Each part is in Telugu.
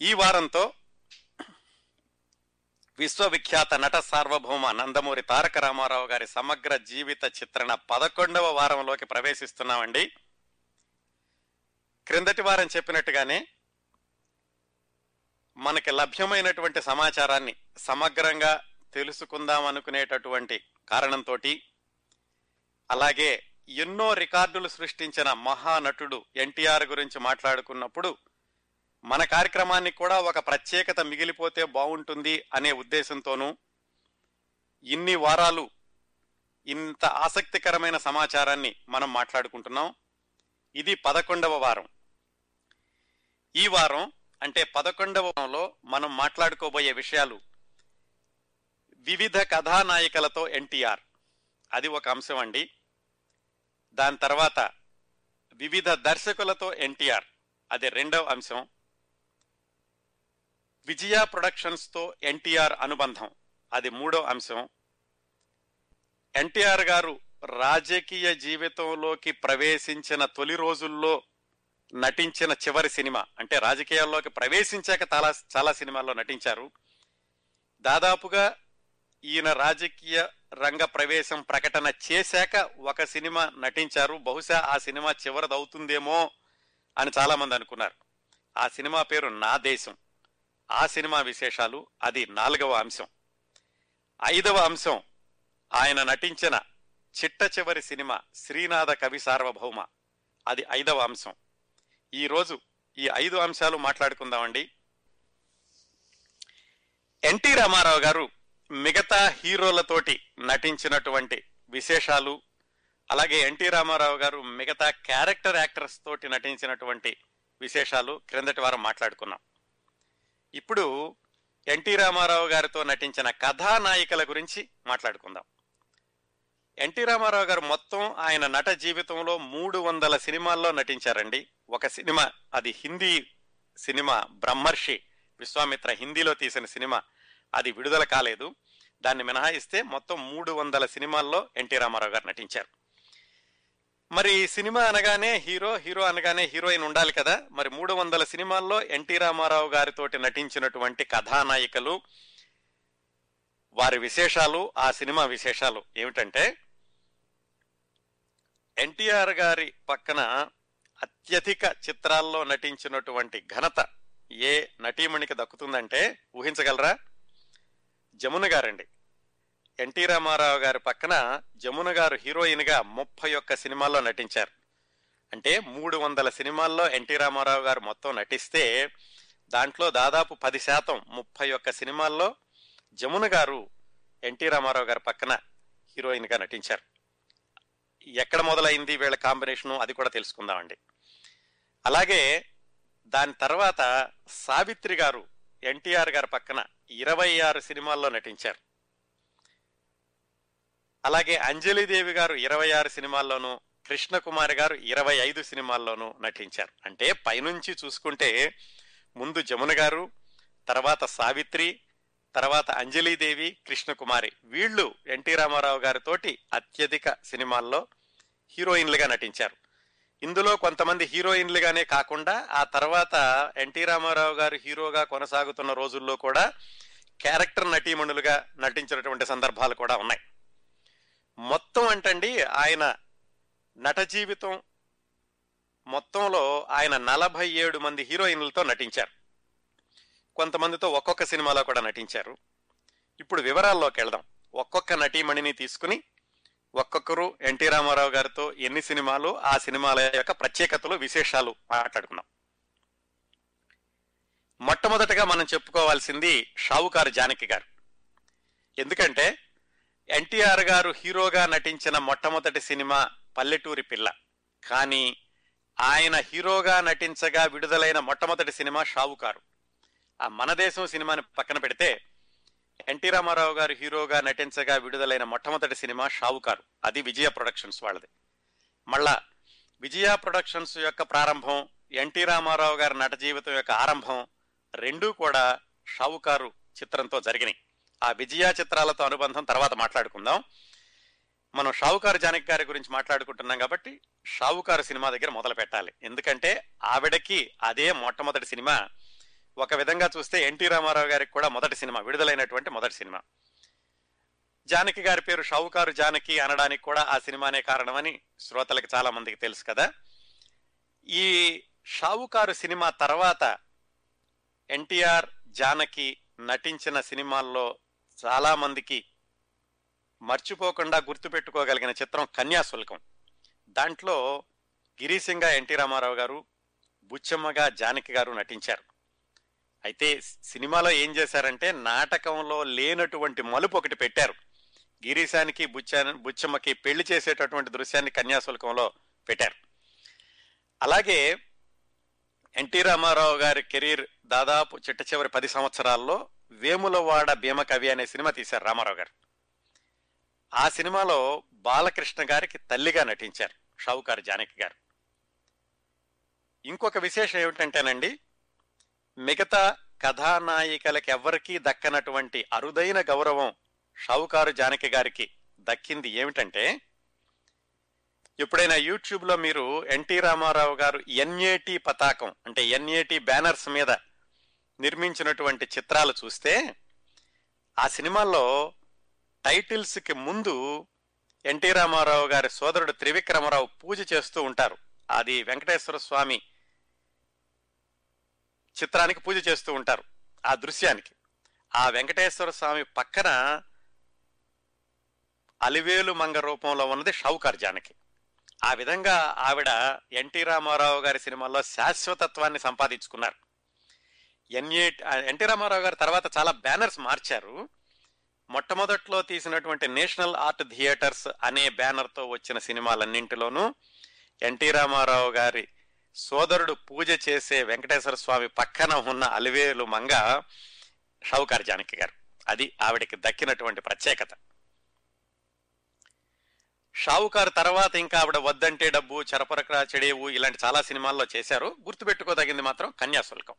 ఈ వారంతో విశ్వవిఖ్యాత నట సార్వభౌమ నందమూరి తారక రామారావు గారి సమగ్ర జీవిత చిత్రణ పదకొండవ వారంలోకి ప్రవేశిస్తున్నామండి. క్రిందటి వారం చెప్పినట్టుగానే మనకి లభ్యమైనటువంటి సమాచారాన్ని సమగ్రంగా తెలుసుకుందాం అనుకునేటటువంటి కారణంతో అలాగే ఎన్నో రికార్డులు సృష్టించిన మహానటుడు ఎన్టీఆర్ గురించి మాట్లాడుకున్నప్పుడు మన కార్యక్రమానికి కూడా ఒక ప్రత్యేకత మిగిలిపోతే బాగుంటుంది అనే ఉద్దేశంతోనూ ఇన్ని వారాలు ఇంత ఆసక్తికరమైన సమాచారాన్ని మనం మాట్లాడుకుంటున్నాం. ఇది పదకొండవ వారం. ఈ వారం అంటే పదకొండవ వారంలో మనం మాట్లాడుకోబోయే విషయాలు వివిధ కథానాయికలతో ఎన్టీఆర్. అది ఒక అంశం అండి. దాని తర్వాత వివిధ దర్శకులతో ఎన్టీఆర్. అది రెండవ అంశం. విజయ ప్రొడక్షన్స్తో ఎన్టీఆర్ అనుబంధం. అది మూడో అంశం. ఎన్టీఆర్ గారు రాజకీయ జీవితంలోకి ప్రవేశించిన తొలి రోజుల్లో నటించిన చివరి సినిమా అంటే రాజకీయాల్లోకి ప్రవేశించాక చాలా చాలా సినిమాల్లో నటించారు. దాదాపుగా ఈయన రాజకీయ రంగ ప్రవేశం ప్రకటన చేశాక ఒక సినిమా నటించారు. బహుశా ఆ సినిమా చివరిదవుతుందేమో అని చాలామంది అనుకున్నారు. ఆ సినిమా పేరు నా దేశం. ఆ సినిమా విశేషాలు అది నాలుగవ అంశం. ఐదవ అంశం ఆయన నటించిన చిట్ట చివరి సినిమా శ్రీనాథ కవి సార్వభౌమ. అది ఐదవ అంశం. ఈరోజు ఈ ఐదు అంశాలు మాట్లాడుకుందామండి. ఎన్టీ రామారావు గారు మిగతా హీరోలతోటి నటించినటువంటి విశేషాలు అలాగే ఎన్టీ రామారావు గారు మిగతా క్యారెక్టర్ యాక్టర్స్ తోటి నటించినటువంటి విశేషాలు క్రిందటి వారం మాట్లాడుకున్నాం. ఇప్పుడు ఎన్టీ రామారావు గారితో నటించిన కథానాయికల గురించి మాట్లాడుకుందాం. ఎన్టీ రామారావు గారు మొత్తం ఆయన నట జీవితంలో మూడు వందల సినిమాల్లో నటించారండి. ఒక సినిమా అది హిందీ సినిమా బ్రహ్మర్షి విశ్వామిత్ర హిందీలో తీసిన సినిమా అది విడుదల కాలేదు. దాన్ని మినహాయిస్తే మొత్తం మూడు వందల సినిమాల్లో ఎన్టీ రామారావు గారు నటించారు. మరి సినిమా అనగానే హీరో హీరో అనగానే హీరోయిన్ ఉండాలి కదా. మరి మూడు వందల సినిమాల్లో ఎన్టీ రామారావు గారితోటి నటించినటువంటి కథానాయికలు వారి విశేషాలు ఆ సినిమా విశేషాలు ఏమిటంటే ఎన్టీఆర్ గారి పక్కన అత్యధిక చిత్రాల్లో నటించినటువంటి ఘనత ఏ నటీమణికి దక్కుతుందంటే ఊహించగలరా? జమున గారండి. ఎన్టీ రామారావు గారి పక్కన జమున గారు హీరోయిన్గా ముప్పై ఒక్క సినిమాల్లో నటించారు. అంటే మూడు వందల సినిమాల్లో ఎన్టీ రామారావు గారు మొత్తం నటిస్తే దాంట్లో దాదాపు పది శాతం ముప్పై ఒక్క సినిమాల్లో జమున గారు ఎన్టీ రామారావు గారి పక్కన హీరోయిన్గా నటించారు. ఎక్కడ మొదలైంది వీళ్ళ కాంబినేషను అది కూడా తెలుసుకుందామండి. అలాగే దాని తర్వాత సావిత్రి గారు ఎన్టీఆర్ గారి పక్కన ఇరవై ఆరు సినిమాల్లో నటించారు. అలాగే అంజలిదేవి గారు ఇరవై ఆరు సినిమాల్లోనూ కృష్ణకుమారి గారు ఇరవై ఐదు సినిమాల్లోనూ నటించారు. అంటే పైనుంచి చూసుకుంటే ముందు జమున గారు తర్వాత సావిత్రి తర్వాత అంజలీదేవి కృష్ణకుమారి. వీళ్ళు ఎన్టీ రామారావు గారితోటి అత్యధిక సినిమాల్లో హీరోయిన్లుగా నటించారు. ఇందులో కొంతమంది హీరోయిన్లుగానే కాకుండా ఆ తర్వాత ఎన్టీ రామారావు గారు హీరోగా కొనసాగుతున్న రోజుల్లో కూడా క్యారెక్టర్ నటీమణులుగా నటించినటువంటి సందర్భాలు కూడా ఉన్నాయి. మొత్తం అంటండి ఆయన నట జీవితం మొత్తంలో ఆయన నలభై ఏడు మంది హీరోయిన్లతో నటించారు. కొంతమందితో ఒక్కొక్క సినిమాలో కూడా నటించారు. ఇప్పుడు వివరాల్లోకి వెళ్దాం. ఒక్కొక్క నటీమణిని తీసుకుని ఒక్కొక్కరు ఎన్టీ రామారావు గారితో ఎన్ని సినిమాలు ఆ సినిమాల యొక్క ప్రత్యేకతలు విశేషాలు మాట్లాడుకుందాం. మొట్టమొదటగా మనం చెప్పుకోవాల్సింది షావుకారు జానకి గారు. ఎందుకంటే ఎన్టీఆర్ గారు హీరోగా నటించిన మొట్టమొదటి సినిమా పల్లెటూరి పిల్ల. కానీ ఆయన హీరోగా నటించగా విడుదలైన మొట్టమొదటి సినిమా షావుకారు ఆ మన దేశం సినిమాని పక్కన పెడితే ఎన్టీ రామారావు గారు హీరోగా నటించగా విడుదలైన మొట్టమొదటి సినిమా షావుకారు అది విజయ ప్రొడక్షన్స్ వాళ్ళది. మళ్ళా విజయ ప్రొడక్షన్స్ యొక్క ప్రారంభం ఎన్టీ రామారావు గారి నట జీవితం యొక్క ఆరంభం రెండూ కూడా షావుకారు చిత్రంతో జరిగినాయి. ఆ విజయ చిత్రాలతో అనుబంధం తర్వాత మాట్లాడుకుందాం. మనం షావుకారు జానకి గారి గురించి మాట్లాడుకుంటున్నాం కాబట్టి షావుకారు సినిమా దగ్గర మొదలు పెట్టాలి. ఎందుకంటే ఆవిడకి అదే మొట్టమొదటి సినిమా. ఒక విధంగా చూస్తే ఎన్టీ రామారావు గారికి కూడా మొదటి సినిమా విడుదలైనటువంటి మొదటి సినిమా. జానకి గారి పేరు షావుకారు జానకి అనడానికి కూడా ఆ సినిమానే కారణమని శ్రోతలకు చాలా మందికి తెలుసు కదా. ఈ షావుకారు సినిమా తర్వాత ఎన్టీఆర్ జానకి నటించిన సినిమాల్లో చాలామందికి మర్చిపోకుండా గుర్తుపెట్టుకోగలిగిన చిత్రం కన్యాశుల్కం. దాంట్లో గిరీశంగా ఎన్టీ రామారావు గారు బుచ్చమ్మగా జానకి గారు నటించారు. అయితే సినిమాలో ఏం చేశారంటే నాటకంలో లేనటువంటి మలుపు ఒకటి పెట్టారు. గిరీశానికి బుచ్చ బుచ్చమ్మకి పెళ్ళి చేసేటటువంటి దృశ్యాన్ని కన్యాశుల్కంలో పెట్టారు. అలాగే ఎన్టీ రామారావు గారి కెరీర్ దాదాపు చిట్ట చివరి పది సంవత్సరాల్లో వేములవాడ భీమకవి అనే సినిమా తీశారు రామారావు గారు. ఆ సినిమాలో బాలకృష్ణ గారికి తల్లిగా నటించారు షావుకారు జానకి గారు. ఇంకొక విశేషం ఏమిటంటేనండి మిగతా కథానాయికలకు ఎవ్వరికీ దక్కనటువంటి అరుదైన గౌరవం షావుకారు జానకి గారికి దక్కింది ఏమిటంటే ఎప్పుడైనా యూట్యూబ్లో మీరు ఎన్టీ రామారావు గారు ఎన్ఏటి పతాకం అంటే ఎన్ఏటి బ్యానర్స్ మీద నిర్మించినటువంటి చిత్రాలు చూస్తే ఆ సినిమాల్లో టైటిల్స్కి ముందు ఎన్టీ రామారావు గారి సోదరుడు త్రివిక్రమరావు పూజ చేస్తూ ఉంటారు. అది వెంకటేశ్వర స్వామి చిత్రానికి పూజ చేస్తూ ఉంటారు ఆ దృశ్యానికి. ఆ వెంకటేశ్వర స్వామి పక్కన అలివేలు మంగ రూపంలో ఉన్నది షౌకర్ జానకి. ఆ విధంగా ఆవిడ ఎన్టీ రామారావు గారి సినిమాల్లో శాశ్వతత్వాన్ని సంపాదించుకున్నారు. ఎన్ఏ ఎన్టీ రామారావు గారు తర్వాత చాలా బ్యానర్స్ మార్చారు. మొట్టమొదట్లో తీసినటువంటి నేషనల్ ఆర్ట్ థియేటర్స్ అనే బ్యానర్తో వచ్చిన సినిమాలన్నింటిలోనూ ఎన్టీ రామారావు గారి సోదరుడు పూజ చేసే వెంకటేశ్వర స్వామి పక్కన ఉన్న అలివేలు మంగ షౌకార్ జానకి గారు. అది ఆవిడకి దక్కినటువంటి ప్రత్యేకత. షావుకారు తర్వాత ఇంకా ఆవిడ వద్దంటే డబ్బు చెరపరకరా చెడేవు ఇలాంటి చాలా సినిమాల్లో చేశారు. గుర్తుపెట్టుకోదగింది మాత్రం కన్యాశుల్కం.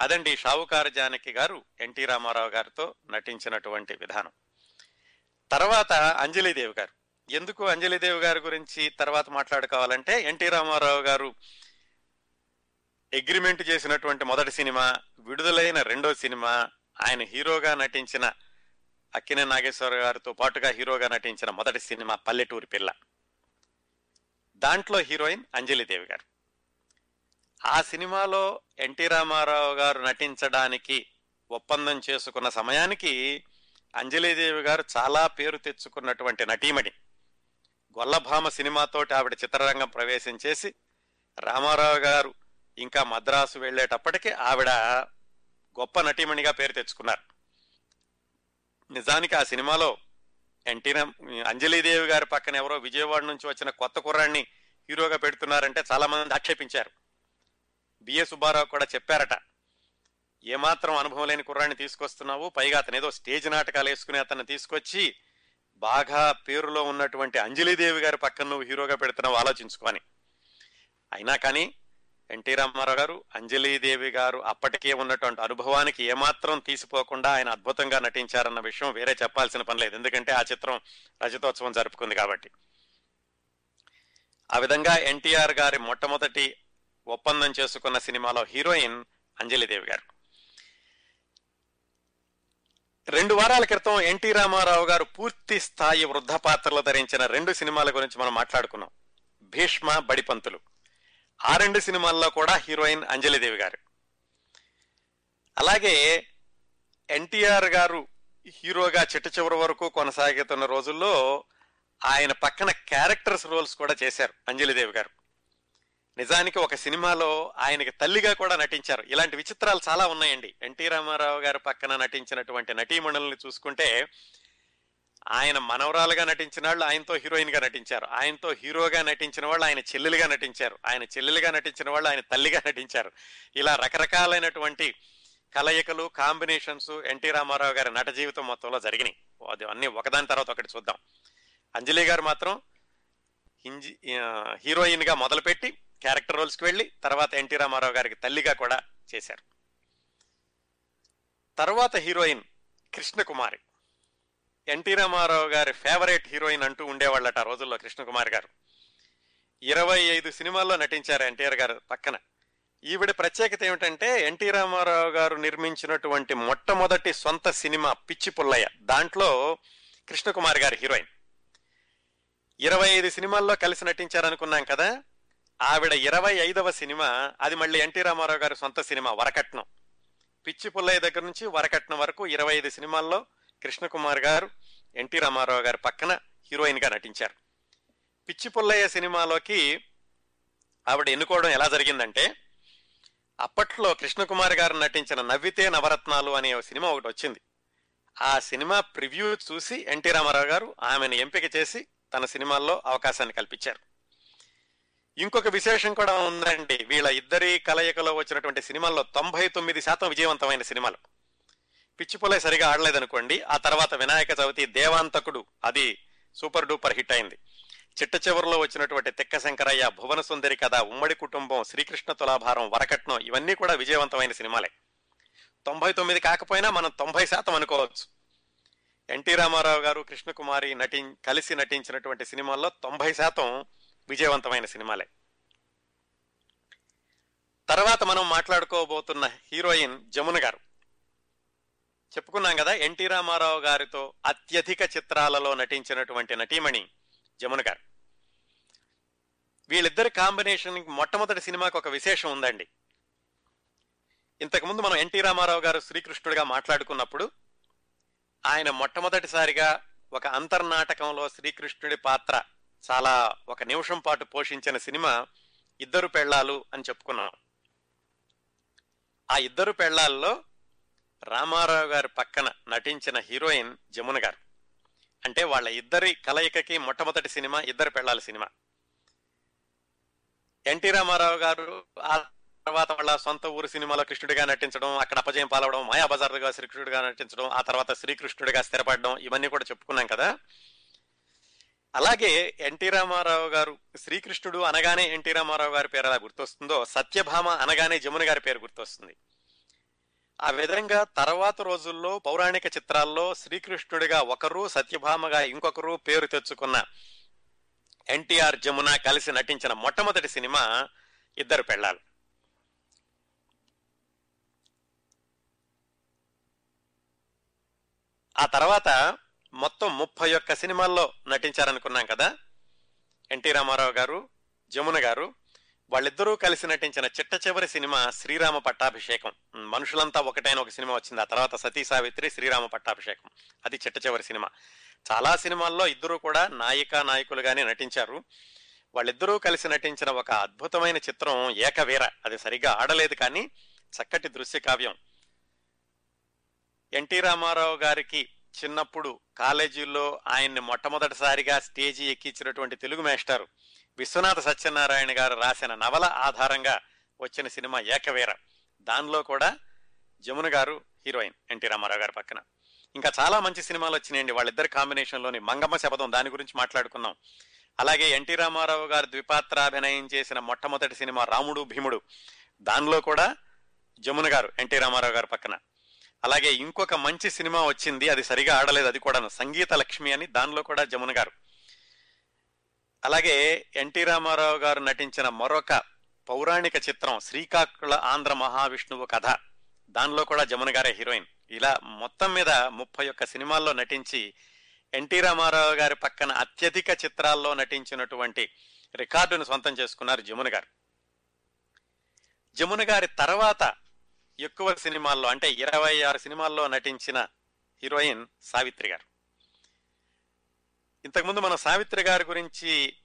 అదండి షావుకారు జానకి గారు ఎన్టీ రామారావు గారితో నటించినటువంటి విధానం. తర్వాత అంజలిదేవి గారు. ఎందుకు అంజలిదేవి గారి గురించి తర్వాత మాట్లాడుకోవాలంటే ఎన్టీ రామారావు గారు అగ్రిమెంట్ చేసినటువంటి మొదటి సినిమా విడుదలైన రెండో సినిమా ఆయన హీరోగా నటించిన అక్కినే నాగేశ్వర గారితో పాటుగా హీరోగా నటించిన మొదటి సినిమా పల్లెటూరి పిల్ల. దాంట్లో హీరోయిన్ అంజలిదేవి గారు. ఆ సినిమాలో ఎన్టీ రామారావు గారు నటించడానికి ఒప్పందం చేసుకున్న సమయానికి అంజలిదేవి గారు చాలా పేరు తెచ్చుకున్నటువంటి నటీమణి. గొల్లభామ సినిమాతోటి ఆవిడ చిత్రరంగం ప్రవేశం చేసి రామారావు గారు ఇంకా మద్రాసు వెళ్ళేటప్పటికీ ఆవిడ గొప్ప నటీమణిగా పేరు తెచ్చుకున్నారు. నిజానికి ఆ సినిమాలో ఎన్టీ అంజలిదేవి గారి పక్కన ఎవరో విజయవాడ నుంచి వచ్చిన కొత్త కుర్రాన్ని హీరోగా పెడుతున్నారంటే చాలామంది ఆక్షేపించారు. బిఏ సుబ్బారావు కూడా చెప్పారట ఏమాత్రం అనుభవం లేని కుర్రాన్ని తీసుకొస్తున్నావు పైగా అతను ఏదో స్టేజ్ నాటకాలు వేసుకుని అతను తీసుకొచ్చి బాగా పేరులో ఉన్నటువంటి అంజలిదేవి గారి పక్కన నువ్వు హీరోగా పెడుతున్నావు ఆలోచించుకొని అయినా కానీ ఎన్టీ రామారావు గారు అంజలీదేవి గారు అప్పటికే ఉన్నటువంటి అనుభవానికి ఏమాత్రం తీసిపోకుండా ఆయన అద్భుతంగా నటించారన్న విషయం వేరే చెప్పాల్సిన పని లేదు. ఎందుకంటే ఆ చిత్రం రజతోత్సవం జరుపుకుంది కాబట్టి. ఆ విధంగా ఎన్టీఆర్ గారి మొట్టమొదటి ఒప్పందం చేసుకున్న సినిమాలో హీరోయిన్ అంజలిదేవి గారు. రెండు వారాల క్రితం ఎన్టీ రామారావు గారు పూర్తి స్థాయి వృద్ధ పాత్రలు ధరించిన రెండు సినిమాల గురించి మనం మాట్లాడుకున్నాం. భీష్మ బడిపంతులు ఆ రెండు సినిమాల్లో కూడా హీరోయిన్ అంజలిదేవి గారు. అలాగే ఎన్టీఆర్ గారు హీరోగా చిట్ట చివరి వరకు కొనసాగుతున్న రోజుల్లో ఆయన పక్కన క్యారెక్టర్స్ రోల్స్ కూడా చేశారు అంజలిదేవి గారు. నిజానికి ఒక సినిమాలో ఆయనకి తల్లిగా కూడా నటించారు. ఇలాంటి విచిత్రాలు చాలా ఉన్నాయండి. ఎన్టీ రామారావు గారు పక్కన నటించినటువంటి నటీమణుల్ని చూసుకుంటే ఆయన మనవరాలుగా నటించిన వాళ్ళు ఆయనతో హీరోయిన్గా నటించారు. ఆయనతో హీరోగా నటించిన వాళ్ళు ఆయన చెల్లెలుగా నటించారు. ఆయన చెల్లెలుగా నటించిన వాళ్ళు ఆయన తల్లిగా నటించారు. ఇలా రకరకాలైనటువంటి కలయికలు కాంబినేషన్స్ ఎన్టీ రామారావు గారి నట జీవితం మొత్తంలో జరిగినాయి. అది అన్ని ఒకదాని తర్వాత ఒకటి చూద్దాం. అంజలి గారు మాత్రం హింజి హీరోయిన్గా మొదలుపెట్టి క్యారెక్టర్ రోల్స్కి వెళ్ళి తర్వాత ఎన్టీ రామారావు గారికి తల్లిగా కూడా చేశారు. తర్వాత హీరోయిన్ కృష్ణకుమారి. ఎన్టీ రామారావు గారి ఫేవరెట్ హీరోయిన్ అంటూ ఉండేవాళ్ళట ఆ రోజుల్లో కృష్ణకుమారి గారు. ఇరవై ఐదు సినిమాల్లో నటించారు ఎన్టీఆర్ గారు పక్కన. ఈవిడ ప్రత్యేకత ఏమిటంటే ఎన్టీ రామారావు గారు నిర్మించినటువంటి మొట్టమొదటి సొంత సినిమా పిచ్చి పుల్లయ్య. దాంట్లో కృష్ణకుమార్ గారు హీరోయిన్. ఇరవై ఐదు సినిమాల్లో కలిసి నటించారనుకున్నాం కదా ఆవిడ ఇరవై ఐదవ సినిమా అది మళ్ళీ ఎన్టీ రామారావు గారి సొంత సినిమా వరకట్నం. పిచ్చి పుల్లయ్య దగ్గర నుంచి వరకట్నం వరకు ఇరవై ఐదు సినిమాల్లో కృష్ణకుమార్ గారు ఎన్టీ రామారావు గారి పక్కన హీరోయిన్గా నటించారు. పిచ్చి పుల్లయ్య సినిమాలోకి ఆవిడ ఎన్నుకోవడం ఎలా జరిగిందంటే అప్పట్లో కృష్ణకుమార్ గారు నటించిన నవ్వితే నవరత్నాలు అనే ఓ సినిమా ఒకటి వచ్చింది. ఆ సినిమా ప్రివ్యూ చూసి ఎన్టీ రామారావు గారు ఆమెను ఎంపిక చేసి తన సినిమాల్లో అవకాశాన్ని కల్పించారు. ఇంకొక విశేషం కూడా ఉందండి. వీళ్ళ ఇద్దరి కలయికలో వచ్చినటువంటి సినిమాల్లో తొంభై తొమ్మిది శాతం విజయవంతమైన సినిమాలు. పిచ్చిపులై సరిగా ఆడలేదనుకోండి ఆ తర్వాత వినాయక చవితి దేవాంతకుడు అది సూపర్ డూపర్ హిట్ అయింది. చిట్ట చివరిలో వచ్చినటువంటి తెక్క శంకరయ్య భువన సుందరి కథ ఉమ్మడి కుటుంబం శ్రీకృష్ణ తులాభారం వరకట్నం ఇవన్నీ కూడా విజయవంతమైన సినిమాలే. తొంభై తొమ్మిది కాకపోయినా మనం తొంభై శాతం అనుకోవచ్చు. ఎన్టీ రామారావు గారు కృష్ణకుమారి నటి కలిసి నటించినటువంటి సినిమాల్లో తొంభై శాతం విజయవంతమైన సినిమాలే. తర్వాత మనం మాట్లాడుకోబోతున్న హీరోయిన్ జమున గారు. చెప్పుకున్నాం కదా ఎన్టీ రామారావు గారితో అత్యధిక చిత్రాలలో నటించినటువంటి నటీమణి జమున గారు. వీళ్ళిద్దరి కాంబినేషన్ మొట్టమొదటి సినిమాకి ఒక విశేషం ఉందండి. ఇంతకుముందు మనం ఎన్టీ రామారావు గారు శ్రీకృష్ణుడిగా మాట్లాడుకున్నప్పుడు ఆయన మొట్టమొదటిసారిగా ఒక అంతర్నాటకంలో శ్రీకృష్ణుడి పాత్ర చాలా ఒక నిమిషం పాటు పోషించిన సినిమా ఇద్దరు పెళ్ళాలు అని చెప్పుకున్నాం. ఆ ఇద్దరు పెళ్ళాల్లో రామారావు గారి పక్కన నటించిన హీరోయిన్ జమున గారు. అంటే వాళ్ళ ఇద్దరి కలయికకి మొట్టమొదటి సినిమా ఇద్దరు పెళ్ళాల సినిమా. ఎన్టీ రామారావు గారు ఆ తర్వాత వాళ్ళ సొంత ఊరు సినిమాలో కృష్ణుడిగా నటించడం అక్కడ అపజయం పాలవడం మాయాబజార్గా శ్రీకృష్ణుడిగా నటించడం ఆ తర్వాత శ్రీకృష్ణుడిగా స్థిరపడడం ఇవన్నీ కూడా చెప్పుకున్నాం కదా. అలాగే ఎన్టీ రామారావు గారు శ్రీకృష్ణుడు అనగానే ఎన్టీ రామారావు గారి పేరు ఎలా గుర్తొస్తుందో సత్యభామ అనగానే జమున గారి పేరు గుర్తొస్తుంది. ఆ విధంగా తర్వాత రోజుల్లో పౌరాణిక చిత్రాల్లో శ్రీకృష్ణుడిగా ఒకరు సత్యభామగా ఇంకొకరు పేరు తెచ్చుకున్న ఎన్టీఆర్ జమున కలిసి నటించిన మొట్టమొదటి సినిమా ఇద్దరు పెళ్ళాలు. ఆ తర్వాత మొత్తం ముప్పై ఒక్క సినిమాల్లో నటించారనుకున్నాం కదా? ఎన్టీ రామారావు గారు జమున గారు వాళ్ళిద్దరూ కలిసి నటించిన చిట్ట చివరి సినిమా శ్రీరామ పట్టాభిషేకం. మనుషులంతా ఒకటైన ఒక సినిమా వచ్చింది. ఆ తర్వాత సతీ సావిత్రి శ్రీరామ పట్టాభిషేకం. అది చిట్ట చివరి సినిమా. చాలా సినిమాల్లో ఇద్దరూ కూడా నాయిక నాయకులుగానే నటించారు. వాళ్ళిద్దరూ కలిసి నటించిన ఒక అద్భుతమైన చిత్రం ఏకవీర. అది సరిగ్గా ఆడలేదు కానీ చక్కటి దృశ్య కావ్యం ఎన్టీ రామారావు గారికి చిన్నప్పుడు కాలేజీల్లో ఆయన్ని మొట్టమొదటిసారిగా స్టేజీ ఎక్కించినటువంటి తెలుగు మేస్టారు విశ్వనాథ సత్యనారాయణ గారు రాసిన నవల ఆధారంగా వచ్చిన సినిమా ఏకవీర. దానిలో కూడా జమున గారు హీరోయిన్ ఎన్టీ రామారావు గారి పక్కన. ఇంకా చాలా మంచి సినిమాలు వచ్చినాయండి. వాళ్ళిద్దరి కాంబినేషన్లోని మంగమ్మ శపథం దాని గురించి మాట్లాడుకున్నాం. అలాగే ఎన్టీ రామారావు గారు ద్విపాత్రాభినయం చేసిన మొట్టమొదటి సినిమా రాముడు భీముడు. దానిలో కూడా జమున గారు ఎన్టీ రామారావు గారి పక్కన. అలాగే ఇంకొక మంచి సినిమా వచ్చింది అది సరిగా ఆడలేదు అది కూడాను సంగీత లక్ష్మి అని దానిలో కూడా జమున గారు. అలాగే ఎన్టీ రామారావు గారు నటించిన మరొక పౌరాణిక చిత్రం శ్రీకాకుళ ఆంధ్ర మహావిష్ణువు కథ దానిలో కూడా జమున గారే హీరోయిన్. ఇలా మొత్తం మీద ముప్పై ఒక్క సినిమాల్లో నటించి ఎన్టీ రామారావు గారి పక్కన అత్యధిక చిత్రాల్లో నటించినటువంటి రికార్డును సొంతం చేసుకున్నారు జమున గారు. జమున గారి తర్వాత ఎక్కువ సినిమాల్లో అంటే ఇరవై ఆరు సినిమాల్లో నటించిన హీరోయిన్ సావిత్రి గారు. ఇంతకుముందు మనం సావిత్రి గారి గురించి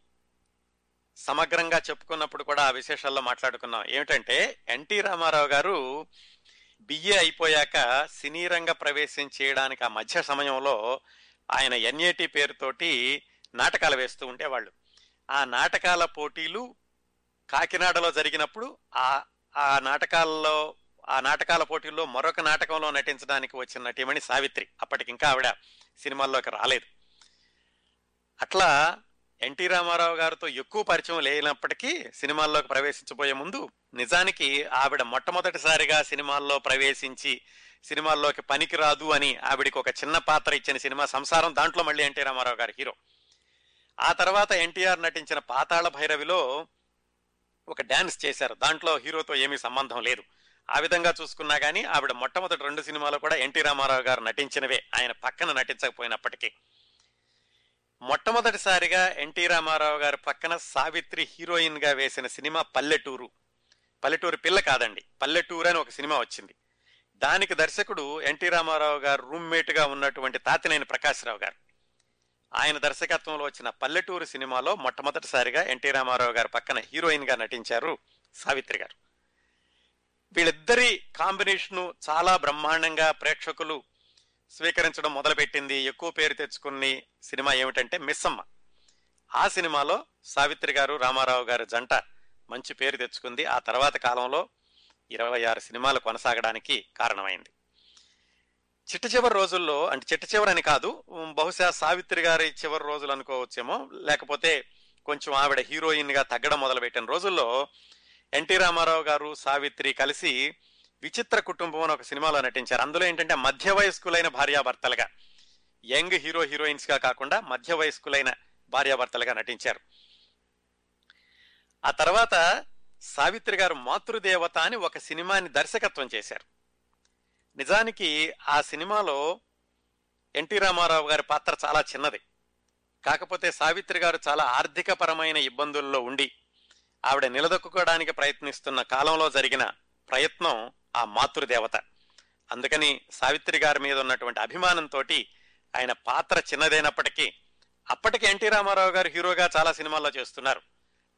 సమగ్రంగా చెప్పుకున్నప్పుడు కూడా ఆ విశేషాల్లో మాట్లాడుకున్నాం. ఏమిటంటే ఎన్టీ రామారావు గారు బిఏ అయిపోయాక సినీ రంగ ప్రవేశం చేయడానికి ఆ మధ్య సమయంలో ఆయన ఎన్ఏటి పేరుతోటి నాటకాలు వేస్తూ ఉండేవాళ్ళు. ఆ నాటకాల పోటీలు కాకినాడలో జరిగినప్పుడు ఆ ఆ నాటకాల్లో ఆ నాటకాల పోటీల్లో మరొక నాటకంలో నటించడానికి వచ్చిన నటీమణి సావిత్రి. అప్పటికింకా ఆవిడ సినిమాల్లోకి రాలేదు. అట్లా ఎన్టీ రామారావు గారితో ఎక్కువ పరిచయం లేనప్పటికీ సినిమాల్లోకి ప్రవేశించబోయే ముందు నిజానికి ఆవిడ మొట్టమొదటిసారిగా సినిమాల్లో ప్రవేశించి సినిమాల్లోకి పనికి రాదు అని ఆవిడికి ఒక చిన్న పాత్ర ఇచ్చిన సినిమా సంసారం దాంట్లో మళ్ళీ ఎన్టీ రామారావు గారి హీరో. ఆ తర్వాత ఎన్టీఆర్ నటించిన పాతాళ భైరవిలో ఒక డాన్స్ చేశారు. దాంట్లో హీరోతో ఏమీ సంబంధం లేదు. ఆ విధంగా చూసుకున్నా కానీ ఆవిడ మొట్టమొదటి రెండు సినిమాలు కూడా ఎన్టీ రామారావు గారు నటించినవే. ఆయన పక్కన నటించకపోయినప్పటికీ. మొట్టమొదటిసారిగా ఎన్టీ రామారావు గారి పక్కన సావిత్రి హీరోయిన్గా వేసిన సినిమా పల్లెటూరు. పల్లెటూరు పిల్ల కాదండి. పల్లెటూరు అని ఒక సినిమా వచ్చింది. దానికి దర్శకుడు ఎన్టీ రామారావు గారు రూమ్మేట్గా ఉన్నటువంటి తాతినేని ప్రకాశ్రావు గారు. ఆయన దర్శకత్వంలో వచ్చిన పల్లెటూరు సినిమాలో మొట్టమొదటిసారిగా ఎన్టీ రామారావు గారి పక్కన హీరోయిన్గా నటించారు సావిత్రి గారు. వీళ్ళిద్దరి కాంబినేషను చాలా బ్రహ్మాండంగా ప్రేక్షకులు స్వీకరించడం మొదలుపెట్టింది. ఎక్కువ పేరు తెచ్చుకుని సినిమా ఏమిటంటే మిస్సమ్మ. ఆ సినిమాలో సావిత్రి గారు రామారావు గారు జంట మంచి పేరు తెచ్చుకుంది. ఆ తర్వాత కాలంలో ఇరవై ఆరు సినిమాలు కొనసాగడానికి కారణమైంది. చిట్ట చివరి రోజుల్లో అంటే చిట్ట చివరని కాదు బహుశా సావిత్రి గారి చివరి రోజులు అనుకోవచ్చేమో. లేకపోతే కొంచెం ఆవిడ హీరోయిన్గా తగ్గడం మొదలుపెట్టిన రోజుల్లో ఎన్టీ రామారావు గారు సావిత్రి కలిసి విచిత్ర కుటుంబం అని ఒక సినిమాలో నటించారు. అందులో ఏంటంటే మధ్య వయస్కులైన భార్యాభర్తలుగా యంగ్ హీరో హీరోయిన్స్గా కాకుండా మధ్య వయస్కులైన భార్యాభర్తలుగా నటించారు. ఆ తర్వాత సావిత్రి గారు మాతృదేవత అని ఒక సినిమాని దర్శకత్వం చేశారు. నిజానికి ఆ సినిమాలో ఎన్టీ రామారావు గారి పాత్ర చాలా చిన్నది. కాకపోతే సావిత్రి గారు చాలా ఆర్థికపరమైన ఇబ్బందుల్లో ఉండి ఆవిడ నిలదొక్కుకోవడానికి ప్రయత్నిస్తున్న కాలంలో జరిగిన ప్రయత్నం ఆ మాతృదేవత. అందుకని సావిత్రి గారి మీద ఉన్నటువంటి అభిమానంతో ఆయన పాత్ర చిన్నదైనప్పటికీ అప్పటికి ఎన్టీ రామారావు గారు హీరోగా చాలా సినిమాల్లో చేస్తున్నారు.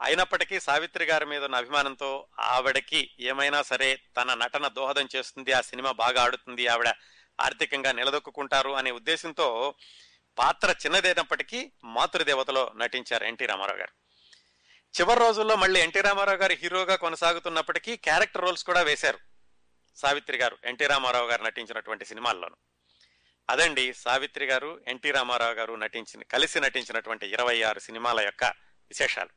అయినప్పటికీ సావిత్రి గారి మీద ఉన్న అభిమానంతో ఆవిడకి ఏమైనా సరే తన నటన దోహదం చేస్తుంది ఆ సినిమా బాగా ఆడుతుంది ఆవిడ ఆర్థికంగా నిలదొక్కుంటారు అనే ఉద్దేశంతో పాత్ర చిన్నదైనప్పటికీ మాతృదేవతలో నటించారు ఎన్టీ రామారావు గారు. చివరి రోజుల్లో మళ్ళీ ఎన్టీ రామారావు గారు హీరోగా కొనసాగుతున్నప్పటికీ క్యారెక్టర్ రోల్స్ కూడా వేశారు సావిత్రి గారు ఎన్టీ రామారావు గారు నటించినటువంటి సినిమాల్లోనూ. అదండి సావిత్రి గారు ఎన్టీ రామారావు గారు నటించిన కలిసి నటించినటువంటి ఇరవై ఆరు సినిమాల యొక్క విశేషాలు.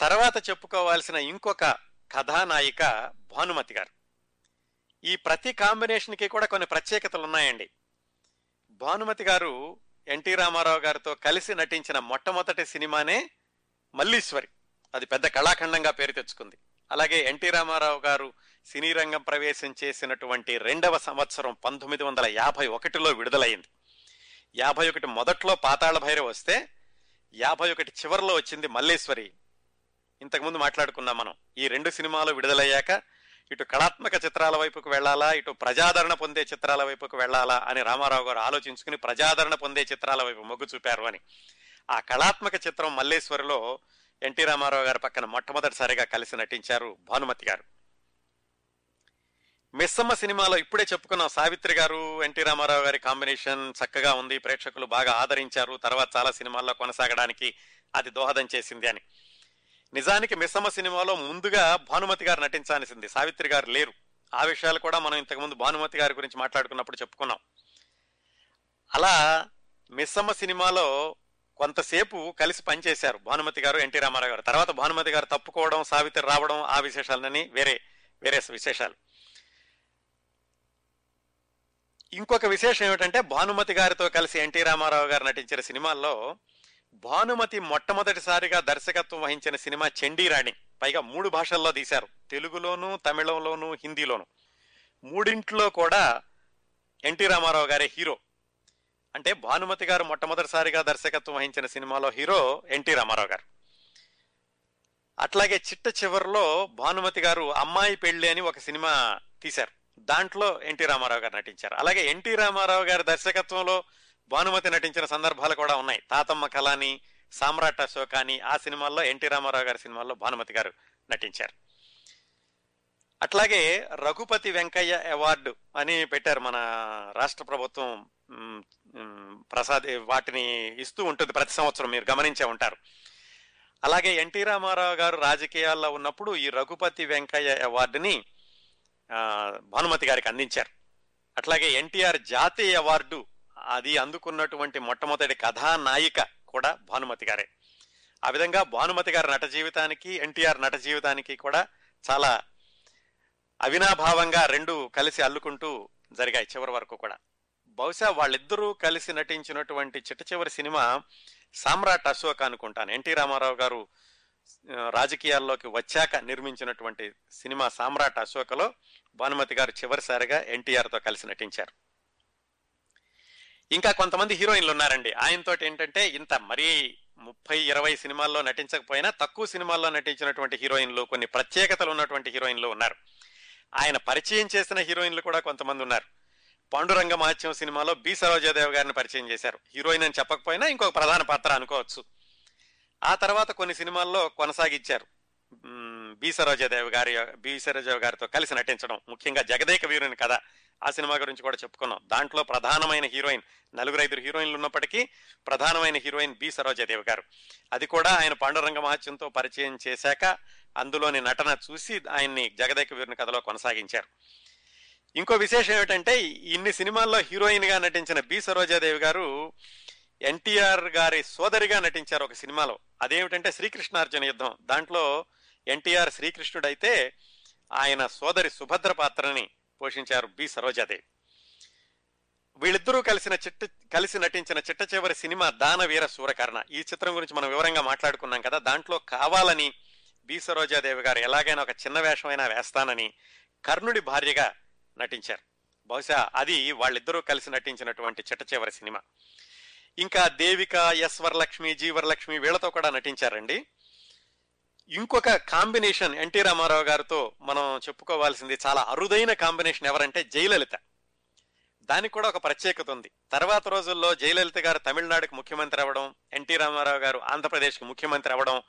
తర్వాత చెప్పుకోవాల్సిన ఇంకొక కథానాయిక భానుమతి గారు. ఈ ప్రతి కాంబినేషన్కి కూడా కొన్ని ప్రత్యేకతలు ఉన్నాయండి. భానుమతి గారు ఎన్టీ రామారావు గారితో కలిసి నటించిన మొట్టమొదటి సినిమానే మల్లీశ్వరి. అది పెద్ద కళాఖండంగా పేరు తెచ్చుకుంది. అలాగే ఎన్టీ రామారావు గారు సినీ రంగం ప్రవేశం చేసినటువంటి రెండవ సంవత్సరం పంతొమ్మిది వందల యాభై ఒకటిలో విడుదలైంది. యాభై ఒకటి మొదట్లో పాతాళ భైరవ వస్తే యాభై ఒకటి చివరిలో వచ్చింది మల్లేశ్వరి. ఇంతకుముందు మాట్లాడుకున్నాం మనం. ఈ రెండు సినిమాలు విడుదలయ్యాక ఇటు కళాత్మక చిత్రాల వైపుకు వెళ్ళాలా ఇటు ప్రజాదరణ పొందే చిత్రాల వైపుకు వెళ్ళాలా అని రామారావు గారు ఆలోచించుకుని ప్రజాదరణ పొందే చిత్రాల వైపు మొగ్గు చూపారు అని. ఆ కళాత్మక చిత్రం మల్లేశ్వరిలో ఎన్టీ రామారావు గారి పక్కన మొట్టమొదటిసారిగా కలిసి నటించారు భానుమతి గారు. మిస్సమ్మ సినిమాలో ఇప్పుడే చెప్పుకున్నాం సావిత్రి గారు ఎన్టీ రామారావు గారి కాంబినేషన్ చక్కగా ఉంది ప్రేక్షకులు బాగా ఆదరించారు తర్వాత చాలా సినిమాల్లో కొనసాగడానికి అది దోహదం చేసింది అని. నిజానికి మిస్సమ్మ సినిమాలో ముందుగా భానుమతి గారు నటించాల్సింది. సావిత్రి గారు లేరు. ఆ విషయాలు కూడా మనం ఇంతకుముందు భానుమతి గారి గురించి మాట్లాడుకున్నప్పుడు చెప్పుకున్నాం. అలా మిస్సమ్మ సినిమాలో కొంతసేపు కలిసి పనిచేశారు భానుమతి గారు ఎన్టీ రామారావు గారు. తర్వాత భానుమతి గారు తప్పుకోవడం సావిత్రి రావడం ఆ విశేషాలని వేరే వేరే విశేషాలు. ఇంకొక విశేషం ఏమిటంటే భానుమతి గారితో కలిసి ఎన్టీ రామారావు గారు నటించిన సినిమాల్లో భానుమతి మొట్టమొదటిసారిగా దర్శకత్వం వహించిన సినిమా చండీరాణి. పైగా మూడు భాషల్లో తీశారు. తెలుగులోను తమిళంలోను హిందీలోను. మూడింట్లో కూడా ఎన్టీ రామారావు గారే హీరో. అంటే భానుమతి గారు మొట్టమొదటిసారిగా దర్శకత్వం వహించిన సినిమాలో హీరో ఎన్టీ రామారావు గారు. అట్లాగే చిట్ట చివరిలో భానుమతి గారు అమ్మాయి పెళ్ళి అని ఒక సినిమా తీశారు. దాంట్లో ఎన్టీ రామారావు గారు నటించారు. అలాగే ఎన్టీ రామారావు గారి దర్శకత్వంలో భానుమతి నటించిన సందర్భాలు కూడా ఉన్నాయి. తాతమ్మ కళాని సామ్రాట్ అశోక్ అని ఆ సినిమాల్లో ఎన్టీ రామారావు గారి సినిమాల్లో భానుమతి గారు నటించారు. అట్లాగే రఘుపతి వెంకయ్య అవార్డు అని పెట్టారు మన రాష్ట్ర ప్రభుత్వం ప్రసాద్ వాటిని ఇస్తూ ఉంటుంది ప్రతి సంవత్సరం మీరు గమనించే ఉంటారు. అలాగే ఎన్టీ రామారావు గారు రాజకీయాల్లో ఉన్నప్పుడు ఈ రఘుపతి వెంకయ్య అవార్డుని భానుమతి గారికి అందించారు. అట్లాగే ఎన్టీఆర్ జాతీయ అవార్డు అది అందుకున్నటువంటి మొట్టమొదటి కథానాయిక కూడా భానుమతి గారే. ఆ విధంగా భానుమతి గారి నట జీవితానికి ఎన్టీఆర్ నట జీవితానికి కూడా చాలా అవినాభావంగా రెండు కలిసి అల్లుకుంటూ జరిగాయి చివరి వరకు కూడా. బహుశా వాళ్ళిద్దరూ కలిసి నటించినటువంటి చిట్ట చివరి సినిమా సామ్రాట్ అశోక్ అనుకుంటాను. ఎన్టీ రామారావు గారు రాజకీయాల్లోకి వచ్చాక నిర్మించినటువంటి సినిమా సామ్రాట్ అశోకలో భానుమతి గారు చివరిసారిగా ఎన్టీఆర్తో కలిసి నటించారు. ఇంకా కొంతమంది హీరోయిన్లు ఉన్నారండి. ఆయనతో ఏంటంటే ఇంత మరీ ముప్పై ఇరవై సినిమాల్లో నటించకపోయినా తక్కువ సినిమాల్లో నటించినటువంటి హీరోయిన్లు కొన్ని ప్రత్యేకతలు ఉన్నటువంటి హీరోయిన్లు ఉన్నారు. ఆయన పరిచయం చేసిన హీరోయిన్లు కూడా కొంతమంది ఉన్నారు. పాండురంగ మహత్యం సినిమాలో బి. సరోజాదేవి గారిని పరిచయం చేశారు. హీరోయిన్ అని చెప్పకపోయినా ఇంకొక ప్రధాన పాత్ర అనుకోవచ్చు. ఆ తర్వాత కొన్ని సినిమాల్లో కొనసాగించారు. బి సరోజాదేవి గారి బి సరోజాదేవి గారితో కలిసి నటించడం ముఖ్యంగా జగదేక వీరుని కథ. ఆ సినిమా గురించి కూడా చెప్పుకున్నాం. దాంట్లో ప్రధానమైన హీరోయిన్ నలుగురు ఐదుగురు హీరోయిన్లు ఉన్నప్పటికీ ప్రధానమైన హీరోయిన్ బి సరోజాదేవి గారు. అది కూడా ఆయన పాండురంగ మహత్యంతో పరిచయం చేశాక అందులోని నటన చూసి ఆయన్ని జగదేక వీరుని కథలో కొనసాగించారు. ఇంకో విశేషం ఏమిటంటే ఇన్ని సినిమాల్లో హీరోయిన్గా నటించిన బి సరోజాదేవి గారు ఎన్టీఆర్ గారి సోదరిగా నటించారు ఒక సినిమాలో. అదేమిటంటే శ్రీకృష్ణార్జున యుద్ధం. దాంట్లో ఎన్టీఆర్ శ్రీకృష్ణుడైతే ఆయన సోదరి సుభద్ర పాత్రని పోషించారు బి. సరోజాదేవి. వీళ్ళిద్దరూ కలిసిన చిట్ట కలిసి నటించిన చిట్ట చివరి సినిమా దానవీర సూరకర్ణ. ఈ చిత్రం గురించి మనం వివరంగా మాట్లాడుకున్నాం కదా. దాంట్లో కావాలని బి. సరోజాదేవి గారు ఎలాగైనా ఒక చిన్న వేషమైనా వేస్తానని కర్ణుడి భార్యగా నటించారు. బహుశా అది వాళ్ళిద్దరూ కలిసి నటించినటువంటి చిట్ట చివరి సినిమా. ఇంకా దేవిక ఎస్ వరలక్ష్మి జీ వరలక్ష్మి వీళ్ళతో కూడా నటించారండి. ఇంకొక కాంబినేషన్ ఎన్టీ రామారావు గారితో మనం చెప్పుకోవాల్సింది చాలా అరుదైన కాంబినేషన్ ఎవరంటే జయలలిత. దానికి కూడా ఒక ప్రత్యేకత ఉంది. తర్వాత రోజుల్లో జయలలిత గారు తమిళనాడుకు ముఖ్యమంత్రి అవ్వడం ఎన్టీ రామారావు గారు ఆంధ్రప్రదేశ్కి ముఖ్యమంత్రి అవ్వడం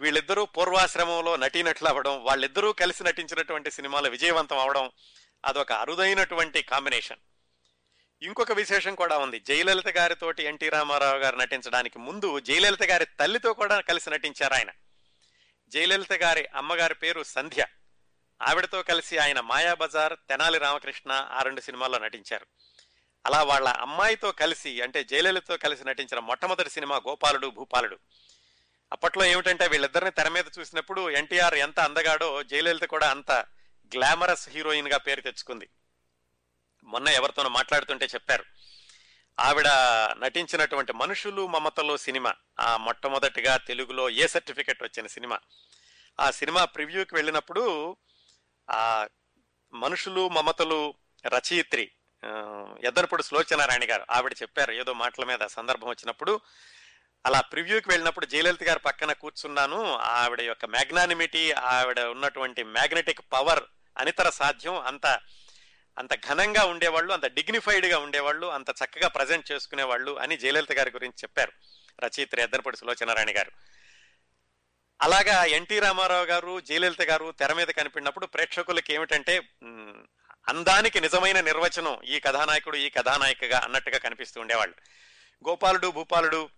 వీళ్ళిద్దరూ పూర్వాశ్రమంలో నటీనట్లు అవ్వడం వాళ్ళిద్దరూ కలిసి నటించినటువంటి సినిమాలు విజయవంతం అవడం అదొక అరుదైనటువంటి కాంబినేషన్. ఇంకొక విశేషం కూడా ఉంది. జయలలిత గారితోటి ఎన్టీ రామారావు గారు నటించడానికి ముందు జయలలిత గారి తల్లితో కూడా కలిసి నటించారు ఆయన. జయలలిత గారి అమ్మగారి పేరు సంధ్య. ఆవిడతో కలిసి ఆయన మాయాబజార్ తెనాలి రామకృష్ణ ఆ రెండు సినిమాల్లో నటించారు. అలా వాళ్ళ అమ్మాయితో కలిసి అంటే జయలలితతో కలిసి నటించిన మొట్టమొదటి సినిమా గోపాలుడు భూపాలుడు. అప్పట్లో ఏమిటంటే వీళ్ళిద్దరిని తెర మీద చూసినప్పుడు ఎన్టీఆర్ ఎంత అందగాడో జయలలిత కూడా అంత గ్లామరస్ హీరోయిన్గా పేరు తెచ్చుకుంది. మొన్న ఎవరితోనో మాట్లాడుతుంటే చెప్పారు. ఆవిడ నటించినటువంటి మనుషులు మమతలు సినిమా. ఆ మొట్టమొదటిగా తెలుగులో ఏ సర్టిఫికెట్ వచ్చిన సినిమా. ఆ సినిమా ప్రివ్యూకి వెళ్ళినప్పుడు ఆ మనుషులు మమతలు రచయిత్రి ఆ, ఎద్దరపూడి సులోచనారాయణ గారు ఆవిడ చెప్పారు ఏదో మాటల మీద సందర్భం వచ్చినప్పుడు. అలా ప్రివ్యూకి వెళ్ళినప్పుడు జయలలిత గారు పక్కన కూర్చున్నాను. ఆవిడ యొక్క మ్యాగ్నానిమిటీ ఆవిడ ఉన్నటువంటి మ్యాగ్నెటిక్ పవర్ అనితర సాధ్యం అంత అంత ఘనంగా ఉండేవాళ్ళు అంత డిగ్నిఫైడ్గా ఉండేవాళ్ళు అంత చక్కగా ప్రజెంట్ చేసుకునేవాళ్ళు అని జయలలిత గారి గురించి చెప్పారు రచయిత్రి ఎద్దనపూడి సులోచనారాయణ గారు. అలాగా ఎన్టీ రామారావు గారు జయలలిత గారు తెర మీద కనిపినప్పుడు ప్రేక్షకులకి ఏమిటంటే అందానికి నిజమైన నిర్వచనం ఈ కథానాయకుడు ఈ కథానాయికగా అన్నట్టుగా కనిపిస్తూ ఉండేవాళ్ళు. గోపాలుడు భూపాలుడు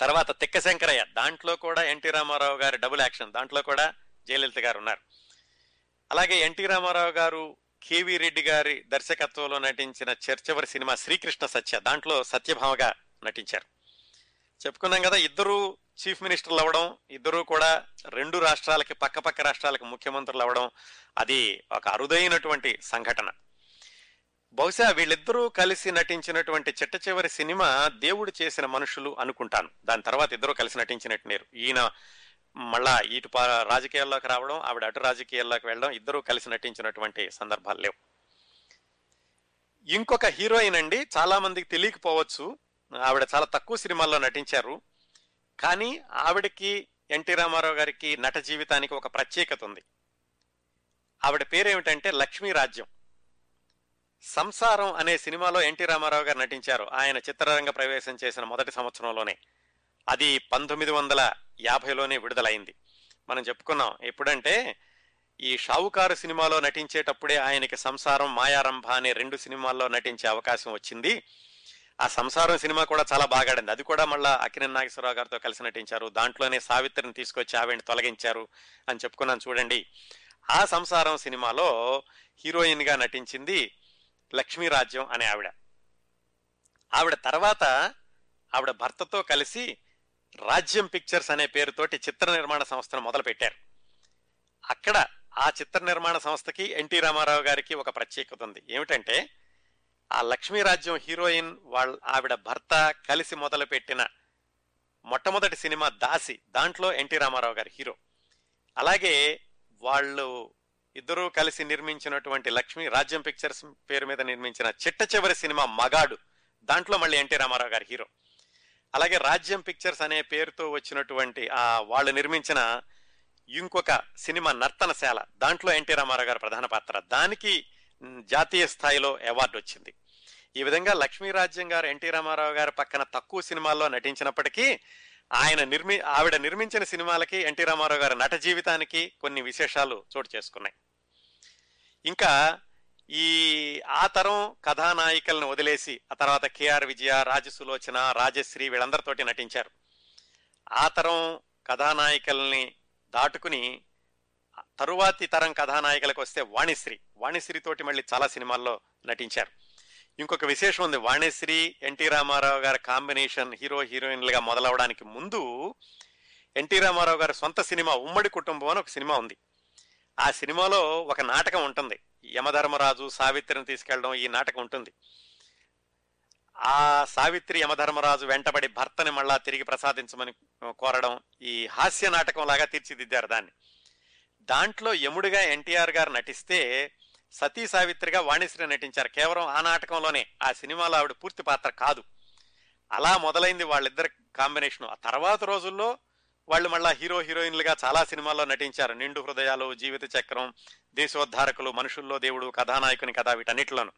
తర్వాత తిక్కశంకరయ్య దాంట్లో కూడా ఎన్టీ రామారావు గారి డబుల్ యాక్షన్ దాంట్లో కూడా జయలలిత గారు ఉన్నారు. అలాగే ఎన్టీ రామారావు గారు కేవీ రెడ్డి గారి దర్శకత్వంలో నటించిన చర్చవరి సినిమా శ్రీకృష్ణ సత్య దాంట్లో సత్యభామగా నటించారు. చెప్పుకున్నాం కదా ఇద్దరు చీఫ్ మినిస్టర్లు అవ్వడం ఇద్దరూ కూడా రెండు రాష్ట్రాలకి పక్కపక్క రాష్ట్రాలకు ముఖ్యమంత్రులు అవ్వడం అది ఒక అరుదైనటువంటి సంఘటన. బహుశా వీళ్ళిద్దరూ కలిసి నటించినటువంటి చిట్ట చివరి సినిమా దేవుడు చేసిన మనుషులు అనుకుంటాను. దాని తర్వాత ఇద్దరు కలిసి నటించినట్టు నేరు. ఈయన మళ్ళా ఇటు రాజకీయాల్లోకి రావడం ఆవిడ అటు రాజకీయాల్లోకి వెళ్ళడం ఇద్దరూ కలిసి నటించినటువంటి సందర్భాలు లేవు. ఇంకొక హీరోయిన్ అండి చాలా మందికి తెలియకపోవచ్చు ఆవిడ చాలా తక్కువ సినిమాల్లో నటించారు కానీ ఆవిడకి ఎన్టీ రామారావు గారికి నట జీవితానికి ఒక ప్రత్యేకత ఉంది. ఆవిడ పేరేమిటంటే లక్ష్మీ రాజ్యం. సంసారం అనే సినిమాలో ఎన్టీ రామారావు గారు నటించారు. ఆయన చిత్రరంగ ప్రవేశం చేసిన మొదటి సంవత్సరంలోనే. అది పంతొమ్మిది వందల యాభైలోనే విడుదలైంది. మనం చెప్పుకున్నాం ఎప్పుడంటే ఈ షావుకారు సినిమాలో నటించేటప్పుడే ఆయనకి సంసారం మాయారంభ అనే రెండు సినిమాల్లో నటించే అవకాశం వచ్చింది. ఆ సంసారం సినిమా కూడా చాలా బాగా ఆడింది. అది కూడా మళ్ళీ అకినేని నాగేశ్వరరావు గారితో కలిసి నటించారు. దాంట్లోనే సావిత్రిని తీసుకొచ్చి ఆవిడని తొలగించారు అని చెప్పుకున్నాను చూడండి. ఆ సంసారం సినిమాలో హీరోయిన్గా నటించింది లక్ష్మీరాజ్యం అనే ఆవిడ. ఆవిడ తర్వాత ఆవిడ భర్తతో కలిసి రాజ్యం పిక్చర్స్ అనే పేరుతోటి చిత్ర నిర్మాణ సంస్థను మొదలు పెట్టారు అక్కడ ఆ చిత్ర నిర్మాణ సంస్థకి ఎన్టీ రామారావు గారికి ఒక ప్రత్యేకత ఉంది. ఏమిటంటే ఆ లక్ష్మీరాజ్యం హీరోయిన్ వాళ్ళ ఆవిడ భర్త కలిసి మొదలుపెట్టిన మొట్టమొదటి సినిమా దాసి దాంట్లో ఎన్టీ రామారావు గారి హీరో అలాగే వాళ్ళు ఇద్దరూ కలిసి నిర్మించినటువంటి లక్ష్మి రాజ్యం పిక్చర్స్ పేరు మీద నిర్మించిన చిట్ట చివరి సినిమా మగాడు దాంట్లో మళ్ళీ ఎన్టీ రామారావు గారి హీరో అలాగే రాజ్యం పిక్చర్స్ అనే పేరుతో వచ్చినటువంటి ఆ వాళ్ళు నిర్మించిన ఇంకొక సినిమా నర్తనశాల. దాంట్లో ఎన్టీ రామారావు గారి ప్రధాన పాత్ర. దానికి జాతీయ స్థాయిలో అవార్డు వచ్చింది. ఈ విధంగా లక్ష్మీ రాజ్యం గారు ఎన్టీ రామారావు గారు పక్కన తక్కువ సినిమాల్లో నటించినప్పటికీ ఆయన నిర్మి ఆవిడ నిర్మించిన సినిమాలకి ఎన్టీ రామారావు గారి నట జీవితానికి కొన్ని విశేషాలు చోటు చేసుకున్నాయి. ఇంకా ఈ ఆ తరం కథానాయికలను వదిలేసి ఆ తర్వాత కేఆర్ విజయ రాజసులోచన రాజశ్రీ వీళ్ళందరితోటి నటించారు. ఆ తరం కథానాయికల్ని దాటుకుని తరువాతి తరం కథానాయికలకు వస్తే వాణిశ్రీ. వాణిశ్రీ తోటి మళ్ళీ చాలా సినిమాల్లో నటించారు. ఇంకొక విశేషం ఉంది. వాణిశ్రీ ఎన్టీ రామారావు గారి కాంబినేషన్ హీరో హీరోయిన్లుగా మొదలవడానికి ముందు ఎన్టీ రామారావు గారి సొంత సినిమా ఉమ్మడి కుటుంబం అని ఒక సినిమా ఉంది. ఆ సినిమాలో ఒక నాటకం ఉంటుంది. యమధర్మరాజు సావిత్రిని తీసుకెళ్ళడం ఈ నాటకం ఉంటుంది. ఆ సావిత్రి యమధర్మరాజు వెంటబడి భర్తని మళ్ళా తిరిగి ప్రసాదించమని కోరడం ఈ హాస్య నాటకం లాగా తీర్చిదిద్దారు దాన్ని. దాంట్లో యముడిగా ఎన్టీఆర్ గారు నటిస్తే సతీ సావిత్రిగా వాణిశ్రీ నటించారు. కేవలం ఆ నాటకంలోనే ఆ సినిమాలో ఆవిడ పూర్తి పాత్ర కాదు. అలా మొదలైంది వాళ్ళిద్దరి కాంబినేషన్. ఆ తర్వాత రోజుల్లో వాళ్ళు మళ్ళా హీరో హీరోయిన్లుగా చాలా సినిమాల్లో నటించారు. నిండు హృదయాలు జీవిత చక్రం దేశోద్ధారకులు మనుషుల్లో దేవుడు కథానాయకుని కథ వీటన్నిటిలోను.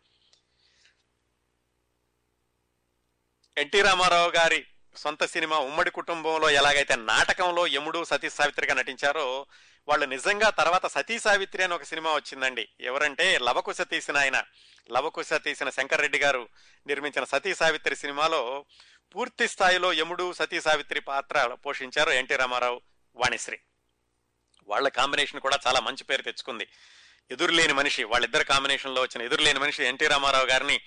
ఎన్టీ రామారావు గారి సొంత సినిమా ఉమ్మడి కుటుంబంలో ఎలాగైతే నాటకంలో యముడు సతీ సావిత్రిగా నటించారో వాళ్ళు నిజంగా తర్వాత సతీ సావిత్రి అని ఒక సినిమా వచ్చిందండి. ఎవరంటే లవకుశ తీసిన ఆయన. లవకుశ తీసిన శంకర్ రెడ్డి గారు నిర్మించిన సతీ సావిత్రి సినిమాలో పూర్తి స్థాయిలో యముడు సతీ సావిత్రి పాత్ర పోషించారు ఎన్టీ రామారావు వాణిశ్రీ. వాళ్ళ కాంబినేషన్ కూడా చాలా మంచి పేరు తెచ్చుకుంది. ఎదురులేని మనిషి వాళ్ళిద్దరు కాంబినేషన్లో వచ్చిన ఎదురులేని మనిషి ఎన్టీ రామారావు గారిని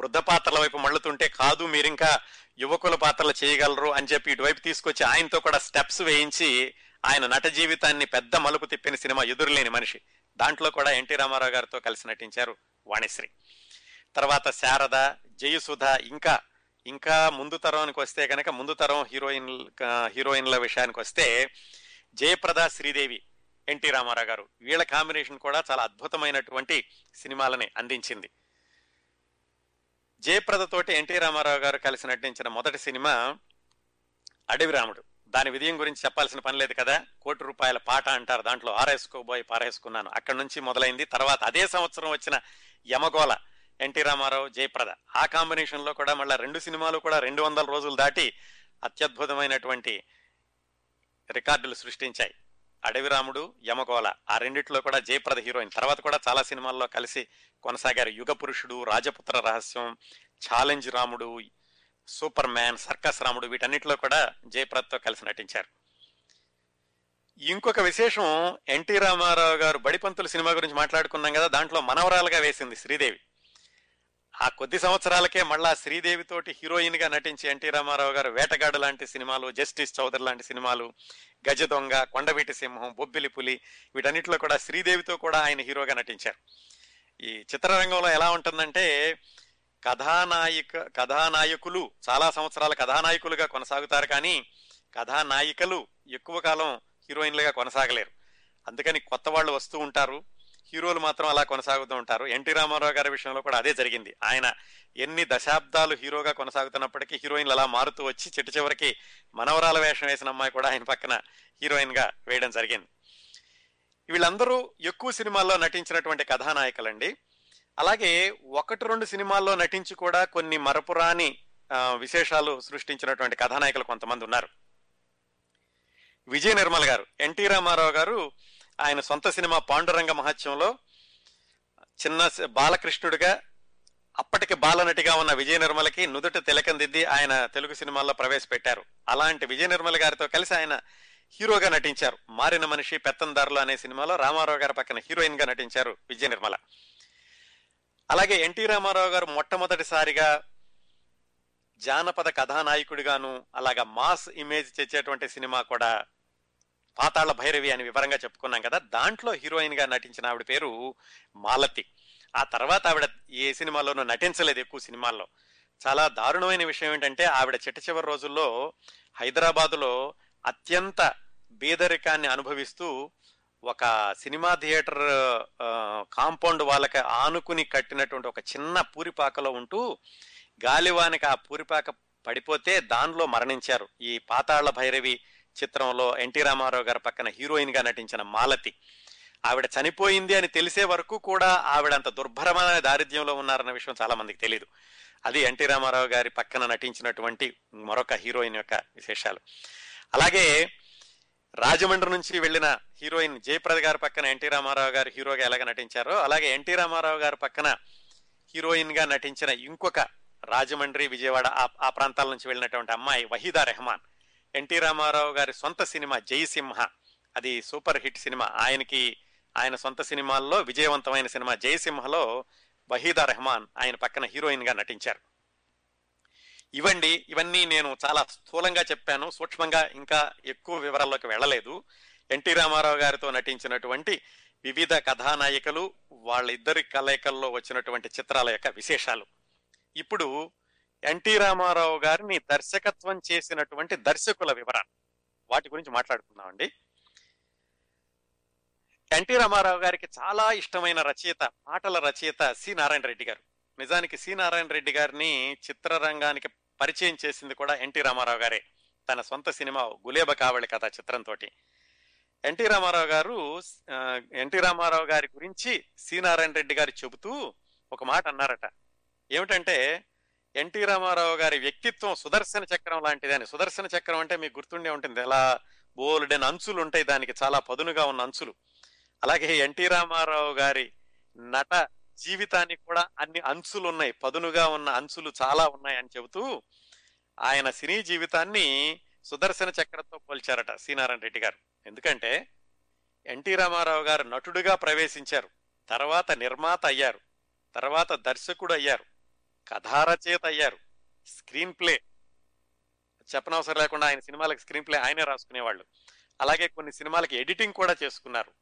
వృద్ధ పాత్రల వైపు మళ్ళుతుంటే కాదు మీరింకా యువకుల పాత్రలు చేయగలరు అని చెప్పి ఇటువైపు తీసుకొచ్చి ఆయనతో కూడా స్టెప్స్ వేయించి ఆయన నట జీవితాన్ని పెద్ద మలుపు తిప్పిన సినిమా ఎదురులేని మనిషి. దాంట్లో కూడా ఎన్టీ రామారావు గారితో కలిసి నటించారు వాణిశ్రీ. తర్వాత శారద జయసుధ ఇంకా ఇంకా ముందు తరానికి వస్తే కనుక ముందు తరం హీరోయిన్ హీరోయిన్ల విషయానికి వస్తే జయప్రద శ్రీదేవి ఎన్టీ రామారావు గారు. వీళ్ళ కాంబినేషన్ కూడా చాలా అద్భుతమైనటువంటి సినిమాలని అందించింది. జయప్రద తోటి ఎన్టీ రామారావు గారు కలిసి నటించిన మొదటి సినిమా అడవి రాముడు. దాని విజయం గురించి చెప్పాల్సిన పని లేదు కదా? కోటి రూపాయల పాట అంటారు దాంట్లో. ఆరేసుకోబోయి పారేసుకున్నాను. అక్కడి నుంచి మొదలైంది. తర్వాత అదే సంవత్సరం వచ్చిన యమగోళ ఎన్టీ రామారావు జయప్రద. ఆ కాంబినేషన్లో కూడా మళ్ళీ రెండు సినిమాలు కూడా రెండు వందల రోజులు దాటి అత్యద్భుతమైనటువంటి రికార్డులు సృష్టించాయి. అడవి రాముడు యమగోళ ఆ రెండిట్లో కూడా జయప్రద హీరోయిన్. తర్వాత కూడా చాలా సినిమాల్లో కలిసి కొనసాగారు. యుగ పురుషుడు రాజపుత్ర రహస్యం ఛాలెంజ్ రాముడు సూపర్ మ్యాన్ సర్కస్ రాముడు వీటన్నిటిలో కూడా జయప్రదతో కలిసి నటించారు. ఇంకొక విశేషం ఎన్టీ రామారావు గారు బడిపంతుల సినిమా గురించి మాట్లాడుకున్నాం కదా దాంట్లో మనవరాలుగా వేసింది శ్రీదేవి. ఆ కొద్ది సంవత్సరాలకే మళ్ళా శ్రీదేవి తోటి హీరోయిన్గా నటించి ఎన్టీ రామారావు గారు వేటగాడు లాంటి సినిమాలు జస్టిస్ చౌదరి లాంటి సినిమాలు గజ దొంగ కొండవీటి సింహం బొబ్బిలి పులి వీటన్నిటిలో కూడా శ్రీదేవితో కూడా ఆయన హీరోగా నటించారు. ఈ చిత్రరంగంలో ఎలా ఉంటుందంటే కథానాయిక కథానాయకులు చాలా సంవత్సరాల కథానాయకులుగా కొనసాగుతారు కానీ కథానాయికలు ఎక్కువ కాలం హీరోయిన్లుగా కొనసాగలేరు. అందుకని కొత్త వాళ్ళు వస్తూ ఉంటారు. హీరోలు మాత్రం అలా కొనసాగుతూ ఉంటారు. ఎన్టీ రామారావు గారి విషయంలో కూడా అదే జరిగింది. ఆయన ఎన్ని దశాబ్దాలు హీరోగా కొనసాగుతున్నప్పటికీ హీరోయిన్లు అలా మారుతూ వచ్చి చిట్ట చివరికి మనవరాల వేషం వేసిన అమ్మాయి కూడా ఆయన పక్కన హీరోయిన్గా వేయడం జరిగింది. వీళ్ళందరూ ఎక్కువ సినిమాల్లో నటించినటువంటి కథానాయకులండి. అలాగే ఒకటి రెండు సినిమాల్లో నటించి కూడా కొన్ని మరపురాని విశేషాలు సృష్టించినటువంటి కథానాయకులు కొంతమంది ఉన్నారు. విజయ నిర్మల్ గారు ఎన్టీ రామారావు గారు ఆయన సొంత సినిమా పాండురంగ మహత్యంలో చిన్న బాలకృష్ణుడిగా అప్పటికి బాలనటిగా ఉన్న విజయ నిర్మలకి నుదుట తిలకందిద్ది ఆయన తెలుగు సినిమాల్లో ప్రవేశపెట్టారు. అలాంటి విజయ నిర్మల గారితో కలిసి ఆయన హీరోగా నటించారు. మారిన మనిషి పెత్తందారులు అనే సినిమాలో రామారావు గారి పక్కన హీరోయిన్గా నటించారు విజయ నిర్మల. అలాగే ఎన్టీ రామారావు గారు మొట్టమొదటిసారిగా జానపద కథానాయకుడిగాను అలాగా మాస్ ఇమేజ్ తెచ్చేటువంటి సినిమా కూడా పాతాళ భైరవి అని వివరంగా చెప్పుకున్నాం కదా. దాంట్లో హీరోయిన్గా నటించిన ఆవిడ పేరు మాలతి. ఆ తర్వాత ఆవిడ ఏ సినిమాలోనూ నటించలేదు ఎక్కువ సినిమాల్లో. చాలా దారుణమైన విషయం ఏంటంటే ఆవిడ చిట్ట చివరి రోజుల్లో హైదరాబాదులో అత్యంత బీదరికాన్ని అనుభవిస్తూ ఒక సినిమా థియేటర్ కాంపౌండ్ వాళ్ళకి ఆనుకుని కట్టినటువంటి ఒక చిన్న పూరిపాకలో ఉంటూ గాలివానికి ఆ పూరిపాక పడిపోతే దానిలో మరణించారు ఈ పాతాళ భైరవి చిత్రంలో ఎన్టీ రామారావు గారి పక్కన హీరోయిన్గా నటించిన మాలతి. ఆవిడ చనిపోయింది అని తెలిసే వరకు కూడా ఆవిడ అంత దుర్భరమైన దారిద్ర్యంలో ఉన్నారన్న విషయం చాలా మందికి తెలియదు అది ఎన్టీ రామారావు గారి పక్కన నటించినటువంటి మరొక హీరోయిన్ యొక్క విశేషాలు. అలాగే రాజమండ్రి నుంచి వెళ్ళిన హీరోయిన్ జయప్రద గారి పక్కన ఎన్టీ రామారావు గారు హీరోగా ఎలాగ నటించారో అలాగే ఎన్టీ రామారావు గారి పక్కన హీరోయిన్గా నటించిన ఇంకొక రాజమండ్రి విజయవాడ ఆ- ఆ ప్రాంతాల నుంచి వెళ్ళినటువంటి అమ్మాయి వహీదా రెహమాన్. ఎన్టీ రామారావు గారి సొంత సినిమా జయసింహ. అది సూపర్ హిట్ సినిమా. ఆయనకి ఆయన సొంత సినిమాల్లో విజయవంతమైన సినిమా జయసింహలో వహీదా రెహమాన్ ఆయన పక్కన హీరోయిన్గా నటించారు. ఇవండి ఇవన్నీ నేను చాలా స్థూలంగా చెప్పాను. సూక్ష్మంగా ఇంకా ఎక్కువ వివరాల్లోకి వెళ్ళలేదు. ఎన్టీ రామారావు గారితో నటించినటువంటి వివిధ కథానాయికలు వాళ్ళిద్దరి కలయికల్లో వచ్చినటువంటి చిత్రాల యొక్క విశేషాలు. ఇప్పుడు ఎన్టీ రామారావు గారిని దర్శకత్వం చేసినటువంటి దర్శకుల వివరాలు. వాటి గురించి మాట్లాడుకుందామండి. ఎన్టీ రామారావు గారికి చాలా ఇష్టమైన రచయిత పాటల రచయిత సి నారాయణ రెడ్డి గారు. నిజానికి సి నారాయణ రెడ్డి గారిని చిత్రరంగానికి పరిచయం చేసింది కూడా ఎన్టీ రామారావు గారే. తన సొంత సినిమా గులేబ కావళి కథ చిత్రంతో ఎన్టీ రామారావు గారు ఎన్టీ రామారావు గారి గురించి సి నారాయణ రెడ్డి గారు చెబుతూ ఒక మాట అన్నారట. ఏమిటంటే ఎన్టీ రామారావు గారి వ్యక్తిత్వం సుదర్శన చక్రం లాంటిది అని. సుదర్శన చక్రం అంటే మీకు గుర్తుండే ఉంటుంది. ఎలా బోల్డెన్ అంచులు ఉంటాయి దానికి. చాలా పదునుగా ఉన్న అంచులు. అలాగే ఎన్టీ రామారావు గారి నట జీవితానికి కూడా అన్ని అంచులు ఉన్నాయి. పదునుగా ఉన్న అంచులు చాలా ఉన్నాయి అని చెబుతూ ఆయన సినీ జీవితాన్ని సుదర్శన చక్రంతో పోల్చారట సీనారాయణ రెడ్డి గారు. ఎందుకంటే ఎన్టీ రామారావు గారు నటుడుగా ప్రవేశించారు. తర్వాత నిర్మాత అయ్యారు. తర్వాత దర్శకుడు అయ్యారు. కథారచయిత అయ్యారు స్క్రీన్ ప్లే. చెప్పనవసరం లేకుండా ఆయన సినిమాలకు స్క్రీన్ ప్లే ఆయనే రాసుకునేవాళ్ళు. అలాగే కొన్ని సినిమాలకి ఎడిటింగ్ కూడా చేసుకున్నారు.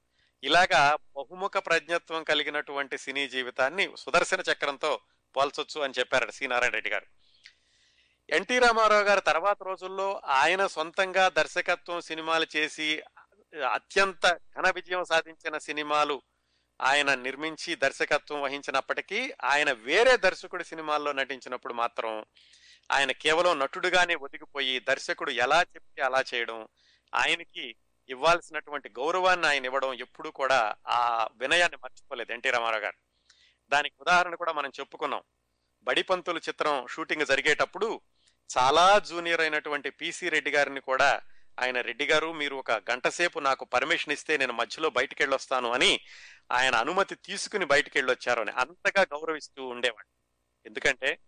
ఇలాగా బహుముఖ ప్రజ్ఞత్వం కలిగినటువంటి సినీ జీవితాన్ని సుదర్శన చక్రంతో పోల్చొచ్చు అని చెప్పారట సి. నారాయణ రెడ్డి గారు. ఎన్టీ రామారావు గారు తర్వాత రోజుల్లో ఆయన సొంతంగా దర్శకత్వం సినిమాలు చేసి అత్యంత ఘన విజయం సాధించిన సినిమాలు ఆయన నిర్మించి దర్శకత్వం వహించినప్పటికీ ఆయన వేరే దర్శకుడి సినిమాల్లో నటించినప్పుడు మాత్రం ఆయన కేవలం నటుడుగానే ఒదిగిపోయి దర్శకుడు ఎలా చెప్తే అలా చేయడం ఆయనకి ఇవ్వాల్సినటువంటి గౌరవాన్ని ఆయన ఇవ్వడం ఎప్పుడూ కూడా ఆ వినయాన్ని మర్చిపోలేదు ఎన్టీ రామారావు గారు. దానికి ఉదాహరణ కూడా మనం చెప్పుకున్నాం. బడిపంతులు చిత్రం షూటింగ్ జరిగేటప్పుడు చాలా జూనియర్ అయినటువంటి పిసి రెడ్డి గారిని కూడా ఆయన రెడ్డి గారు మీరు ఒక గంట సేపు నాకు పర్మిషన్ ఇస్తే నేను మధ్యలో బయటికి వెళ్ళొస్తాను అని ఆయన అనుమతి తీసుకుని బయటికి వెళ్ళొచ్చారు అని అంతగా గౌరవిస్తూ ఉండేవాడు. ఎందుకంటే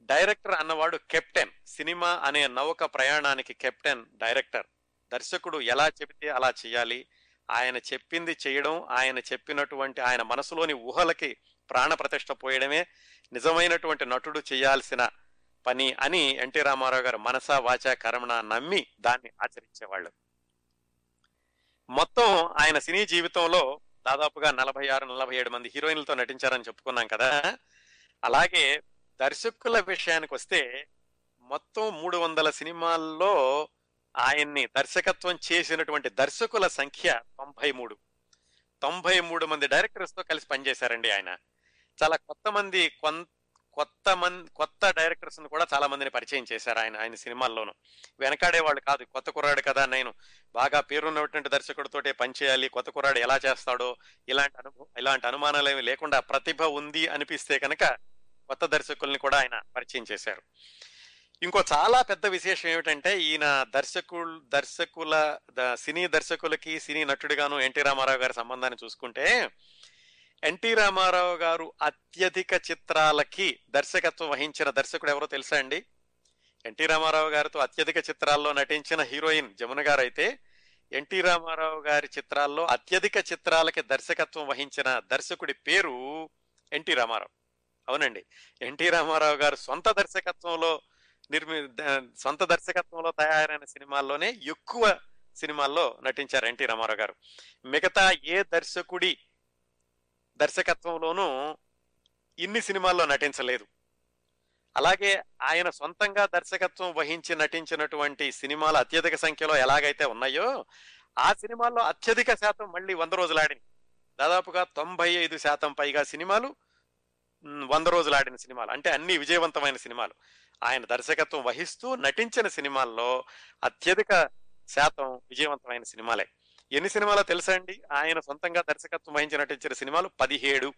డైరెక్టర్ అన్నవాడు కెప్టెన్ సినిమా అనే నౌక ప్రయాణానికి కెప్టెన్ డైరెక్టర్. దర్శకుడు ఎలా చెబితే అలా చేయాలి ఆయన చెప్పింది చేయడం ఆయన చెప్పినటువంటి ఆయన మనసులోని ఊహలకి ప్రాణ ప్రతిష్ట పోయడమే నిజమైనటువంటి నటుడు చేయాల్సిన పని అని ఎన్టీ రామారావు గారు మనసా వాచా కర్మణ నమ్మి దాన్ని ఆచరించేవాళ్ళు. మొత్తం ఆయన సినీ జీవితంలో దాదాపుగా నలభై ఆరు నలభై ఏడు మంది హీరోయిన్లతో నటించారని చెప్పుకున్నాం కదా. అలాగే దర్శకుల విషయానికి వస్తే మొత్తం మూడు వందల సినిమాల్లో ఆయన్ని దర్శకత్వం చేసినటువంటి దర్శకుల సంఖ్య తొంభై మూడు. తొంభై మూడు మంది డైరెక్టర్స్తో కలిసి పనిచేశారండి ఆయన. చాలా కొత్త మంది కొంత కొత్త మంది కొత్త డైరెక్టర్స్ కూడా చాలా మందిని పరిచయం చేశారు ఆయన ఆయన సినిమాల్లోనూ. వెనకాడే వాళ్ళు కాదు కొత్త కుర్రాడు కదా నేను. బాగా పేరున్నటువంటి దర్శకుడితోటే పనిచేయాలి కొత్త కుర్రాడు ఎలా చేస్తాడో ఇలాంటి అనుభవం ఇలాంటి అనుమానాలు ఏమి లేకుండా ప్రతిభ ఉంది అనిపిస్తే కనుక కొత్త దర్శకుల్ని కూడా ఆయన పరిచయం చేశారు. ఇంకో చాలా పెద్ద విశేషం ఏమిటంటే ఈయన దర్శకులు దర్శకుల ద- సినీ దర్శకులకి సినీ నటుడిగాను ఎన్టీ రామారావు గారి సంబంధాన్ని చూసుకుంటే ఎన్టీ రామారావు గారు అత్యధిక చిత్రాలకి దర్శకత్వం వహించిన దర్శకుడు ఎవరో తెలుసా అండి? ఎన్టీ రామారావు గారితో అత్యధిక చిత్రాల్లో నటించిన హీరోయిన్ జమున గారు అయితే ఎన్టీ రామారావు గారి చిత్రాల్లో అత్యధిక చిత్రాలకి దర్శకత్వం వహించిన దర్శకుడి పేరు ఎన్టీ రామారావు. అవునండి. ఎన్టీ రామారావు గారు సొంత దర్శకత్వంలో నిర్మి సొంత దర్శకత్వంలో తయారైన సినిమాల్లోనే ఎక్కువ సినిమాల్లో నటించారు ఎన్టీ రామారావు గారు. మిగతా ఏ దర్శకుడి దర్శకత్వంలోనూ ఇన్ని సినిమాల్లో నటించలేదు. అలాగే ఆయన సొంతంగా దర్శకత్వం వహించి నటించినటువంటి సినిమాలు అత్యధిక సంఖ్యలో ఎలాగైతే ఉన్నాయో ఆ సినిమాల్లో అత్యధిక శాతం మళ్ళీ వంద రోజులు ఆడినాయి. దాదాపుగా తొంభై ఐదు శాతం పైగా సినిమాలు వంద రోజులు ఆడిన సినిమాలు. అంటే అన్ని విజయవంతమైన సినిమాలు. ఆయన దర్శకత్వం వహిస్తూ నటించిన సినిమాల్లో అత్యధిక శాతం విజయవంతమైన సినిమాలే. ఎన్ని సినిమాలో తెలుసా అండి? ఆయన సొంతంగా దర్శకత్వం వహించి నటించిన సినిమాలు పదిహేడు.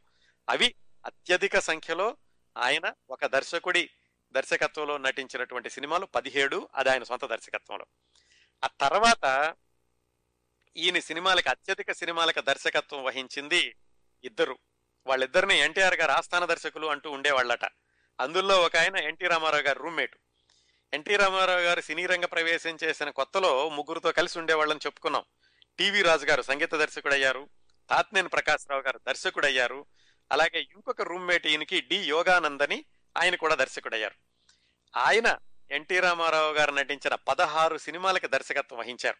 అవి అత్యధిక సంఖ్యలో ఆయన ఒక దర్శకుడి దర్శకత్వంలో నటించినటువంటి సినిమాలు పదిహేడు. అది ఆయన సొంత దర్శకత్వంలో. ఆ తర్వాత ఈయన సినిమాలకి అత్యధిక సినిమాలకు దర్శకత్వం వహించింది ఇద్దరు. వాళ్ళిద్దరిని ఎన్టీఆర్ గారు ఆస్థాన దర్శకులు అంటూ ఉండేవాళ్ళట. అందులో ఒక ఆయన ఎన్టీ రామారావు గారు రూమ్మేట్. ఎన్టీ రామారావు గారు సినీ రంగ ప్రవేశం చేసిన కొత్తలో ముగ్గురుతో కలిసి ఉండేవాళ్ళని చెప్పుకున్నాం. టీవీ రాజు గారు సంగీత దర్శకుడు అయ్యారు తాత్నేని ప్రకాశ్రావు గారు దర్శకుడు అయ్యారు అలాగే ఇంకొక రూమ్మేట్ ఈయనకి డి యోగానందని ఆయన కూడా దర్శకుడయ్యారు. ఆయన ఎన్టీ రామారావు గారు నటించిన పదహారు సినిమాలకి దర్శకత్వం వహించారు.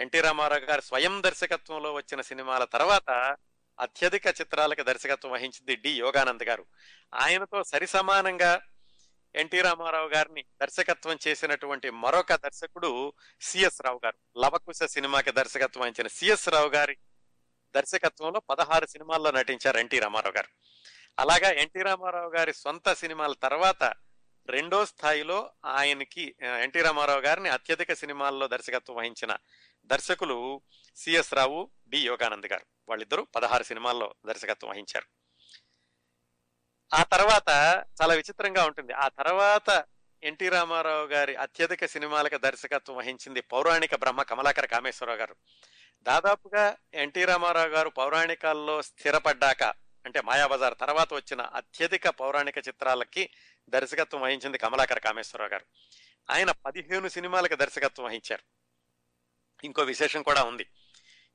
ఎన్టీ రామారావు గారు స్వయం దర్శకత్వంలో వచ్చిన సినిమాల తర్వాత అత్యధిక చిత్రాలకు దర్శకత్వం వహించింది డి యోగానంద్ గారు. ఆయనతో సరిసమానంగా ఎన్టీ రామారావు గారిని దర్శకత్వం చేసినటువంటి మరొక దర్శకుడు సిఎస్ రావు గారు. లవకుశ సినిమాకి దర్శకత్వం వహించిన సిఎస్ రావు గారి దర్శకత్వంలో పదహారు సినిమాల్లో నటించారు ఎన్టీ రామారావు గారు. అలాగా ఎన్టీ రామారావు గారి సొంత సినిమాల తర్వాత రెండో స్థాయిలో ఆయనకి ఎన్టీ రామారావు గారిని అత్యధిక సినిమాల్లో దర్శకత్వం వహించిన దర్శకులు సిఎస్ రావు డి యోగానంద్ గారు. వాళ్ళిద్దరూ పదహారు సినిమాల్లో దర్శకత్వం వహించారు. ఆ తర్వాత చాలా విచిత్రంగా ఉంటుంది. ఆ తర్వాత ఎన్టీ రామారావు గారి అత్యధిక సినిమాలకు దర్శకత్వం వహించింది పౌరాణిక బ్రహ్మ కమలాకర కామేశ్వరరావు గారు. దాదాపుగా ఎన్టీ రామారావు గారు పౌరాణికాల్లో స్థిరపడ్డాక అంటే మాయాబజార్ తర్వాత వచ్చిన అత్యధిక పౌరాణిక చిత్రాలకి దర్శకత్వం వహించింది కమలాకర కామేశ్వరరావు గారు. ఆయన పదిహేను సినిమాలకు దర్శకత్వం వహించారు. ఇంకో విశేషం కూడా ఉంది.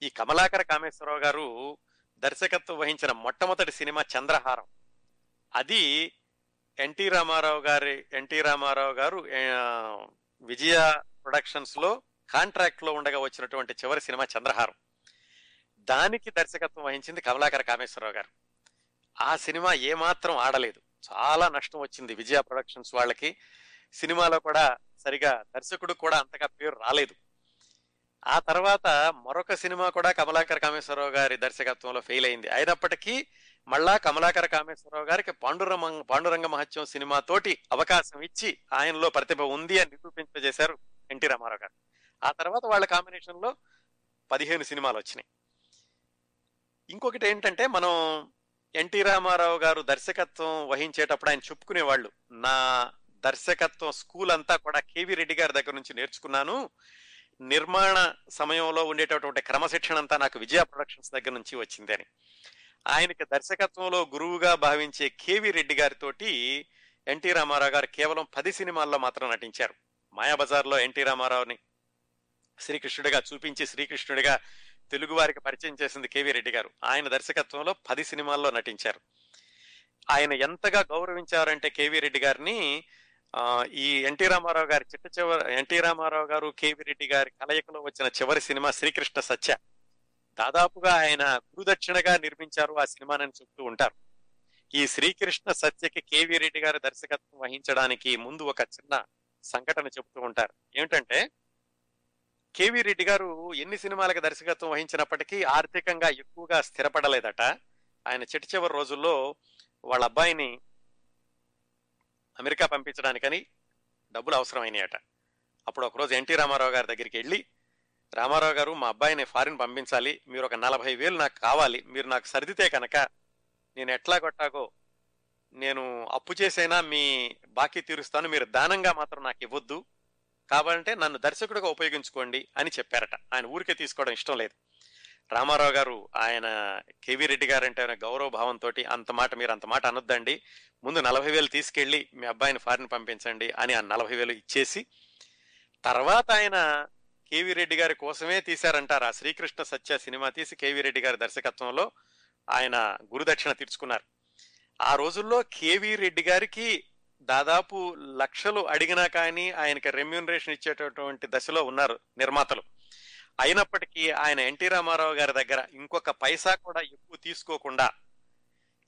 ఈ కమలాకర కామేశ్వరరావు గారు దర్శకత్వం వహించిన మొట్టమొదటి సినిమా చంద్రహారం. అది ఎన్టీ రామారావు గారి ఎన్టీ రామారావు గారు విజయ ప్రొడక్షన్స్లో కాంట్రాక్ట్లో ఉండగా వచ్చినటువంటి చివరి సినిమా చంద్రహారం. దానికి దర్శకత్వం వహించింది కమలాకర కామేశ్వరరావు గారు. ఆ సినిమా ఏమాత్రం ఆడలేదు. చాలా నష్టం వచ్చింది విజయ ప్రొడక్షన్స్ వాళ్ళకి. సినిమాలో కూడా సరిగా దర్శకుడు కూడా అంతగా పేరు రాలేదు. ఆ తర్వాత మరొక సినిమా కూడా కమలాకర కామేశ్వరరావు గారి దర్శకత్వంలో ఫెయిల్ అయింది. అయినప్పటికీ మళ్ళా కమలాకర కామేశ్వరరావు గారికి పాండురంగ పాండురంగ మహత్యం సినిమా తోటి అవకాశం ఇచ్చి ఆయనలో ప్రతిభ ఉంది అని నిరూపింపజేశారు ఎన్టీ రామారావు గారు. ఆ తర్వాత వాళ్ళ కాంబినేషన్లో పదిహేను సినిమాలు వచ్చినాయి. ఇంకొకటి ఏంటంటే మనం ఎన్టీ రామారావు గారు దర్శకత్వం వహించేటప్పుడు ఆయన చెప్పుకునేవాళ్ళు నా దర్శకత్వం స్కూల్ అంతా కూడా కేవి రెడ్డి గారి దగ్గర నుంచి నేర్చుకున్నాను. నిర్మాణ సమయంలో ఉండేటటువంటి క్రమశిక్షణ అంతా నాకు విజయ ప్రొడక్షన్స్ దగ్గర నుంచి వచ్చింది అని. ఆయనకి దర్శకత్వంలో గురువుగా భావించే కేవి రెడ్డి గారితోటి ఎన్టీ రామారావు గారు కేవలం పది సినిమాల్లో మాత్రం నటించారు. మాయాబజార్లో ఎన్టీ రామారావుని శ్రీకృష్ణుడిగా చూపించి శ్రీకృష్ణుడిగా తెలుగు వారికి పరిచయం చేసింది కేవీ రెడ్డి గారు. ఆయన దర్శకత్వంలో పది సినిమాల్లో నటించారు. ఆయన ఎంతగా గౌరవించారంటే కేవీ రెడ్డి గారిని ఈ ఎన్టీ రామారావు గారి చిట్ట చివరి ఎన్టీ రామారావు గారు కేవీ రెడ్డి గారి కలయికలో వచ్చిన చివరి సినిమా శ్రీకృష్ణ సత్య. దాదాపుగా ఆయన గురుదక్షిణగా నిర్మించారు ఆ సినిమానని చెప్తూ ఉంటారు. ఈ శ్రీకృష్ణ సత్యకి కేవీ రెడ్డి గారి దర్శకత్వం వహించడానికి ముందు ఒక చిన్న సంఘటన చెబుతూ ఉంటారు. ఏమిటంటే కేవీ రెడ్డి గారు ఎన్ని సినిమాలకు దర్శకత్వం వహించినప్పటికీ ఆర్థికంగా ఎక్కువగా స్థిరపడలేదట. ఆయన చిటి చివరి రోజుల్లో వాళ్ళ అబ్బాయిని అమెరికా పంపించడానికని డబ్బులు అవసరమైనాయట. అప్పుడు ఒకరోజు ఎన్టీ రామారావు గారి దగ్గరికి వెళ్ళి రామారావు గారు మా అబ్బాయిని ఫారిన్ పంపించాలి. మీరు ఒక నలభై వేలు నాకు కావాలి. మీరు నాకు సర్దితే కనుక నేను ఎట్లా కొట్టాగో నేను అప్పు చేసైనా మీ బాకీ తీరుస్తాను. మీరు దానంగా మాత్రం నాకు ఇవ్వద్దు. కావాలంటే నన్ను దర్శకుడిగా ఉపయోగించుకోండి అని చెప్పారట. ఆయన ఊరికే తీసుకోవడం ఇష్టం లేదు. రామారావు గారు ఆయన కేవీ రెడ్డి గారు అంటే ఆయన గౌరవ భావంతో అంత మాట మీరు అంత మాట అనొద్దండి. ముందు నలభై వేలు తీసుకెళ్ళి మీ అబ్బాయిని ఫారిన్ పంపించండి అని ఆ నలభై వేలు ఇచ్చేసి తర్వాత ఆయన కేవీ రెడ్డి గారి కోసమే తీశారంటారు. ఆ శ్రీకృష్ణ సత్య సినిమా తీసి కేవీ రెడ్డి గారి దర్శకత్వంలో ఆయన గురుదక్షిణ తీర్చుకున్నారు. ఆ రోజుల్లో కేవీ రెడ్డి గారికి దాదాపు లక్షలు అడిగినా కానీ ఆయనకి రెమ్యూనరేషన్ ఇచ్చేటటువంటి దశలో ఉన్నారు నిర్మాతలు. అయినప్పటికీ ఆయన ఎన్టీ రామారావు గారి దగ్గర ఇంకొక పైసా కూడా ఎక్కువ తీసుకోకుండా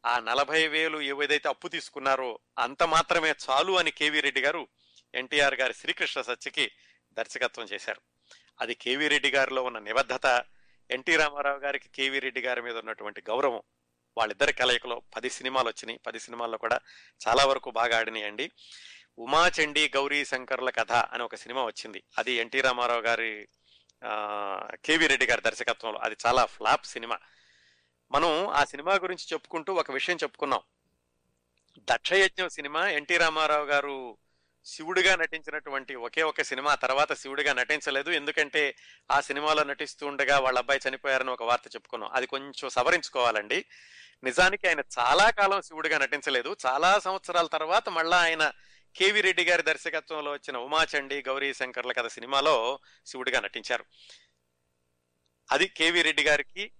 ఆ నలభై వేలు ఏదైతే అప్పు తీసుకున్నారో అంత మాత్రమే చాలు అని కేవీ రెడ్డి గారు ఎన్టీఆర్ గారి శ్రీకృష్ణ సత్యకి దర్శకత్వం చేశారు. అది కేవీ రెడ్డి గారిలో ఉన్న నిబద్ధత ఎన్టీ రామారావు గారికి కేవీ రెడ్డి గారి మీద ఉన్నటువంటి గౌరవం వాళ్ళిద్దరి కలయికలో పది సినిమాలు వచ్చినాయి. పది సినిమాల్లో కూడా చాలా వరకు బాగా ఆడినాయండి. ఉమాచండి గౌరీ శంకర్ల కథ అని ఒక సినిమా వచ్చింది. అది ఎన్టీ రామారావు గారి కేవీ రెడ్డి గారి దర్శకత్వంలో. అది చాలా ఫ్లాప్ సినిమా. మనం ఆ సినిమా గురించి చెప్పుకుంటూ ఒక విషయం చెప్పుకున్నాం. దక్షయజ్ఞం సినిమా ఎన్టీ రామారావు గారు శివుడిగా నటించినటువంటి ఒకే ఒక సినిమా తర్వాత శివుడిగా నటించలేదు. ఎందుకంటే ఆ సినిమాలో నటిస్తూ ఉండగా వాళ్ళ అబ్బాయి చనిపోయారని ఒక వార్త చెప్పుకున్నాం. అది కొంచెం సవరించుకోవాలండి. నిజానికి ఆయన చాలా కాలం శివుడిగా నటించలేదు. చాలా సంవత్సరాల తర్వాత మళ్ళా ఆయన కేవీ రెడ్డి గారి దర్శకత్వంలో వచ్చిన ఉమాచండి గౌరీ శంకర్ల కథ సినిమాలో శివుడిగా నటించారు. అది కేవీ రెడ్డి గారికి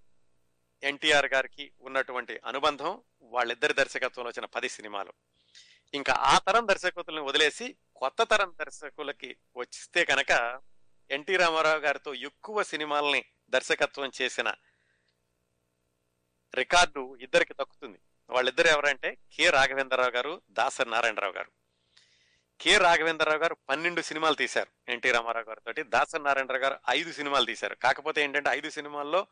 ఎన్టీఆర్ గారికి ఉన్నటువంటి అనుబంధం. వాళ్ళిద్దరి దర్శకత్వంలో వచ్చిన పది సినిమాలు. ఇంకా ఆ తరం దర్శకులను వదిలేసి కొత్త తరం దర్శకులకి వచ్చిస్తే కనుక ఎన్టీ రామారావు గారితో ఎక్కువ సినిమాల్ని దర్శకత్వం చేసిన రికార్డు ఇద్దరికి దక్కుతుంది. వాళ్ళిద్దరు ఎవరంటే కె రాఘవేంద్రరావు గారు దాసరి నారాయణరావు గారు. కె రాఘవేంద్రరావు గారు పన్నెండు సినిమాలు తీశారు ఎన్టీ రామారావు గారితో దాసరి నారాయణరావు గారు ఐదు సినిమాలు తీశారు. కాకపోతే ఏంటంటే ఐదు సినిమాల్లో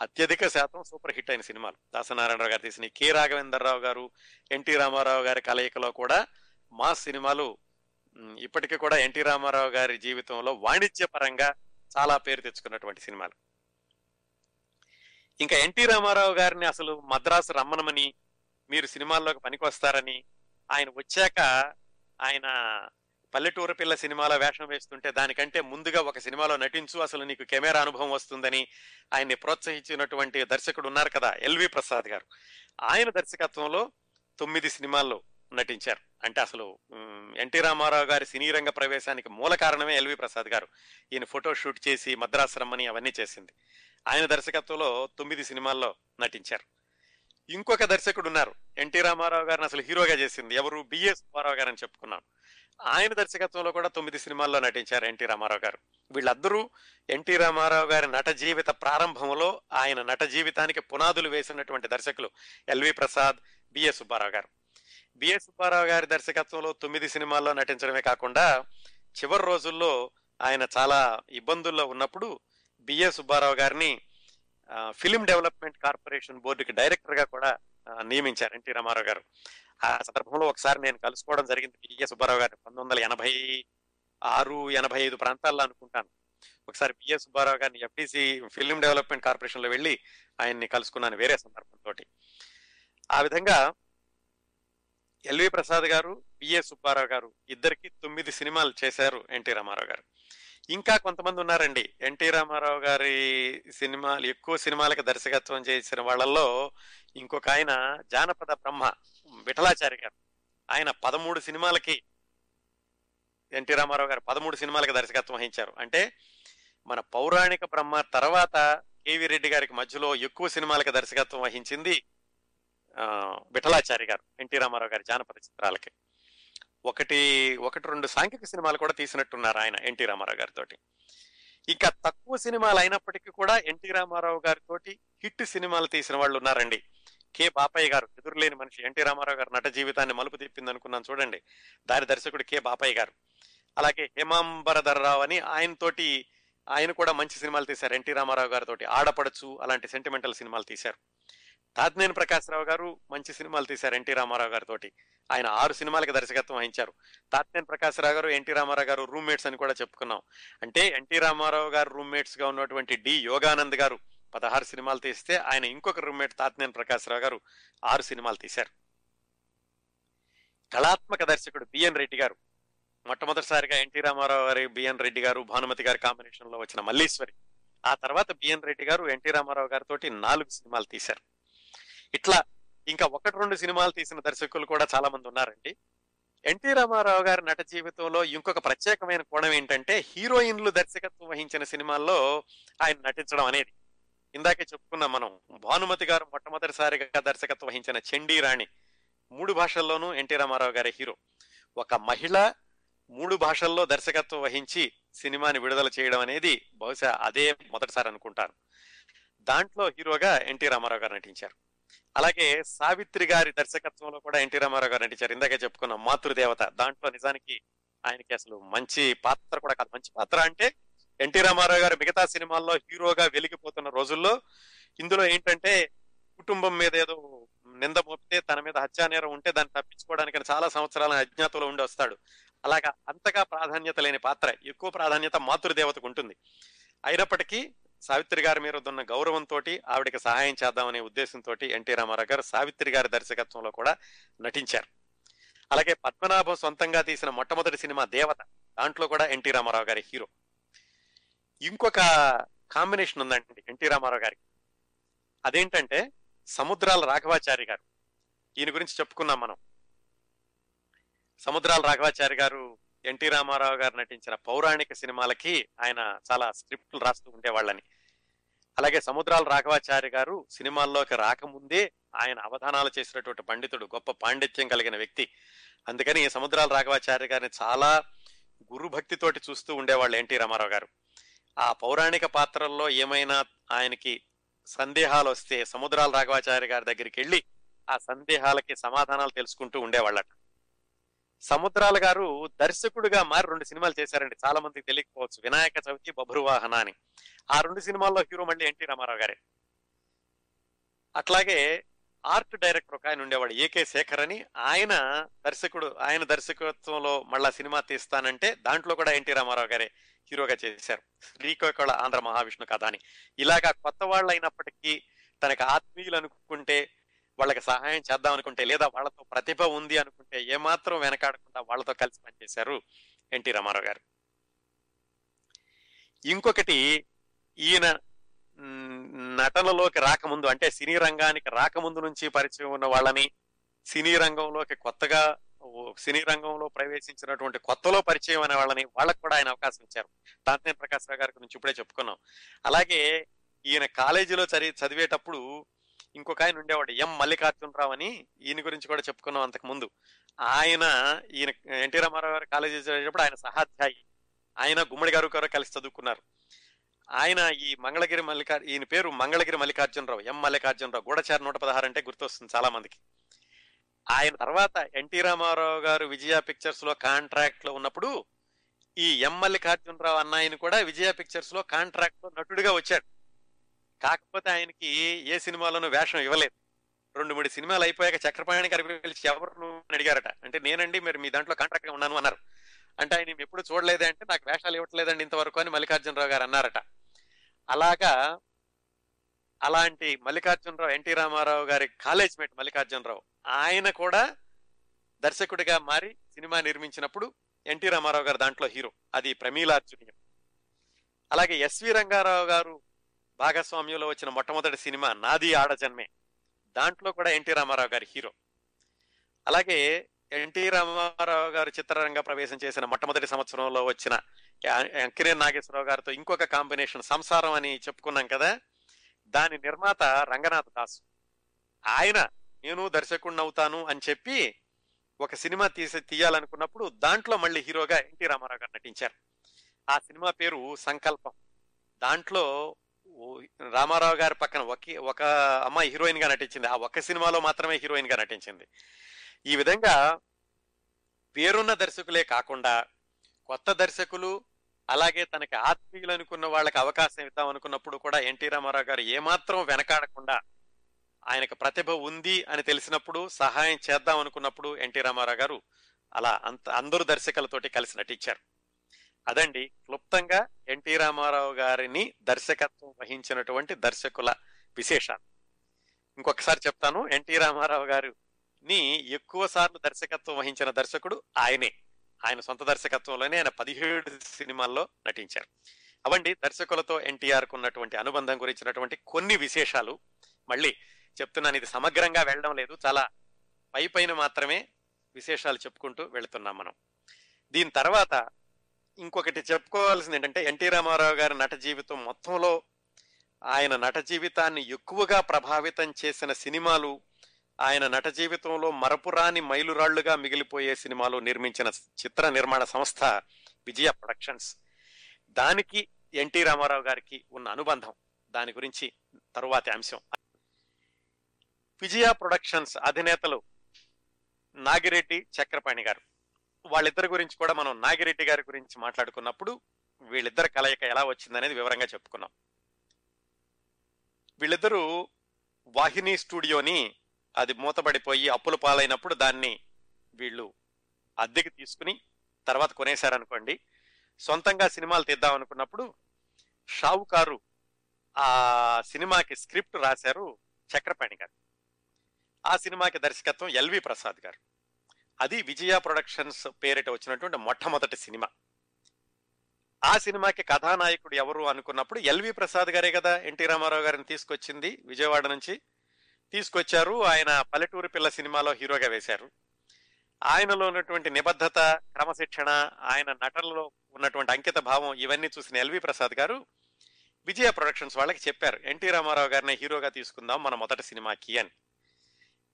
అత్యధిక శాతం సూపర్ హిట్ అయిన సినిమాలు. దాసనారాయణరావు గారు తీసిన కె రాఘవేంద్రరావు గారు ఎన్టీ రామారావు గారి కలయికలో కూడా మా సినిమాలు ఇప్పటికీ కూడా ఎన్టీ రామారావు గారి జీవితంలో వాణిజ్య పరంగా చాలా పేరు తెచ్చుకున్నటువంటి సినిమాలు. ఇంకా ఎన్టీ రామారావు గారిని అసలు మద్రాసు రమ్మనమని మీరు సినిమాల్లోకి పనికి వస్తారని ఆయన వచ్చాక ఆయన పల్లెటూరు పిల్ల సినిమాలో వేషం వేస్తుంటే దానికంటే ముందుగా ఒక సినిమాలో నటించు అసలు నీకు కెమెరా అనుభవం వస్తుందని ఆయన్ని ప్రోత్సహించినటువంటి దర్శకుడు ఉన్నారు కదా ఎల్వి ప్రసాద్ గారు. ఆయన దర్శకత్వంలో తొమ్మిది సినిమాల్లో నటించారు. అంటే అసలు ఎన్టీ రామారావు గారి సినీ రంగ ప్రవేశానికి మూల కారణమే ఎల్వి ప్రసాద్ గారు. ఈయన ఫోటో షూట్ చేసి మద్రాసు రమ్మని అవన్నీ చేసింది. ఆయన దర్శకత్వంలో తొమ్మిది సినిమాల్లో నటించారు. ఇంకొక దర్శకుడు ఉన్నారు. ఎన్టీ రామారావు గారిని అసలు హీరోగా చేసింది ఎవరు? బిఎస్ సుబ్బారావు గారు అని చెప్పుకున్నాను. ఆయన దర్శకత్వంలో కూడా తొమ్మిది సినిమాల్లో నటించారు ఎన్టీ రామారావు గారు. వీళ్ళందరూ ఎన్టీ రామారావు గారి నట జీవిత ప్రారంభంలో ఆయన నట జీవితానికి పునాదులు వేసినటువంటి దర్శకులు ఎల్వి ప్రసాద్ బిఎస్ సుబ్బారావు గారు. బిఎస్ సుబ్బారావు గారి దర్శకత్వంలో తొమ్మిది సినిమాల్లో నటించడమే కాకుండా చివరి రోజుల్లో ఆయన చాలా ఇబ్బందుల్లో ఉన్నప్పుడు బిఎస్ సుబ్బారావు గారిని ఫిలిం డెవలప్మెంట్ కార్పొరేషన్ బోర్డుకి డైరెక్టర్గా కూడా నియమించారు ఎన్టీ రామారావు గారు. ఆ సందర్భంలో ఒకసారి నేను కలుసుకోవడం జరిగింది పిఏ సుబ్బారావు గారిని. పంతొమ్మిది వందల ఎనభై ఆరు ఎనభై ఐదు ప్రాంతాల్లో అనుకుంటాను. ఒకసారి పిఏ సుబ్బారావు గారిని ఎఫ్డిసి ఫిలిం డెవలప్మెంట్ కార్పొరేషన్లో వెళ్ళి ఆయన్ని కలుసుకున్నాను వేరే సందర్భంతో ఆ విధంగా ఎల్వి ప్రసాద్ గారు బిఎస్ సుబ్బారావు గారు ఇద్దరికి తొమ్మిది సినిమాలు చేశారు ఎన్టీ రామారావు గారు. ఇంకా కొంతమంది ఉన్నారండి ఎన్టీ రామారావు గారి సినిమాలు ఎక్కువ సినిమాలకు దర్శకత్వం చేసిన వాళ్ళల్లో ఇంకొక ఆయన జానపద బ్రహ్మ విఠలాచారి గారు. ఆయన పదమూడు సినిమాలకి ఎన్టీ రామారావు గారు పదమూడు సినిమాలకి దర్శకత్వం వహించారు. అంటే మన పౌరాణిక బ్రహ్మ తర్వాత కేవీ రెడ్డి గారికి మధ్యలో ఎక్కువ సినిమాలకు దర్శకత్వం వహించింది విఠలాచారి గారు ఎన్టీ రామారావు గారి జానపద చిత్రాలకి. ఒకటి ఒకటి రెండు సాంఘిక సినిమాలు కూడా తీసినట్టున్నారు ఆయన ఎన్టీ రామారావు గారితో ఇంకా తక్కువ సినిమాలు అయినప్పటికీ కూడా ఎన్టీ రామారావు గారితో హిట్ సినిమాలు తీసిన వాళ్ళు ఉన్నారండి. కె బాపయ్య గారు ఎదురులేని మనిషి. ఎన్టీ రామారావు గారు నట జీవితాన్ని మలుపు తిప్పింది అనుకున్నాను చూడండి. దాని దర్శకుడు కె బాపయ్య గారు. అలాగే హేమాంబరధర్రావు అని ఆయనతోటి ఆయన కూడా మంచి సినిమాలు తీశారు. ఎన్టీ రామారావు గారితో ఆడపడచ్చు అలాంటి సెంటిమెంటల్ సినిమాలు తీశారు. తాజ్నేని ప్రకాశ్రావు గారు మంచి సినిమాలు తీశారు ఎన్టీ రామారావు గారితో ఆయన ఆరు సినిమాలకు దర్శకత్వం వహించారు. తాత్నేని ప్రకాశ్రావు గారు ఎన్టీ రామారావు గారు రూమ్మేట్స్ అని కూడా చెప్పుకున్నాం. అంటే ఎన్టీ రామారావు గారు రూమ్మేట్స్గా ఉన్నటువంటి డి యోగానంద్ గారు పదహారు సినిమాలు తీస్తే ఆయన ఇంకొక రూమ్మేట్ తాత్నేని ప్రకాశ్రావు గారు ఆరు సినిమాలు తీశారు. కళాత్మక దర్శకుడు బిఎన్ రెడ్డి గారు. మొట్టమొదటిసారిగా ఎన్టీ రామారావు గారి బిఎన్ రెడ్డి గారు భానుమతి గారి కాంబినేషన్లో వచ్చిన మల్లీశ్వరి. ఆ తర్వాత బిఎన్ రెడ్డి గారు ఎన్టీ రామారావు గారితో నాలుగు సినిమాలు తీశారు. ఇట్లా ఇంకా ఒకటి రెండు సినిమాలు తీసిన దర్శకులు కూడా చాలా మంది ఉన్నారండి. ఎన్టీ రామారావు గారి నట జీవితంలో ఇంకొక ప్రత్యేకమైన కోణం ఏంటంటే హీరోయిన్లు దర్శకత్వం వహించిన సినిమాల్లో ఆయన నటించడం అనేది. ఇందాకే చెప్పుకున్నాం మనం భానుమతి గారు మొట్టమొదటిసారిగా దర్శకత్వం వహించిన చండీ రాణి మూడు భాషల్లోనూ ఎన్టీ రామారావు గారి హీరో. ఒక మహిళ మూడు భాషల్లో దర్శకత్వం వహించి సినిమాని విడుదల చేయడం అనేది బహుశా అదే మొదటిసారి అనుకుంటాను. దాంట్లో హీరోగా ఎన్టీ రామారావు గారు నటించారు. అలాగే సావిత్రి గారి దర్శకత్వంలో కూడా ఎన్టీ రామారావు గారు నటించారు. ఇందాక చెప్పుకున్న మాతృదేవత. దాంట్లో నిజానికి ఆయనకి అసలు మంచి పాత్ర కూడా కాదు. మంచి పాత్ర అంటే ఎన్టీ రామారావు గారు మిగతా సినిమాల్లో హీరోగా వెలిగిపోతున్న రోజుల్లో ఇందులో ఏంటంటే కుటుంబం మీద ఏదో నింద మోపితే తన మీద హత్యానేరం ఉంటే దాన్ని తప్పించుకోవడానికి చాలా సంవత్సరాల అజ్ఞాతంలో ఉండి వస్తాడు. అలాగా అంతగా ప్రాధాన్యత లేని పాత్ర ఎక్కువ ప్రాధాన్యత మాతృదేవతకు ఉంటుంది. అయినప్పటికీ సావిత్రి గారి మీద ఉన్న గౌరవంతో ఆవిడకి సహాయం చేద్దామనే ఉద్దేశంతో ఎన్టీ రామారావు గారు సావిత్రి గారి దర్శకత్వంలో కూడా నటించారు. అలాగే పద్మనాభం సొంతంగా తీసిన మొట్టమొదటి సినిమా దేవత దాంట్లో కూడా ఎన్టీ రామారావు గారి హీరో. ఇంకొక కాంబినేషన్ ఉందండి ఎన్టీ రామారావు గారికి. అదేంటంటే సముద్రాల రాఘవాచారి గారు ఈయన గురించి చెప్పుకున్నాం మనం. సముద్రాల రాఘవాచారి గారు ఎన్టీ రామారావు గారు నటించిన పౌరాణిక సినిమాలకి ఆయన చాలా స్క్రిప్ట్లు రాస్తూ ఉండేవాళ్ళని. అలాగే సముద్రాల రాఘవాచార్య గారు సినిమాల్లోకి రాకముందే ఆయన అవధానాలు చేసినటువంటి పండితుడు గొప్ప పాండిత్యం కలిగిన వ్యక్తి. అందుకని సముద్రాల రాఘవాచార్య గారిని చాలా గురుభక్తితోటి చూస్తూ ఉండేవాళ్ళు ఎన్టీ రామారావు గారు. ఆ పౌరాణిక పాత్రల్లో ఏమైనా ఆయనకి సందేహాలు వస్తే సముద్రాల రాఘవాచార్య గారి దగ్గరికి వెళ్ళి ఆ సందేహాలకి సమాధానాలు తెలుసుకుంటూ ఉండేవాళ్ళట. సముద్రాల గారు దర్శకుడిగా మారి రెండు సినిమాలు చేశారండి. చాలా మందికి తెలియకపోవచ్చు. వినాయక చవితి బభ్రువాహన అని. ఆ రెండు సినిమాల్లో హీరో మళ్ళీ ఎన్టీ రామారావు గారే. అట్లాగే ఆర్ట్ డైరెక్టర్ ఒక ఆయన ఉండేవాడు ఏకే శేఖర్ అని. ఆయన దర్శకుడు ఆయన దర్శకత్వంలో మళ్ళా సినిమా తీస్తానంటే దాంట్లో కూడా ఎన్టీ రామారావు గారే హీరోగా చేశారు. శ్రీకాకుళ ఆంధ్ర మహావిష్ణు కథ అని. ఇలాగా కొత్త వాళ్ళు అయినప్పటికీ తనకు ఆత్మీయులు అనుకుంటే వాళ్ళకి సహాయం చేద్దాం అనుకుంటే లేదా వాళ్ళతో ప్రతిభ ఉంది అనుకుంటే ఏమాత్రం వెనకాడకుండా వాళ్ళతో కలిసి పనిచేశారు ఎన్టీ రామారావు గారు. ఇంకొకటి ఈయన నటనలోకి రాకముందు అంటే సినీ రంగానికి రాకముందు నుంచి పరిచయం ఉన్న వాళ్ళని సినీ రంగంలోకి కొత్తగా సినీ రంగంలో ప్రవేశించినటువంటి కొత్తలో పరిచయం అనే వాళ్ళని వాళ్ళకు కూడా ఆయన అవకాశం ఇచ్చారు. తాంతేన్ ప్రకాశ్ రావు గారి గురించి ఇప్పుడే చెప్పుకున్నాం. అలాగే ఈయన కాలేజీలో చదివి చదివేటప్పుడు ఇంకొక ఆయన ఉండేవాడు ఎం మల్లికార్జునరావు అని ఈయన గురించి కూడా చెప్పుకున్నాం అంతకు ముందు ఆయన ఈయన ఎన్టీ రామారావు గారు కాలేజీ చదివేటప్పుడు ఆయన సహాధ్యాయి. ఆయన గుమ్మడి గారు గారు కలిసి చదువుకున్నారు. ఆయన ఈ మంగళగిరి మల్లికార్ ఈయన పేరు మంగళగిరి మల్లికార్జునరావు ఎం మల్లికార్జునరావు. గూఢచారి నూట పదహారు అంటే గుర్తొస్తుంది చాలా మందికి. ఆయన తర్వాత ఎన్టీ రామారావు గారు విజయ పిక్చర్స్లో కాంట్రాక్ట్లో ఉన్నప్పుడు ఈ ఎం మల్లికార్జునరావు అన్నాయని కూడా విజయ పిక్చర్స్లో కాంట్రాక్ట్లో నటుడిగా వచ్చాడు. కాకపోతే ఆయనకి ఏ సినిమాలోనూ వేషం ఇవ్వలేదు. రెండు మూడు సినిమాలు అయిపోయాక చక్రపాణి గారి పిలిచి ఎవరు అడిగారట? అంటే నేనండి మరి మీ దాంట్లో కాంట్రాక్ట్గా ఉన్నాను అన్నారు. అంటే ఆయన ఎప్పుడు చూడలేదే అంటే నాకు వేషాలు ఇవ్వట్లేదండి ఇంతవరకు అని మల్లికార్జునరావు గారు అన్నారట. అలాగా అలాంటి మల్లికార్జునరావు ఎన్టీ రామారావు గారి కాలేజ్ మేట్ మల్లికార్జునరావు ఆయన కూడా దర్శకుడిగా మారి సినిమా నిర్మించినప్పుడు ఎన్టీ రామారావు గారు దాంట్లో హీరో. అది ప్రమీలార్జునీయం. అలాగే ఎస్వి రంగారావు గారు భాగస్వామ్యంలో వచ్చిన మొట్టమొదటి సినిమా నాది ఆడజన్మే దాంట్లో కూడా ఎన్టీ రామారావు గారి హీరో. అలాగే ఎన్టీ రామారావు గారు చిత్రరంగ ప్రవేశం చేసిన మొట్టమొదటి సంవత్సరంలో వచ్చిన కిరణ్ నాగేశ్వరరావు గారితో ఇంకొక కాంబినేషన్ సంసారం అని చెప్పుకున్నాం కదా దాని నిర్మాత రంగనాథ్ దాస్. ఆయన నేను దర్శకుడిని అవుతాను అని చెప్పి ఒక సినిమా తీసి తీయాలనుకున్నప్పుడు దాంట్లో మళ్ళీ హీరోగా ఎన్టీ రామారావు గారు నటించారు. ఆ సినిమా పేరు సంకల్పం. దాంట్లో రామారావు గారి పక్కన ఒకే ఒక అమ్మాయి హీరోయిన్గా నటించింది. ఆ ఒక్క సినిమాలో మాత్రమే హీరోయిన్గా నటించింది. ఈ విధంగా పేరున్న దర్శకులే కాకుండా కొత్త దర్శకులు అలాగే తనకి ఆత్మీయులు అనుకున్న వాళ్ళకి అవకాశం ఇద్దాం అనుకున్నప్పుడు కూడా ఎన్టీ రామారావు గారు ఏమాత్రం వెనకాడకుండా ఆయనకు ప్రతిభ ఉంది అని తెలిసినప్పుడు సహాయం చేద్దాం అనుకున్నప్పుడు ఎన్టీ రామారావు గారు అలా అంత అందరు దర్శకులతోటి కలిసి నటించారు. అదండి. క్లుప్తంగా ఎన్టీ రామారావు గారిని దర్శకత్వం వహించినటువంటి దర్శకుల విశేషాలు. ఇంకొకసారి చెప్తాను. ఎన్టీ రామారావు గారిని ఎక్కువ సార్లు దర్శకత్వం వహించిన దర్శకుడు ఆయనే. ఆయన సొంత దర్శకత్వంలోనే ఆయన పదిహేడు సినిమాల్లో నటించారు. అవండి దర్శకులతో ఎన్టీఆర్కు ఉన్నటువంటి అనుబంధం గురించినటువంటి కొన్ని విశేషాలు. మళ్ళీ చెప్తున్నాను ఇది సమగ్రంగా వెళ్ళడం లేదు. చాలా పై పైన మాత్రమే విశేషాలు చెప్పుకుంటూ వెళుతున్నాం మనం. దీని తర్వాత ఇంకొకటి చెప్పుకోవాల్సింది ఏంటంటే ఎన్టీ రామారావు గారి నట జీవితం మొత్తంలో ఆయన నట జీవితాన్ని ఎక్కువగా ప్రభావితం చేసిన సినిమాలు ఆయన నట జీవితంలో మరపురాని మైలురాళ్ళుగా మిగిలిపోయే సినిమాలు నిర్మించిన చిత్ర నిర్మాణ సంస్థ విజయ ప్రొడక్షన్స్. దానికి ఎన్టీ రామారావు గారికి ఉన్న అనుబంధం. దాని గురించి తరువాతి అంశం. విజయ ప్రొడక్షన్స్ అధినేతలు నాగిరెడ్డి చక్రపాణి గారు. వాళ్ళిద్దరి గురించి కూడా మనం నాగిరెడ్డి గారి గురించి మాట్లాడుకున్నప్పుడు వీళ్ళిద్దరి కలయిక ఎలా వచ్చిందనేది వివరంగా చెప్పుకున్నాం. వీళ్ళిద్దరూ వాహిని స్టూడియోని అది మూతబడిపోయి అప్పుల పాలైనప్పుడు దాన్ని వీళ్ళు అద్దెకి తీసుకుని తర్వాత కొనేశారనుకోండి. సొంతంగా సినిమాలు తీద్దాం అనుకున్నప్పుడు షావుకారు ఆ సినిమాకి స్క్రిప్ట్ రాశారు చక్రపాణి గారు. ఆ సినిమాకి దర్శకత్వం ఎల్వి ప్రసాద్ గారు. అది విజయ ప్రొడక్షన్స్ పేరిట వచ్చినటువంటి మొట్టమొదటి సినిమా. ఆ సినిమాకి కథానాయకుడు ఎవరు అనుకున్నప్పుడు ఎల్వి ప్రసాద్ గారే కదా ఎన్టీ రామారావు గారిని తీసుకొచ్చింది విజయవాడ నుంచి. తీసుకొచ్చారు ఆయన పల్లెటూరు పిల్ల సినిమాలో హీరోగా వేశారు. ఆయనలో ఉన్నటువంటి నిబద్ధత క్రమశిక్షణ ఆయన నటనలో ఉన్నటువంటి అంకిత భావం ఇవన్నీ చూసిన ఎల్వి ప్రసాద్ గారు విజయ ప్రొడక్షన్స్ వాళ్ళకి చెప్పారు ఎన్టీ రామారావు గారిని హీరోగా తీసుకుందాం మన మొదటి సినిమాకి అని.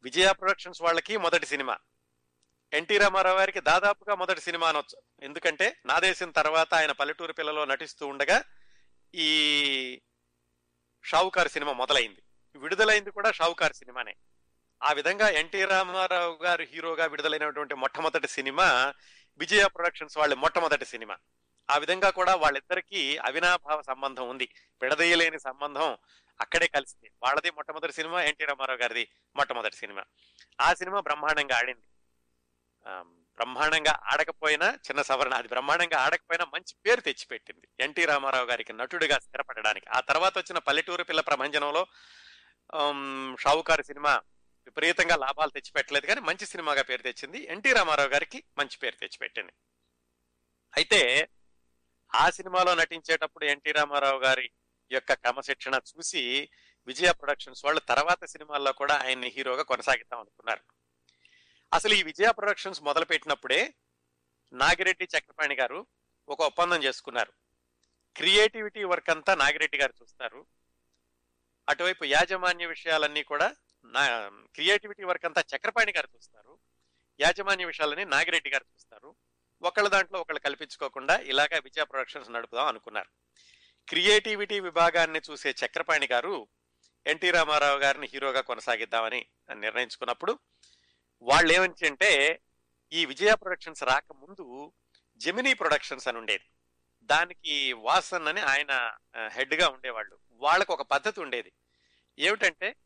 విజయ ప్రొడక్షన్స్ వాళ్ళకి మొదటి సినిమా. ఎన్టీ రామారావు గారికి దాదాపుగా మొదటి సినిమా అనొచ్చు. ఎందుకంటే నా దేశం తర్వాత ఆయన పల్లెటూరు పిల్లలో నటిస్తూ ఉండగా ఈ షావుకారు సినిమా మొదలైంది. విడుదలైంది కూడా షావుకారు సినిమానే. ఆ విధంగా ఎన్టీ రామారావు గారు హీరోగా విడుదలైనటువంటి మొట్టమొదటి సినిమా విజయ ప్రొడక్షన్స్ వాళ్ళ మొట్టమొదటి సినిమా. ఆ విధంగా కూడా వాళ్ళిద్దరికీ అవినాభావ సంబంధం ఉంది. విడదీయలేని సంబంధం అక్కడే కలిసింది. వాళ్ళది మొట్టమొదటి సినిమా ఎన్టీ రామారావు గారిది మొట్టమొదటి సినిమా. ఆ సినిమా బ్రహ్మాండంగా ఆడింది. బ్రహ్మాండంగా ఆడకపోయినా చిన్న సవరణ అది బ్రహ్మాండంగా ఆడకపోయినా మంచి పేరు తెచ్చిపెట్టింది. ఎన్టీ రామారావు గారికి నటుడిగా స్థిరపడడానికి. ఆ తర్వాత వచ్చిన పల్లెటూరు పిల్ల ప్రభంజనంలో షావుకారు సినిమా విపరీతంగా లాభాలు తెచ్చిపెట్టలేదు కానీ మంచి సినిమాగా పేరు తెచ్చింది. ఎన్టీ రామారావు గారికి మంచి పేరు తెచ్చిపెట్టింది. అయితే ఆ సినిమాలో నటించేటప్పుడు ఎన్టీ రామారావు గారి యొక్క క్రమశిక్షణ చూసి విజయ ప్రొడక్షన్స్ వాళ్ళు తర్వాత సినిమాల్లో కూడా ఆయన్ని హీరోగా కొనసాగిద్దాం అనుకున్నారు. అసలు ఈ విజయ ప్రొడక్షన్స్ మొదలు పెట్టినప్పుడే నాగిరెడ్డి చక్రపాణి గారు ఒక ఒప్పందం చేసుకున్నారు. క్రియేటివిటీ వర్క్ అంతా నాగిరెడ్డి గారు చూస్తారు. అటువైపు యాజమాన్య విషయాలన్నీ కూడా నా క్రియేటివిటీ వర్క్ అంతా చక్రపాణి గారు చూస్తారు. యాజమాన్య విషయాలని నాగిరెడ్డి గారు చూస్తారు. ఒకళ్ళ దాంట్లో ఒకళ్ళు కల్పించుకోకుండా ఇలాగ విజయ ప్రొడక్షన్స్ నడుపుదాం అనుకున్నారు. క్రియేటివిటీ విభాగాన్ని చూసే చక్రపాణి గారు ఎన్టీ రామారావు గారిని హీరోగా కొనసాగిద్దామని నిర్ణయించుకున్నప్పుడు వాళ్ళు ఏమని అంటే ఈ విజయ ప్రొడక్షన్స్ రాకముందు జెమినీ ప్రొడక్షన్స్ అని ఉండేది. దానికి వాసన్ అని ఆయన హెడ్గా ఉండేవాళ్ళు. వాళ్ళకు ఒక పద్ధతి ఉండేది. ఏమిటంటే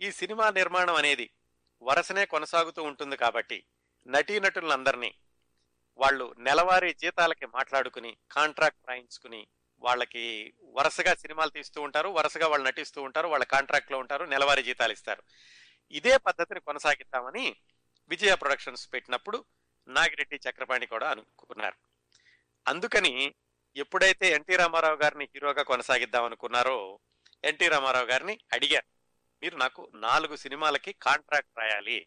ఈ సినిమా నిర్మాణం అనేది వరుసనే కొనసాగుతూ ఉంటుంది కాబట్టి నటీనటులందరినీ వాళ్ళు నెలవారీ జీతాలకి మాట్లాడుకుని కాంట్రాక్ట్ రాయించుకుని వాళ్ళకి వరుసగా సినిమాలు తీస్తూ ఉంటారు వరుసగా వాళ్ళు నటిస్తూ ఉంటారు వాళ్ళ కాంట్రాక్ట్లో ఉంటారు నెలవారీ జీతాలు ఇస్తారు ఇదే పద్ధతిని కొనసాగిద్దామని విజయ ప్రొడక్షన్స్ పెట్టినప్పుడు నాగిరెడ్డి చక్రపాణి కూడా అనుకున్నారు. అందుకని ఎప్పుడైతే ఎన్టీ రామారావు గారిని హీరోగా కొనసాగిద్దాం అనుకున్నారో ఎన్టీ రామారావు గారిని అడిగారు. మీరు నాకు నాలుగు సినిమాలకి కాంట్రాక్ట్ రాయాలి.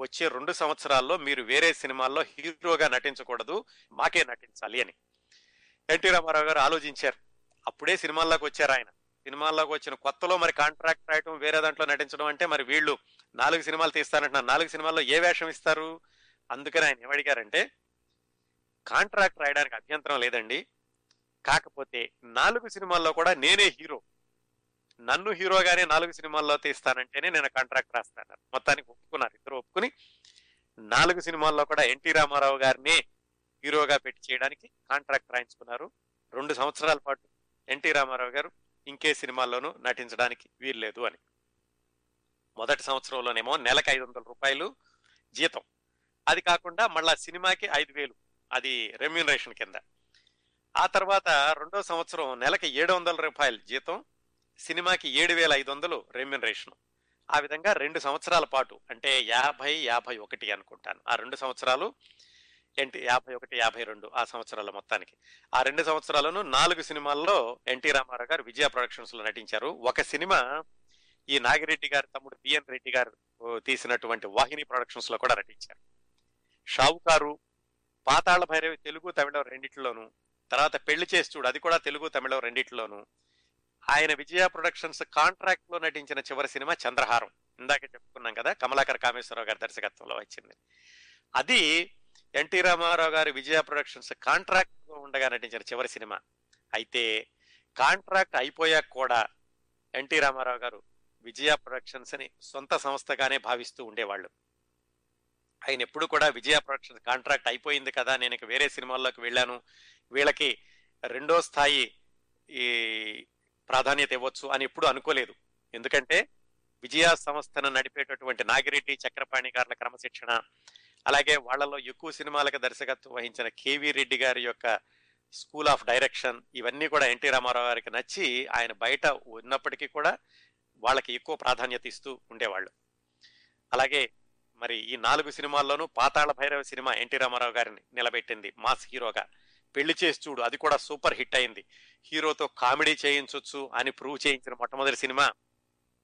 వచ్చే రెండు సంవత్సరాల్లో మీరు వేరే సినిమాల్లో హీరోగా నటించకూడదు మాకే నటించాలి అని. ఎన్టీ రామారావు గారు ఆలోచించారు. అప్పుడే సినిమాల్లోకి వచ్చారు ఆయన. సినిమాల్లోకి వచ్చిన కొత్తలో మరి కాంట్రాక్ట్ రాయటం వేరే దాంట్లో నటించడం అంటే మరి వీళ్ళు నాలుగు సినిమాలు తీస్తానంటున్నారు. నాలుగు సినిమాల్లో ఏ వేషం ఇస్తారు? అందుకని ఆయన ఏమడిగారంటే కాంట్రాక్ట్ రాయడానికి అభ్యంతరం లేదండి. కాకపోతే నాలుగు సినిమాల్లో కూడా నేనే హీరో. నన్ను హీరోగానే నాలుగు సినిమాల్లో తీస్తానంటేనే నేను కాంట్రాక్ట్ రాస్తాను మొత్తానికి ఒప్పుకున్నారు. ఇద్దరు ఒప్పుకుని నాలుగు సినిమాల్లో కూడా ఎన్టీ రామారావు గారిని హీరోగా పెట్టి చేయడానికి కాంట్రాక్ట్ రాయించుకున్నారు. రెండు సంవత్సరాల పాటు ఎన్టీ రామారావు గారు ఇంకే సినిమాల్లోనూ నటించడానికి వీల్లేదు అని. మొదటి సంవత్సరంలోనేమో నెలకు ఐదు వందల రూపాయలు జీతం. అది కాకుండా మళ్ళా సినిమాకి ఐదు వేలు అది రెమ్యూనరేషన్ కింద. ఆ తర్వాత రెండో సంవత్సరం నెలకి ఏడు వందల రూపాయలు జీతం సినిమాకి ఏడు వేల ఐదు వందలు రెమ్యూనరేషన్. ఆ విధంగా రెండు సంవత్సరాల పాటు అంటే యాభై యాభై ఒకటి అనుకుంటాను. ఆ రెండు సంవత్సరాలు ఎన్టీ యాభై ఒకటి యాభై రెండు ఆ సంవత్సరాల మొత్తానికి. ఆ రెండు సంవత్సరాలను నాలుగు సినిమాల్లో ఎన్టీ రామారావు గారు విజయ ప్రొడక్షన్స్లో నటించారు. ఒక సినిమా ఈ నాగిరెడ్డి గారి తమ్ముడు బిఎన్ రెడ్డి గారు తీసినటువంటి వాహిని ప్రొడక్షన్స్లో కూడా నటించారు. షావుకారు పాతాళ భైరవి తెలుగు తమిళం రెండిట్లోనూ తర్వాత పెళ్ళి చేసి చూడు అది కూడా తెలుగు తమిళం రెండిట్లోనూ ఆయన విజయ ప్రొడక్షన్స్ కాంట్రాక్ట్లో నటించిన చివరి సినిమా చంద్రహారం. ఇందాక చెప్పుకున్నాం కదా కమలాకర్ కామేశ్వరరావు గారి దర్శకత్వంలో వచ్చింది. అది ఎన్టీ రామారావు గారి విజయ ప్రొడక్షన్స్ కాంట్రాక్ట్లో ఉండగా నటించిన చివరి సినిమా. అయితే కాంట్రాక్ట్ అయిపోయాక కూడా ఎన్టీ రామారావు గారు విజయ ప్రొడక్షన్స్ అని సొంత సంస్థగానే భావిస్తూ ఉండేవాళ్ళు. ఆయన ఎప్పుడు కూడా విజయ ప్రొడక్షన్స్ కాంట్రాక్ట్ అయిపోయింది కదా నేను ఇక వేరే సినిమాల్లోకి వెళ్ళాను వీళ్ళకి రెండో స్థాయి ఈ ప్రాధాన్యత ఇవ్వచ్చు అని ఎప్పుడు అనుకోలేదు. ఎందుకంటే విజయ సంస్థను నడిపేటటువంటి నాగిరెడ్డి చక్రపాణి గారుల క్రమశిక్షణ అలాగే వాళ్ళలో ఎక్కువ సినిమాలకు దర్శకత్వం వహించిన కేవీ రెడ్డి గారి యొక్క స్కూల్ ఆఫ్ డైరెక్షన్ ఇవన్నీ కూడా ఎన్టీ రామారావు గారికి నచ్చి ఆయన బయట ఉన్నప్పటికీ కూడా వాళ్ళకి ఎక్కువ ప్రాధాన్యత ఇస్తూ ఉండేవాళ్ళు. అలాగే మరి ఈ నాలుగు సినిమాల్లోనూ Pathala Bhairava cinema N T Rama Rao గారిని నిలబెట్టింది మాస్ హీరోగా. పెళ్ళి చేసి చూడు అది కూడా సూపర్ హిట్ అయింది. హీరోతో కామెడీ చేయించవచ్చు అని ప్రూవ్ చేయించిన మొట్టమొదటి సినిమా.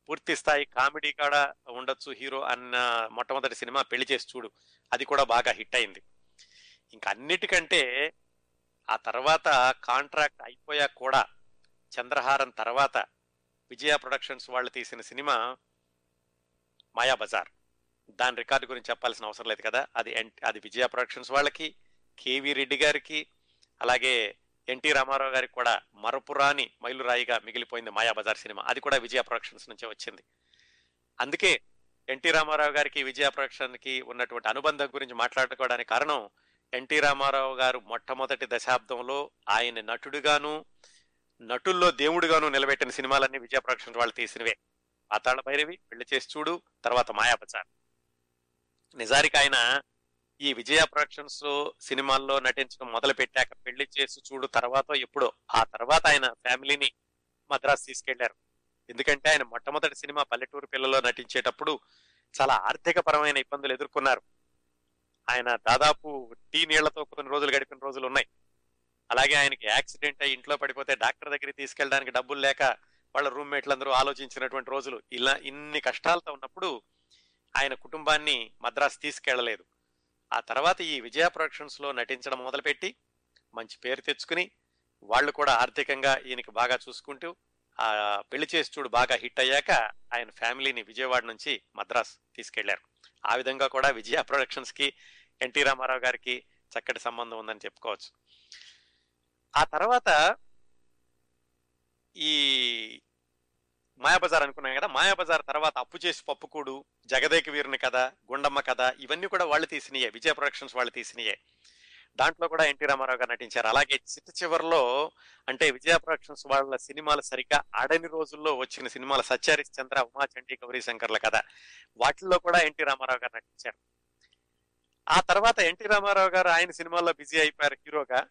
పూర్తి స్థాయి కామెడీ కూడా ఉండొచ్చు హీరో అన్న మొట్టమొదటి సినిమా పెళ్ళి చేసి చూడు అది కూడా బాగా హిట్ అయింది. ఇంకా అన్నిటికంటే ఆ తర్వాత కాంట్రాక్ట్ అయిపోయాక కూడా చంద్రహారం తర్వాత విజయ ప్రొడక్షన్స్ వాళ్ళు తీసిన సినిమా మాయా బజార్. దాని రికార్డు గురించి చెప్పాల్సిన అవసరం లేదు కదా. అది ఎన్- అది విజయ ప్రొడక్షన్స్ వాళ్ళకి కేవీ రెడ్డి గారికి అలాగే ఎన్టీ రామారావు గారికి కూడా మరపురాని మైలురాయిగా మిగిలిపోయింది మాయా బజార్ సినిమా. అది కూడా విజయ ప్రొడక్షన్స్ నుంచే వచ్చింది. అందుకే ఎన్టీ రామారావు గారికి విజయ ప్రొడక్షన్కి ఉన్నటువంటి అనుబంధం గురించి మాట్లాడుకోవడానికి కారణం ఎన్టీ రామారావు గారు మొట్టమొదటి దశాబ్దంలో ఆయన నటుడుగాను నటుల్లో దేవుడుగాను నిలబెట్టిన సినిమాలన్నీ విజయ ప్రొడక్షన్ వాళ్ళు తీసినవే. పాతాళ భైరవి పెళ్ళి చేసి చూడు తర్వాత మాయాపచార్ నిజానికి ఆయన ఈ విజయ ప్రొడక్షన్స్ సినిమాల్లో నటించడం మొదలు పెట్టాక పెళ్ళి చేసి చూడు తర్వాత ఎప్పుడో ఆ తర్వాత ఆయన ఫ్యామిలీని మద్రాసు తీసుకెళ్ళారు. ఎందుకంటే ఆయన మొట్టమొదటి సినిమా పల్లెటూరు పిల్లలో నటించేటప్పుడు చాలా ఆర్థిక పరమైన ఇబ్బందులు ఎదుర్కొన్నారు. ఆయన దాదాపు టీ నీళ్ళతో కొన్ని రోజులు గడిపిన రోజులు ఉన్నాయి. అలాగే ఆయనకి యాక్సిడెంట్ అయ్యి ఇంట్లో పడిపోతే డాక్టర్ దగ్గరికి తీసుకెళ్ళడానికి డబ్బులు లేక వాళ్ళ రూమ్మేట్లందరూ ఆలోచించినటువంటి రోజులు ఇలా ఇన్ని కష్టాలతో ఉన్నప్పుడు ఆయన కుటుంబాన్ని మద్రాసు తీసుకెళ్ళలేదు ఆ తర్వాత ఈ విజయ ప్రొడక్షన్స్లో నటించడం మొదలుపెట్టి మంచి పేరు తెచ్చుకుని వాళ్ళు కూడా ఆర్థికంగా ఈయనకి బాగా చూసుకుంటూ ఆ పెళ్ళి చేసి చూడు బాగా హిట్ అయ్యాక ఆయన ఫ్యామిలీని విజయవాడ నుంచి మద్రాస్ తీసుకెళ్ళారు. ఆ విధంగా కూడా విజయ ప్రొడక్షన్స్కి ఎన్టీ రామారావు గారికి చక్కటి సంబంధం ఉందని చెప్పుకోవచ్చు. ఆ తర్వాత ఈ మాయాబజార్ అనుకున్నాం కదా మాయాబజార్ తర్వాత అప్పు చేసి పప్పుకూడు జగదేక వీరుని కథ గుండమ్మ కథ ఇవన్నీ కూడా వాళ్ళు తీసినయే విజయ ప్రొడక్షన్స్ వాళ్ళు తీసినయే. దాంట్లో కూడా ఎన్టీ రామారావు గారు నటించారు. అలాగే చిట్ట చివరిలో అంటే విజయ ప్రొడక్షన్స్ వాళ్ళ సినిమాలు సరిగ్గా ఆడని రోజుల్లో వచ్చిన సినిమాలు సత్యారిస్ చంద్ర ఉమాచండి గౌరీ శంకర్ల కథ వాటిల్లో కూడా ఎన్టీ రామారావు గారు నటించారు. ఆ తర్వాత ఎన్టీ రామారావు గారు ఆయన సినిమాల్లో బిజీ అయిపోయారు హీరోగా.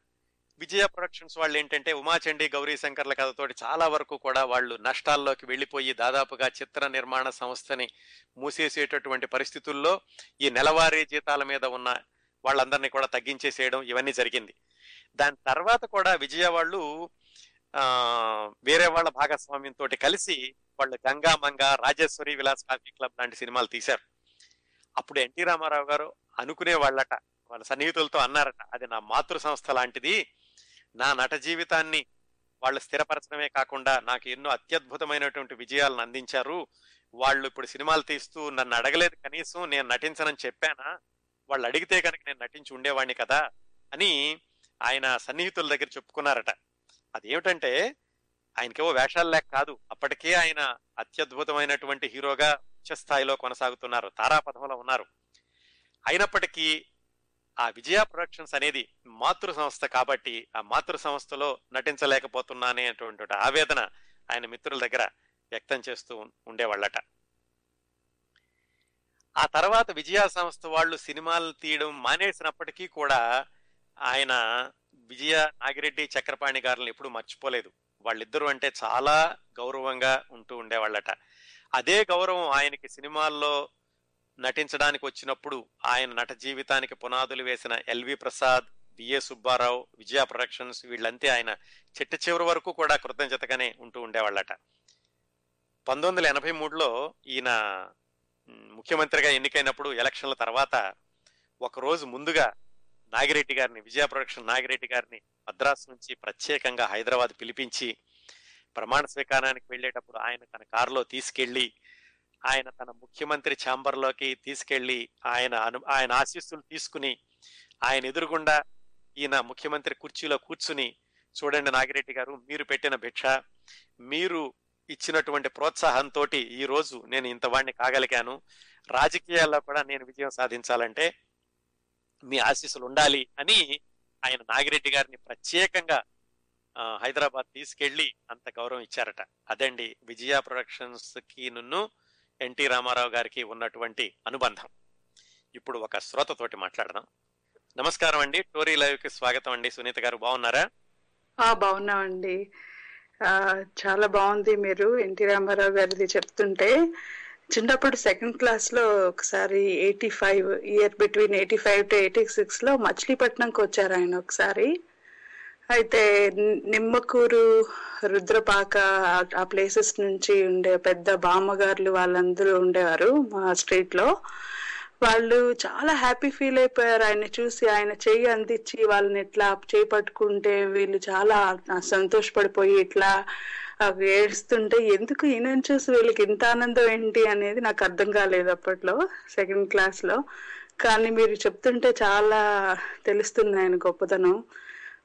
విజయ ప్రొడక్షన్స్ వాళ్ళు ఏంటంటే ఉమాచండి గౌరీ శంకర్ల కథతోటి చాలా వరకు కూడా వాళ్ళు నష్టాల్లోకి వెళ్ళిపోయి దాదాపుగా చిత్ర నిర్మాణ సంస్థని మూసేసేటటువంటి పరిస్థితుల్లో ఈ నెలవారీ జీతాల మీద ఉన్న వాళ్ళందరినీ కూడా తగ్గించేసేయడం ఇవన్నీ జరిగింది. దాని తర్వాత కూడా విజయ వాళ్ళు వేరే వాళ్ళ భాగస్వామ్యంతో కలిసి వాళ్ళు గంగా మంగ రాజేశ్వరి విలాస్ కాఫీ క్లబ్ లాంటి సినిమాలు తీశారు. అప్పుడు ఎన్టీ రామారావు గారు అనుకునే వాళ్ళట వాళ్ళ సన్నిహితులతో అన్నారట అది నా మాతృ సంస్థ లాంటిది నా నట జీవితాన్ని వాళ్ళు స్థిరపరచడమే కాకుండా నాకు ఎన్నో అత్యద్భుతమైనటువంటి విజయాలను అందించారు. వాళ్ళు ఇప్పుడు సినిమాలు తీస్తూ నన్ను అడగలేదు కనీసం నేను నటించనని చెప్పానా? వాళ్ళు అడిగితే కనుక నేను నటించి ఉండేవాడిని కదా అని ఆయన సన్నిహితుల దగ్గర చెప్పుకున్నారట. అదేమిటంటే ఆయనకేవో వేషాలు లేక కాదు అప్పటికే ఆయన అత్యద్భుతమైనటువంటి హీరోగా ఉచ్చ స్థాయిలో కొనసాగుతున్నారు తారాపథంలో ఉన్నారు. అయినప్పటికీ ఆ విజయ ప్రొడక్షన్స్ అనేది మాతృ సంస్థ కాబట్టి ఆ మాతృ సంస్థలో నటించలేకపోతున్నానే అటువంటి ఆవేదన ఆయన మిత్రుల దగ్గర వ్యక్తం చేస్తూ ఉండేవాళ్ళట. ఆ తర్వాత విజయ సంస్థ వాళ్ళు సినిమాలు తీయడం మానేసినప్పటికీ కూడా ఆయన విజయ నాగిరెడ్డి చక్రపాణి గారిని ఎప్పుడూ మర్చిపోలేదు. వాళ్ళిద్దరూ అంటే చాలా గౌరవంగా ఉంటూ ఉండేవాళ్ళట. అదే గౌరవం ఆయనకి సినిమాల్లో నటించడానికి వచ్చినప్పుడు ఆయన నట జీవితానికి పునాదులు వేసిన LV Prasad BA Subba Rao Vijaya productions వీళ్ళంతే ఆయన చిట్ట చివరి వరకు కూడా కృతజ్ఞతగానే ఉంటూ ఉండేవాళ్ళట. పంతొమ్మిది వందల ఎనభై మూడులో ఈయన ముఖ్యమంత్రిగా ఎన్నికైనప్పుడు ఎలక్షన్ల తర్వాత ఒక రోజు ముందుగా నాగిరెడ్డి గారిని విజయ ప్రొడక్షన్ నాగిరెడ్డి గారిని మద్రాసు నుంచి ప్రత్యేకంగా హైదరాబాద్ పిలిపించి ప్రమాణ స్వీకారానికి వెళ్ళేటప్పుడు ఆయన తన కారులో తీసుకెళ్ళి ఆయన తన ముఖ్యమంత్రి ఛాంబర్లోకి తీసుకెళ్ళి ఆయన అను ఆయన ఆశీస్సులు తీసుకుని ఆయన ఎదురుగుండా ఈయన ముఖ్యమంత్రి కుర్చీలో కూర్చుని చూడండి నాగిరెడ్డి గారు మీరు పెట్టిన భిక్ష మీరు ఇచ్చినటువంటి ప్రోత్సాహంతో ఈ రోజు నేను ఇంత వాడిని కాగలిగాను. రాజకీయాల్లో కూడా నేను విజయం సాధించాలంటే మీ ఆశీస్సులు ఉండాలి అని ఆయన నాగిరెడ్డి గారిని ప్రత్యేకంగా హైదరాబాద్ తీసుకెళ్ళి అంత గౌరవం ఇచ్చారట. అదండి విజయ ప్రొడక్షన్స్కి నున్ను ఎన్టీ రామారావు గారికి ఉన్నటువంటి అనుబంధం. ఇప్పుడు ఒక శ్రోతతోటి మాట్లాడదాం. నమస్కారం అండి. టోరీ లైవ్కి స్వాగతం అండి. సునీత గారు బాగున్నారా? బాగున్నామండి. చాలా బాగుంది మీరు ఎన్టీ రామారావు గారిది చెప్తుంటే. చిన్నప్పుడు సెకండ్ క్లాస్లో ఒకసారి eighty five year between eighty five to eighty సిక్స్లో మచిలీపట్నంకి వచ్చారు ఆయన ఒకసారి. అయితే నిమ్మకూరు రుద్రపాక ఆ- ప్లేసెస్ నుంచి ఉండే పెద్ద బామ్మగారులు వాళ్ళందరూ ఉండేవారు మా స్ట్రీట్లో. వాళ్ళు చాలా హ్యాపీ ఫీల్ అయిపోయారు. ఆయన చూసి ఆయన చెయ్యి అందించి వాళ్ళని ఇట్లా చేయి పట్టుకుంటే వీళ్ళు చాలా సంతోషపడిపోయి ఇట్లా ఏడుస్తుంటే ఎందుకు ఈయనని చూసి వీళ్ళకి ఇంత ఆనందం ఏంటి అనేది నాకు అర్థం కాలేదు అప్పట్లో సెకండ్ క్లాస్లో. కానీ మీరు చెప్తుంటే చాలా తెలుస్తుంది ఆయన గొప్పతనం.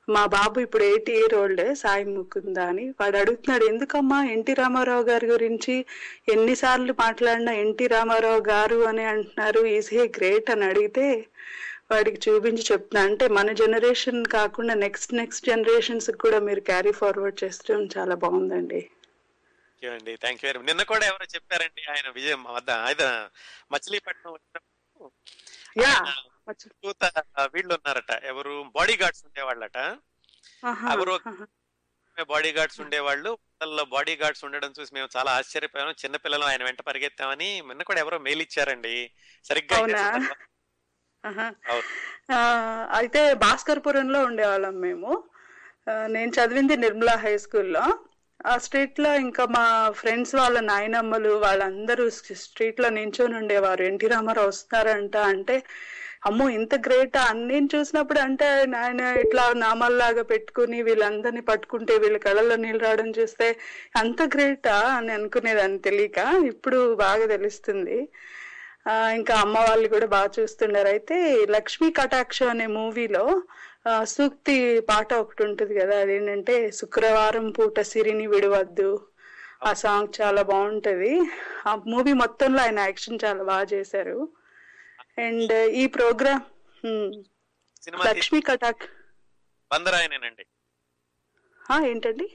మా బాబు ఇప్పుడు eighty year old Sai Mukunda అని. వాడు అడుగుతున్నాడు ఎందుకమ్మా ఎన్టీ రామారావు గారి గురించి ఎన్నిసార్లు మాట్లాడినా ఎన్టీ రామారావు గారు అని అంటున్నారు ఈజ్ హే గ్రేట్ అని అడిగితే వాడికి చూపించి చెప్తున్నా. అంటే మన జనరేషన్ కాకుండా నెక్స్ట్ నెక్స్ట్ జనరేషన్స్ కూడా మీరు క్యారీ ఫార్వర్డ్ చేస్తడం చాలా బాగుందండి. థ్యాంక్ యూ అండి థ్యాంక్ యూ వెరీ నిన్న కూడా ఎవరో చెప్పారండి ఆయన విజయం వద్ద ఆయన మచిలీపట్నం యా చూత వీళ్ళు ఉన్నారట ఎవరు బాడీ గార్డ్స్ ఉండేవాళ్ళట ఎవరో బాడీ గార్డ్స్ ఉండేవాళ్ళు. వాళ్ళలో బాడీ గార్డ్స్ ఉండడం చూసి మేము చాలా ఆశ్చర్యపోయాము. చిన్నపిల్లలు ఆయన వెంట పరిగెత్తామని నిన్న కూడా ఎవరో మెయిల్ ఇచ్చారండి. సరిగ్గా అయితే భాస్కర్పురంలో ఉండేవాళ్ళం మేము. నేను చదివింది నిర్మలా హై స్కూల్లో. ఆ స్ట్రీట్లో ఇంకా మా ఫ్రెండ్స్ వాళ్ళ నాయనమ్మలు వాళ్ళందరూ స్ట్రీట్లో నించొని ఉండేవారు. ఎన్టీ రామారావు వస్తున్నారంట అంటే అమ్మో ఇంత గ్రేట్ నేను చూసినప్పుడు అంటే ఆయన ఇట్లా నామాల్లాగా పెట్టుకుని వీళ్ళందరినీ పట్టుకుంటే వీళ్ళ కళ్ళల్లో నీళ్ళు రావడం చూస్తే అంత గ్రేటా అని అనుకునేదాన్ని తెలియక ఇప్పుడు బాగా తెలుస్తుంది. ఆ, ఇంకా అమ్మ వాళ్ళు కూడా బాగా చూస్తున్నారు. అయితే లక్ష్మీ కటాక్షం అనే మూవీలో సూక్తి పాట ఒకటి ఉంటుంది కదా అదేంటంటే శుక్రవారం పూట సిరిని విడవద్దు. ఆ సాంగ్ చాలా బాగుంటది. ఆ మూవీ మొత్తంలో ఆయన యాక్షన్ చాలా బాగా చేశారు. అండ్ ఈ ప్రోగ్రామ్ సినిమా లక్ష్మీ కటాక్. బందర్ ఆయనేనండి ఏంటండి?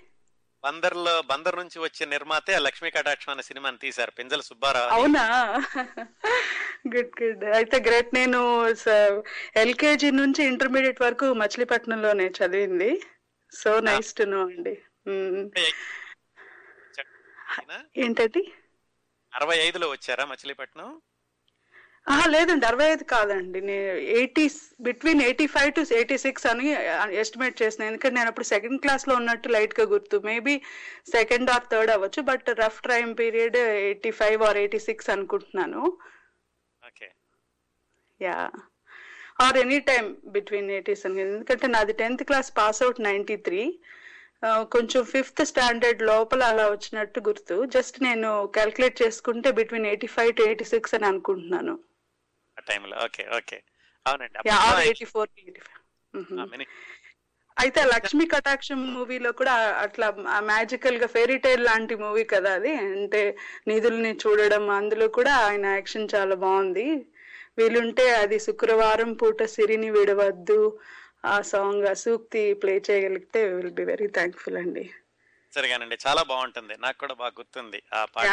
బందర్లో బందర్ నుంచి వచ్చే నిర్మాతే లక్ష్మీ కటాక్షం అనే సినిమాని తీశారు పెంజల సుబ్బారావు. అవునా? Good good. అయితే గ్రేట్. నేను ఎల్కేజీ నుంచి ఇంటర్మీడియట్ వరకు మచిలీపట్నంలోనే చదివింది. సో నైస్ టు నో అండి. ఏంటండి? అరవై ఐదులో వచ్చారా మచిలీపట్నం? లేదండి అరవై ఐదు కాదండి. నేను eighty between eighty five to eighty six అని ఎస్టిమేట్ చేసిన. ఎందుకంటే నేను అప్పుడు సెకండ్ క్లాస్లో ఉన్నట్టు లైట్గా గుర్తు. మేబీ సెకండ్ ఆర్ థర్డ్ అవ్వచ్చు but rough time period eighty five or eighty six అనుకుంటున్నాను. Okay. Yeah. Or any time between eighties అని. ఎందుకంటే నాది tenth class pass out ninety three. కొంచెం ఫిఫ్త్ స్టాండర్డ్ లోపల అలా వచ్చినట్టు గుర్తు. జస్ట్ నేను క్యాల్కులేట్ చేసుకుంటే between eighty five to eighty six అని అనుకుంటున్నాను. టైంలో ఓకే ఓకే అవునండి. ఫోర్ మిని- అయితే లక్ష్మీ కటాక్షం మూవీలో కూడా అట్లా మ్యాజికల్గా ఫెయిరీ టైల్ లాంటి మూవీ కదా అది. అంటే నిధుల్ని చూడడం అందులో కూడా ఆయన యాక్షన్ చాలా బాగుంది. వీలుంటే అది శుక్రవారం పూట సిరిని విడవద్దు. ఆ సాంగ్ ఆ సూక్తి ప్లే చేయగలిగితే విల్ బి వెరీ థ్యాంక్ఫుల్ అండి. సరిగానండి. చాలా బాగుంటుంది. నాకు కూడా బాగా గుర్తుంది ఆ పాట.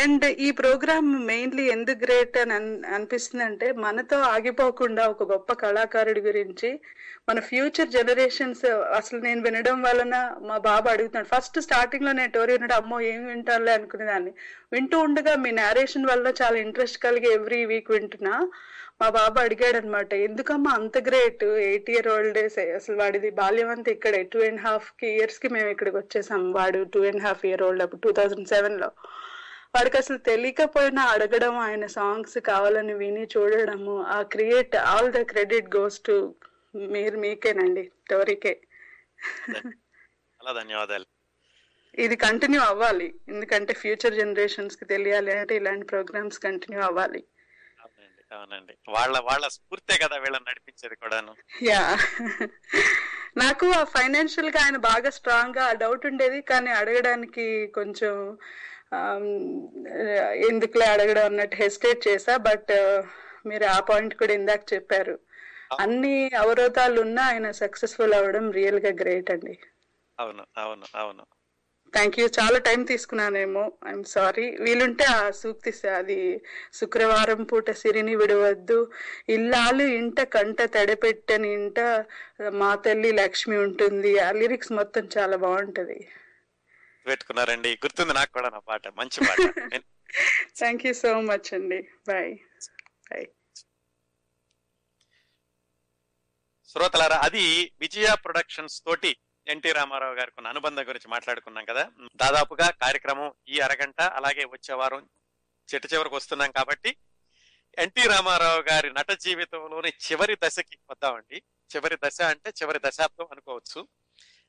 అండ్ ఈ ప్రోగ్రామ్ మెయిన్లీ ఎందుకు గ్రేట్ అని అన్- అనిపిస్తుంది అంటే మనతో ఆగిపోకుండా ఒక గొప్ప కళాకారుడి గురించి మన ఫ్యూచర్ జనరేషన్స్ అసలు నేను వినడం వలన మా బాబు అడుగుతున్నాడు. ఫస్ట్ స్టార్టింగ్లో నేను టోరీ వినడం అమ్మో ఏం వింటారులే అనుకునేదాన్ని. వింటూ ఉండగా మీ నేరేషన్ వల్ల చాలా ఇంట్రెస్ట్ కలిగి ఎవ్రీ వీక్ వింటున్నా. మా బాబు అడిగాడు అనమాట ఎందుకమ్మా అంత గ్రేట్? ఎయిట్ ఇయర్ ఓల్డ్ అసలు వాడిది బాల్యం అంతా ఇక్కడే టూ అండ్ హాఫ్కి ఇయర్స్కి మేము ఇక్కడికి వచ్చేసాం. వాడు two and half year old అప్పుడు టూ థౌజండ్ సెవెన్లో. వాడికి అసలు తెలియకపోయినా అడగడం ఆయన సాంగ్స్ కావాలని విని చూడడము ఆ create all the credit goes to మీరు మీకేనండి టోరీకే చాలా ధన్యవాదాలు. ఇది కంటిన్యూ అవ్వాలి. ఎందుకంటే ఫ్యూచర్ జనరేషన్స్కి తెలియాలి అంటే ఇలాంటి ప్రోగ్రామ్స్ కంటిన్యూ అవ్వాలి. అవునండి. వాళ్ళ వాళ్ళ స్ఫూర్తే కదా వీళ్ళని నడిపించేది కూడాను. యా. నాకు ఆ ఫైనాన్షియల్గా ఆయన బాగా స్ట్రాంగ్గా డౌట్ ఉండేది కానీ అడగడానికి కొంచెం ఎందుకులే అడగడం అన్నట్టు హెసిటేట్ చేసా బట్ మీరు ఆ పాయింట్ కూడా ఇందాక చెప్పారు. అన్ని అవరోధాలు ఉన్నా ఆయన సక్సెస్ఫుల్ అవ్వడం రియల్గా గ్రేట్ అండి. అవును అవును అవును. థ్యాంక్ యూ చాలా టైం తీసుకున్నానేమో. ఐఎమ్ సారీ వీలుంటే ఆ సూక్తి అది శుక్రవారం పూట సిరిని విడవద్దు. ఇల్లాలు ఇంట కంట తడపెట్టని ఇంట మా తల్లి లక్ష్మి ఉంటుంది. ఆ లిరిక్స్ మొత్తం చాలా బాగుంటది. పెట్టుకున్నారండి. గుర్తుంది నాకు కూడా నా పాట. మంచి పాట. థ్యాంక్ యూ సో మచ్ అండి. బాయ్ బాయ్ శ్రోతలారా అది విజయ ప్రొడక్షన్స్ తోటి ఎన్టీ రామారావు గారికి ఉన్న అనుబంధం గురించి మాట్లాడుకున్నాం కదా. దాదాపుగా కార్యక్రమం ఈ అరగంట అలాగే వచ్చే వారం చిట్ట చివరికి వస్తున్నాం కాబట్టి ఎన్టీ రామారావు గారి నట జీవితంలోని చివరి దశకి వద్దామండి. చివరి దశ అంటే చివరి దశాబ్దం అనుకోవచ్చు.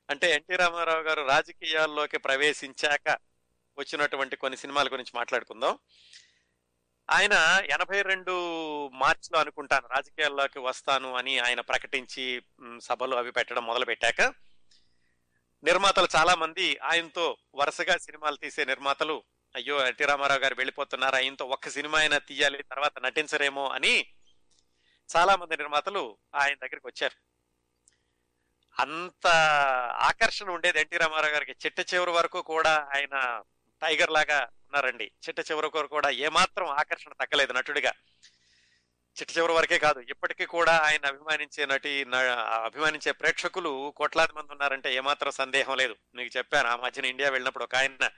అంటే ఎన్టీ రామారావు గారు రాజకీయాల్లోకి ప్రవేశించాక వచ్చినటువంటి కొన్ని సినిమాల గురించి మాట్లాడుకుందాం. ఆయన ఎనభై రెండు మార్చిలో అనుకుంటాను రాజకీయాల్లోకి వస్తాను అని ఆయన ప్రకటించి సభలు అవి పెట్టడం మొదలు పెట్టాక నిర్మాతలు చాలా మంది ఆయనతో వరుసగా సినిమాలు తీసే నిర్మాతలు. అయ్యో ఎన్టీ రామారావు గారు వెళ్ళిపోతున్నారు ఆయనతో ఒక్క సినిమా అయినా తీయాలి తర్వాత నటించరేమో అని చాలా మంది నిర్మాతలు ఆయన దగ్గరికి వచ్చారు. అంత ఆకర్షణ ఉండేది ఎన్టీ రామారావు గారికి. చిట్ట చివరి వరకు కూడా ఆయన టైగర్ లాగా ఉన్నారండి. చిట్ట చివరి వరకు కూడా ఏమాత్రం ఆకర్షణ తగ్గలేదు నటుడిగా. చిట్ట చివరి వరకే కాదు. ఇప్పటికీ కూడా ఆయన అభిమానించే నటి అభిమానించే ప్రేక్షకులు కోట్లాది మంది ఉన్నారంటే ఏమాత్రం సందేహం లేదు. మీకు చెప్పాను ఆ మధ్యన ఇండియా వెళ్ళినప్పుడు ఒక ఆయన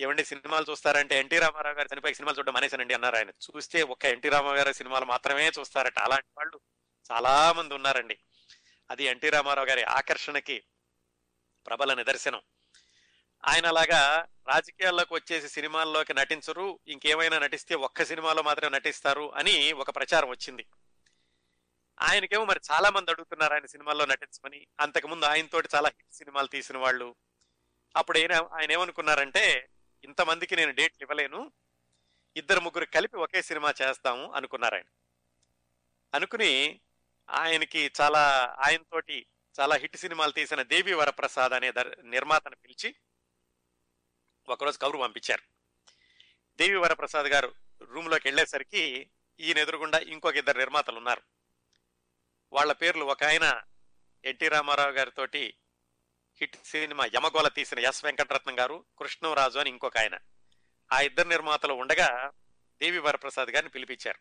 ఏమండి సినిమాలు చూస్తారంటే ఎన్టీ రామారావు గారి చనిపోయి సినిమాలు చూడడం మానేశానండి అన్నారు ఆయన. చూస్తే ఒక్క ఎన్టీ రామారావు గారి సినిమాలు మాత్రమే చూస్తారట. అలాంటి వాళ్ళు చాలా మంది ఉన్నారండి. అది ఎన్టీ రామారావు గారి ఆకర్షణకి ప్రబల నిదర్శనం. ఆయన అలాగా రాజకీయాల్లోకి వచ్చేసి సినిమాల్లోకి నటించరు ఇంకేమైనా నటిస్తే ఒక్క సినిమాలో మాత్రమే నటిస్తారు అని ఒక ప్రచారం వచ్చింది. ఆయనకేమో మరి చాలా మంది అడుగుతున్నారు ఆయన సినిమాల్లో నటించమని. అంతకుముందు ఆయనతోటి చాలా హిట్ సినిమాలు తీసిన వాళ్ళు. అప్పుడు ఆయన ఆయన ఏమనుకున్నారంటే ఇంతమందికి నేను డేట్లు ఇవ్వలేను ఇద్దరు ముగ్గురు కలిపి ఒకే సినిమా చేస్తాము అనుకున్నారు ఆయన. అనుకుని ఆయనకి చాలా ఆయనతోటి చాలా హిట్ సినిమాలు తీసిన దేవి వరప్రసాద్ అనే దర్- నిర్మాతను పిలిచి ఒకరోజు కబురు పంపించారు. దేవి వరప్రసాద్ గారు రూమ్లోకి వెళ్ళేసరికి ఈయన ఎదురుగుండా ఇంకొక ఇద్దరు నిర్మాతలు ఉన్నారు. వాళ్ళ పేర్లు ఒక ఆయన ఎన్టీ రామారావు గారితోటి హిట్ సినిమా యమగోళ తీసిన ఎస్ వెంకటరత్నం గారు కృష్ణరాజు అని ఇంకొక ఆయన. ఆ ఇద్దరు నిర్మాతలు ఉండగా దేవి వరప్రసాద్ గారిని పిలిపించారు.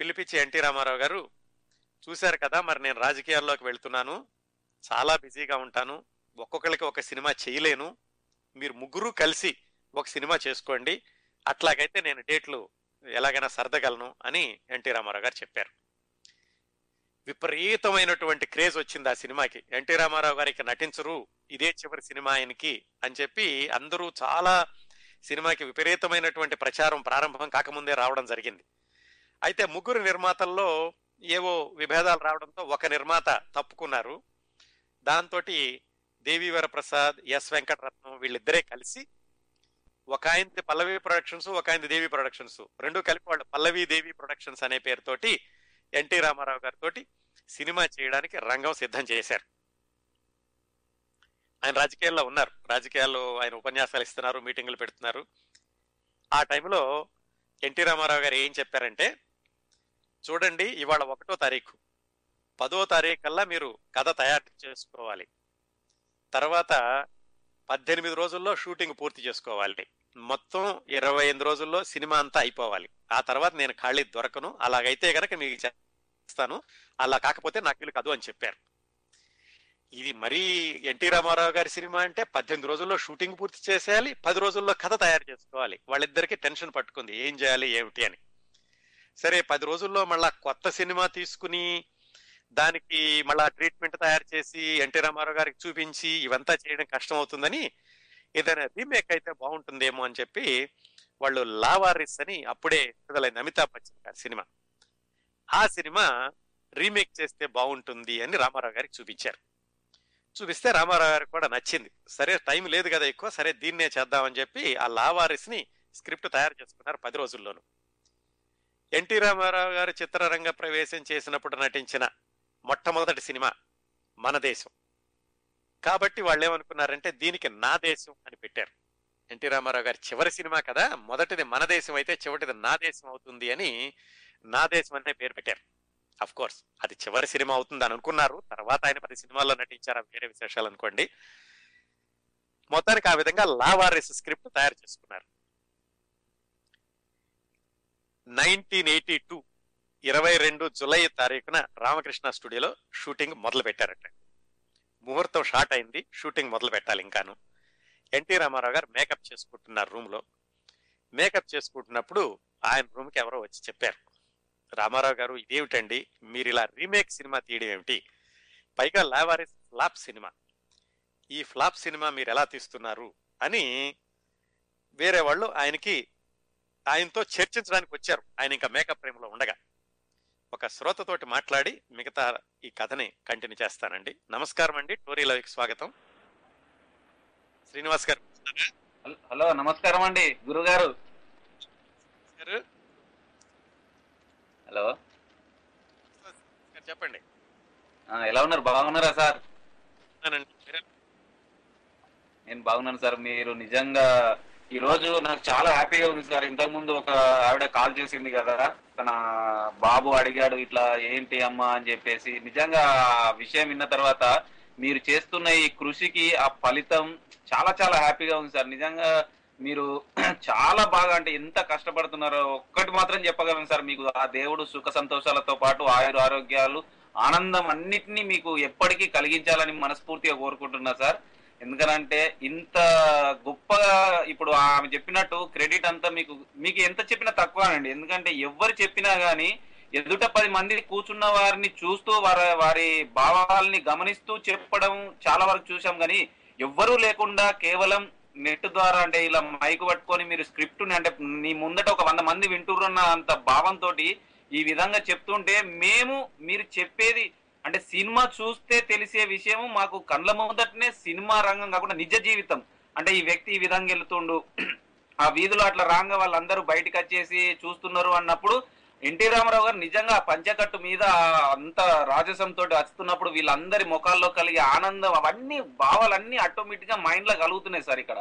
పిలిపించి ఎన్టీ రామారావు గారు చూశారు కదా మరి నేను రాజకీయాల్లోకి వెళ్తున్నాను. చాలా బిజీగా ఉంటాను. ఒక్కొక్కరికి ఒక సినిమా చేయలేను. మీరు ముగ్గురు కలిసి ఒక సినిమా చేసుకోండి. అట్లాగైతే నేను డేట్లు ఎలాగైనా సర్దగలను అని ఎన్టీ రామారావు గారు చెప్పారు. విపరీతమైనటువంటి క్రేజ్ వచ్చింది ఆ సినిమాకి. ఎన్టీ రామారావు గారికి నటించరు ఇదే చివరి సినిమా ఆయనకి అని చెప్పి అందరూ చాలా సినిమాకి విపరీతమైనటువంటి ప్రచారం ప్రారంభం కాకముందే రావడం జరిగింది. అయితే ముగ్గురు నిర్మాతల్లో ఏవో విభేదాలు రావడంతో ఒక నిర్మాత తప్పుకున్నారు. దాంతో దేవి ప్రసాద్ ఎస్ వెంకటరత్నం వీళ్ళిద్దరే కలిసి ఒక ఆయనది పల్లవి ప్రొడక్షన్స్ ఒక ఆయనది దేవి ప్రొడక్షన్స్. రెండు కలిపి వాళ్ళు పల్లవి దేవి ప్రొడక్షన్స్ అనే పేరుతోటి ఎన్టీ రామారావు గారితో సినిమా చేయడానికి రంగం సిద్ధం చేశారు. ఆయన రాజకీయాల్లో ఉన్నారు. రాజకీయాల్లో ఆయన ఉపన్యాసాలు ఇస్తున్నారు మీటింగులు పెడుతున్నారు. ఆ టైంలో ఎన్టీ రామారావు గారు ఏం చెప్పారంటే చూడండి ఇవాళ ఒకటో తారీఖు. పదో తారీఖు కల్లా మీరు కథ తయారు చేసుకోవాలి. తర్వాత పద్దెనిమిది రోజుల్లో షూటింగ్ పూర్తి చేసుకోవాలి. మొత్తం ఇరవై ఎనిమిది రోజుల్లో సినిమా అంతా అయిపోవాలి. ఆ తర్వాత నేను ఖాళీ దొరకను. అలాగైతే గనక మీకు చేస్తాను. అలా కాకపోతే నాకు వీలు కదు అని చెప్పారు. ఇది మరీ ఎన్టీ రామారావు గారి సినిమా అంటే పద్దెనిమిది రోజుల్లో షూటింగ్ పూర్తి చేసేయాలి పది రోజుల్లో కథ తయారు చేసుకోవాలి. వాళ్ళిద్దరికి టెన్షన్ పట్టుకుంది. ఏం చేయాలి ఏమిటి అని. సరే పది రోజుల్లో మళ్ళా కొత్త సినిమా తీసుకుని దానికి మళ్ళా ట్రీట్మెంట్ తయారు చేసి ఎన్టీ రామారావు గారికి చూపించి ఇవంతా చేయడం కష్టం అవుతుందని ఏదైనా రీమేక్ అయితే బాగుంటుందేమో అని చెప్పి వాళ్ళు లావారిస్ అని అప్పుడే విడుదలైంది అమితాబ్ బచ్చన్ గారి సినిమా. ఆ సినిమా రీమేక్ చేస్తే బాగుంటుంది అని రామారావు గారికి చూపించారు. చూపిస్తే రామారావు గారికి కూడా నచ్చింది. సరే టైం లేదు కదా ఎక్కువ సరే దీన్నే చేద్దామని చెప్పి ఆ లావారిస్ని స్క్రిప్ట్ తయారు చేసుకున్నారు పది రోజుల్లోనూ. ఎన్టీ రామారావు గారు చిత్రరంగ ప్రవేశం చేసినప్పుడు నటించిన మొట్టమొదటి సినిమా మన దేశం. కాబట్టి వాళ్ళు ఏమనుకున్నారంటే దీనికి నా దేశం అని పెట్టారు. ఎన్టీ రామారావు గారి చివరి సినిమా కదా మొదటిది మన దేశం అయితే చివరిది నా దేశం అవుతుంది అని నా దేశం అనే పేరు పెట్టారు. అఫ్ కోర్స్ అది చివరి సినిమా అవుతుంది అని అనుకున్నారు. తర్వాత ఆయన పది సినిమాల్లో నటించారు వేరే విశేషాలు అనుకోండి. మొత్తానికి ఆ విధంగా లావారిస్ స్క్రిప్ట్ తయారు చేసుకున్నారు. నైన్టీన్ ఎయిటీ టూ ఇరవై రెండు జులై తారీఖున రామకృష్ణ స్టూడియోలో షూటింగ్ మొదలు పెట్టారట ముహూర్తం షార్ట్ అయింది షూటింగ్ మొదలు పెట్టాలి ఇంకాను. ఎన్టీ రామారావు గారు మేకప్ చేసుకుంటున్నారు రూమ్లో. మేకప్ చేసుకుంటున్నప్పుడు ఆయన రూమ్కి ఎవరో వచ్చి చెప్పారు. రామారావు గారు ఇదేమిటండి? మీరు ఇలా రీమేక్ సినిమా తీయడం ఏమిటి? పైగా లావారిస్ ఫ్లాప్ సినిమా. ఈ ఫ్లాప్ సినిమా మీరు ఎలా తీస్తున్నారు? అని వేరే వాళ్ళు ఆయనకి ఆయనతో చర్చించడానికి వచ్చారు. ఆయన ఇంకా మేకప్ ప్రేమలో ఉండగా. ఒక శ్రోతతోటి మాట్లాడి మిగతా ఈ కథని కంటిన్యూ చేస్తానండి. నమస్కారం అండి. టోరీ లవ్కి స్వాగతం. శ్రీనివాస్ గారు హల్- నమస్కారం అండి. గురుగారు. గారు హలో. చెప్పండి. ఎలా ఉన్నారు? బాగున్నారా సార్? నేను బాగున్నాను సార్. మీరు నిజంగా ఈ రోజు నాకు చాలా హ్యాపీగా ఉంది సార్. ఇంతకు ముందు ఒక ఆవిడ కాల్ చేసింది కదా తన బాబు అడిగాడు ఇట్లా ఏంటి అమ్మా? అని చెప్పేసి. నిజంగా విషయం విన్న తర్వాత మీరు చేస్తున్న ఈ కృషికి ఆ ఫలితం చాలా చాలా హ్యాపీగా ఉంది సార్. నిజంగా మీరు చాలా బాగా అంటే ఎంత కష్టపడుతున్నారో ఒక్కటి మాత్రం చెప్పగలను సార్. మీకు ఆ దేవుడు సుఖ సంతోషాలతో పాటు ఆయుర ఆరోగ్యాలు ఆనందం అన్నిటినీ మీకు ఎప్పటికీ కలిగించాలని మనస్ఫూర్తిగా కోరుకుంటున్నా సార్. ఎందుకనంటే ఇంత గొప్పగా ఇప్పుడు ఆమె చెప్పినట్టు క్రెడిట్ అంతా మీకు మీకు ఎంత చెప్పినా తక్కువనండి. ఎందుకంటే ఎవరు చెప్పినా గానీ ఎదుట పది మంది కూర్చున్న వారిని చూస్తూ వారి వారి భావాల్ని గమనిస్తూ చెప్పడం చాలా వరకు చూసాం కానీ ఎవ్వరూ లేకుండా కేవలం నెట్ ద్వారా అంటే ఇలా మైక్ పట్టుకొని మీరు స్క్రిప్ట్ అంటే నీ ముందట ఒక వంద మంది వింటున్న అంత భావంతో ఈ విధంగా చెప్తుంటే మేము మీరు చెప్పేది అంటే సినిమా చూస్తే తెలిసే విషయం మాకు కండ్ల మొదటనే సినిమా రంగం కాకుండా నిజ జీవితం. అంటే ఈ వ్యక్తి ఈ విధంగా వెళ్తుండు. ఆ వీధిలో అట్లా రాంగ వాళ్ళందరూ బయటకు వచ్చేసి చూస్తున్నారు అన్నప్పుడు ఎన్టీ రామారావు గారు నిజంగా పంచకట్టు మీద అంత అంత రాజసంతో వస్తున్నప్పుడు వీళ్ళందరి ముఖాల్లో కలిగే ఆనందం అవన్నీ భావాలన్నీ ఆటోమేటిక్గా మైండ్లో కలుగుతున్నాయి సార్ ఇక్కడ.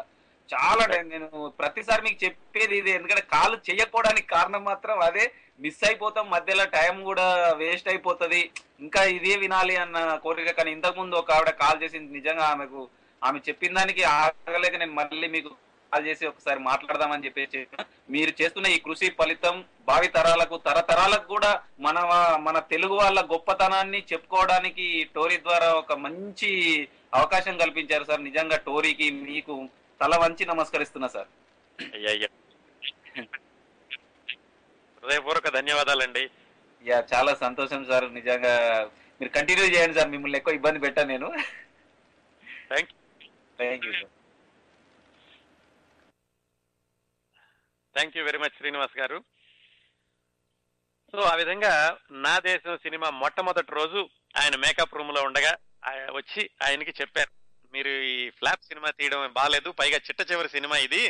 చాలా నేను ప్రతిసారి మీకు చెప్పేది ఇది. ఎందుకంటే కాలు చేయకపోవడానికి కారణం మాత్రం అదే. మిస్ అయిపోతాం. మధ్యలో టైం కూడా వేస్ట్ అయిపోతుంది. ఇంకా ఇదే వినాలి అన్న కోరిక. కానీ ఇంతకు ముందు ఒక ఆవిడ కాల్ చేసింది. నిజంగా ఆమెకు ఆమె చెప్పిన దానికి ఆగలేక నేను మళ్ళీ మీకు కాల్ చేసి ఒకసారి మాట్లాడదామని చెప్పేసి మీరు చేస్తున్న ఈ కృషి ఫలితం భావి తరాలకు తరతరాలకు కూడా మన మన తెలుగు వాళ్ళ గొప్పతనాన్ని చెప్పుకోవడానికి ఈ టోరీ ద్వారా ఒక మంచి అవకాశం కల్పించారు సార్. నిజంగా టోరీకి మీకు తల వంచి నమస్కరిస్తున్నా సార్. అయ్యా. హృదయపూర్వక ధన్యవాదాలండి. యా చాలా సంతోషం సార్. నిజంగా మీరు కంటిన్యూ చేయండి సార్ మిమ్మల్ని ఎక్కువ ఇబ్బంది పెట్టాను నేను. Thank thank you sir thank you very much Srinivas గారు. సో ఆ విధంగా నా దేశం సినిమా మొట్టమొదటి రోజు ఆయన మేకప్ రూమ్లో ఉండగా వచ్చి ఆయనకి చెప్పారు. మీరు ఈ ఫ్లాప్ సినిమా తీయడం బాగాలేదు పైగా చిట్ట చివరి సినిమా ఇది.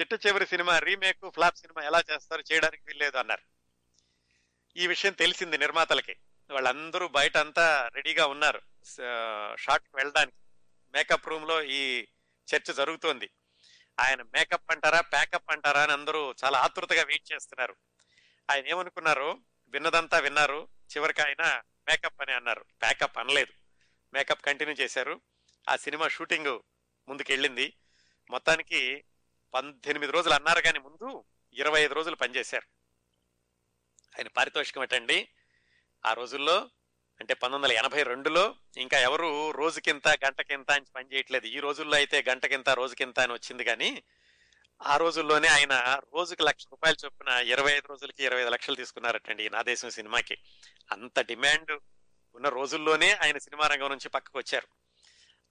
చిట్ట చివరి సినిమా రీమేక్ ఫ్లాప్ సినిమా ఎలా చేస్తారు చేయడానికి వీల్లేదు అన్నారు. ఈ విషయం తెలిసింది నిర్మాతలకి. వాళ్ళందరూ బయట అంతా రెడీగా ఉన్నారు షార్ట్ వెళ్ళడానికి. మేకప్ రూమ్లో ఈ చర్చ జరుగుతోంది. ఆయన మేకప్ అంటారా ప్యాకప్ అంటారా అని అందరూ చాలా ఆతృతగా వెయిట్ చేస్తున్నారు. ఆయన ఏమనుకున్నారు విన్నదంతా విన్నారు. చివరికి ఆయన మేకప్ అని అన్నారు. ప్యాకప్ అనలేదు. మేకప్ కంటిన్యూ చేశారు. ఆ సినిమా షూటింగ్ ముందుకెళ్ళింది. మొత్తానికి పద్దెనిమిది రోజులు అన్నారు కానీ ముందు ఇరవై ఐదు రోజులు పనిచేశారు. ఆయన పారితోషికం ఏంటండి? ఆ రోజుల్లో అంటే పంతొమ్మిది వందల ఎనభై రెండులో ఇంకా ఎవరు రోజుకింత గంటకింత అని పని చేయట్లేదు. ఈ రోజుల్లో అయితే గంటకింత రోజుకింత అని వచ్చింది కానీ ఆ రోజుల్లోనే ఆయన రోజుకి లక్ష రూపాయలు చొప్పున ఇరవై ఐదు రోజులకి ఇరవై ఐదు లక్షలు తీసుకున్నారటండి ఈ నా దేశం సినిమాకి. అంత డిమాండ్ ఉన్న రోజుల్లోనే ఆయన సినిమా రంగం నుంచి పక్కకు వచ్చారు.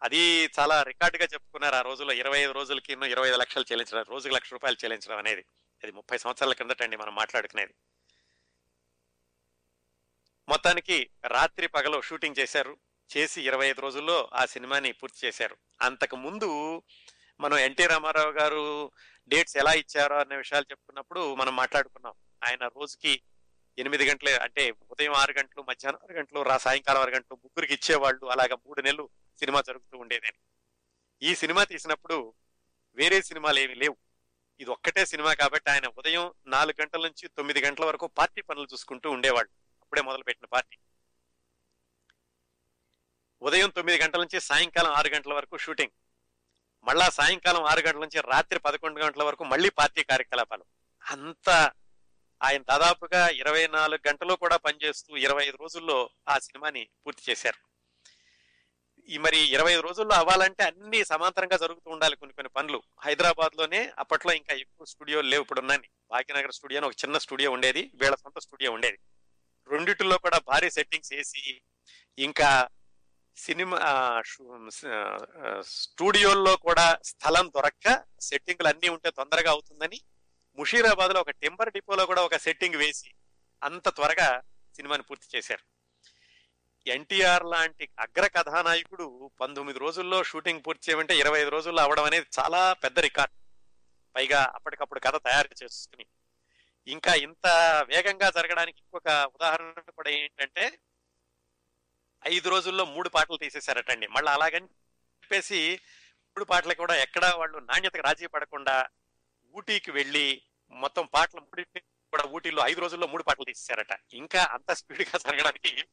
అది చాలా రికార్డుగా చెప్పుకున్నారు ఆ రోజుల్లో. ఇరవై ఐదు రోజులకి ఇరవై ఐదు లక్షలు చెల్లించడం రోజుకి లక్ష రూపాయలు చెల్లించడం అనేది అది ముప్పై సంవత్సరాల కిందటండి మనం మాట్లాడుకునేది. మొత్తానికి రాత్రి పగలు షూటింగ్ చేశారు. చేసి ఇరవై ఐదు రోజుల్లో ఆ సినిమాని పూర్తి చేశారు. అంతకు ముందు మనం ఎన్టీ రామారావు గారు డేట్స్ ఎలా ఇచ్చారో అనే విషయాలు చెప్పుకున్నప్పుడు మనం మాట్లాడుకున్నాం. ఆయన రోజుకి ఎనిమిది గంటలే అంటే ఉదయం ఆరు గంటలు మధ్యాహ్నం ఆరు గంటలు రా సాయంకాలం ఆరు గంటలు ముగ్గురికి ఇచ్చేవాళ్ళు. అలాగ మూడు నెలలు సినిమా జరుగుతూ ఉండేదని. ఈ సినిమా తీసినప్పుడు వేరే సినిమాలు ఏమీ లేవు. ఇది ఒక్కటే సినిమా కాబట్టి ఆయన ఉదయం నాలుగు గంటల నుంచి తొమ్మిది గంటల వరకు పార్టీ పనులు చూసుకుంటూ ఉండేవాళ్ళు. అప్పుడే మొదలుపెట్టిన పార్టీ. ఉదయం తొమ్మిది గంటల నుంచి సాయంకాలం ఆరు గంటల వరకు షూటింగ్. మళ్ళా సాయంకాలం ఆరు గంటల నుంచి రాత్రి పదకొండు గంటల వరకు మళ్ళీ పార్టీ కార్యకలాపాలు. అంత ఆయన దాదాపుగా ఇరవై నాలుగు గంటలు కూడా పనిచేస్తూ ఇరవై ఐదు రోజుల్లో ఆ సినిమాని పూర్తి చేశారు. ఈ మరి ఇరవై రోజుల్లో అవ్వాలంటే అన్ని సమాంతరంగా జరుగుతూ ఉండాలి కొన్ని కొన్ని పనులు. హైదరాబాద్లోనే అప్పట్లో ఇంకా ఎక్కువ స్టూడియోలు లేవు ఇప్పుడు ఉన్నాయి భాగ్యనగర్ స్టూడియో అని ఒక చిన్న స్టూడియో ఉండేది. వీళ్ళ సొంత స్టూడియో ఉండేది. రెండిటిలో కూడా భారీ సెట్టింగ్స్ వేసి ఇంకా సినిమా స్టూడియోల్లో కూడా స్థలం దొరక్క సెట్టింగ్లు అన్నీ ఉంటే తొందరగా అవుతుందని ముషీరాబాద్లో ఒక టెంపర్ డిపోలో కూడా ఒక సెట్టింగ్ వేసి అంత త్వరగా సినిమాని పూర్తి చేశారు. ఎన్టీఆర్ లాంటి అగ్ర కథానాయకుడు పంతొమ్మిది రోజుల్లో షూటింగ్ పూర్తి చేయమంటే ఇరవై ఐదు రోజుల్లో అవడం అనేది చాలా పెద్ద రికార్డ్. పైగా అప్పటికప్పుడు కథ తయారు చేసుకుని. ఇంకా ఇంత వేగంగా జరగడానికి ఇంకొక ఉదాహరణ కూడా ఏంటంటే ఐదు రోజుల్లో మూడు పాటలు తీసేశారటండి. మళ్ళీ అలాగని చెప్పేసి మూడు పాటలు కూడా ఎక్కడా వాళ్ళు నాణ్యతకు రాజీ పడకుండా ఊటీకి వెళ్ళి మొత్తం పాటలు కూడా ఊటీలో ఐదు రోజుల్లో మూడు పాటలు తీసేశారట. ఇంకా అంత స్పీడ్గా జరగడానికి